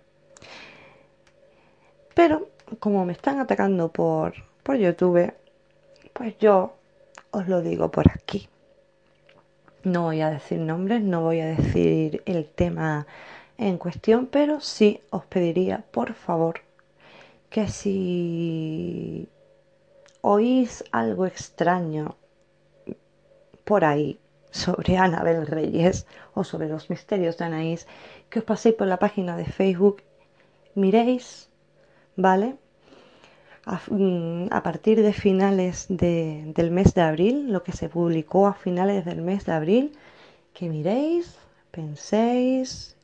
Pero como me están atacando por, por YouTube, pues yo os lo digo por aquí. No voy a decir nombres, no voy a decir el tema en cuestión, pero sí os pediría, por favor, que si oís algo extraño por ahí sobre Anabel Reyes o sobre los misterios de Anaís, que os paséis por la página de Facebook, miréis, ¿vale? A, mm, partir de finales del mes de abril, lo que se publicó a finales del mes de abril, que miréis, penséis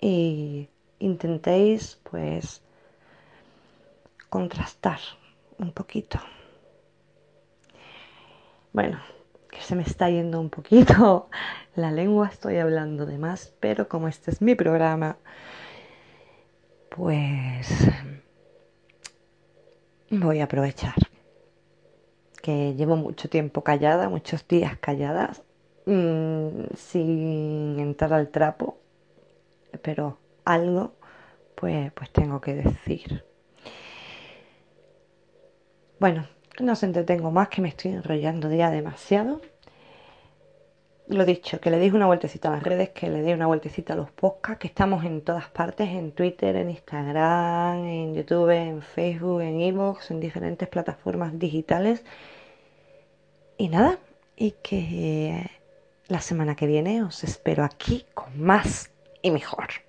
y intentéis pues contrastar un poquito. Bueno, que se me está yendo un poquito la lengua, estoy hablando de más, pero como este es mi programa, pues voy a aprovechar que llevo mucho tiempo callada, muchos días calladas, mm, sin entrar al trapo pero algo pues, pues tengo que decir. Bueno, no os entretengo más, que me estoy enrollando ya demasiado. Lo dicho, que le deis una vueltecita a las redes, que le deis una vueltecita a los podcasts, que estamos en todas partes, en Twitter, en Instagram, en YouTube, en Facebook, en Evox, en diferentes plataformas digitales. Y nada, y que la semana que viene os espero aquí con más y mejor.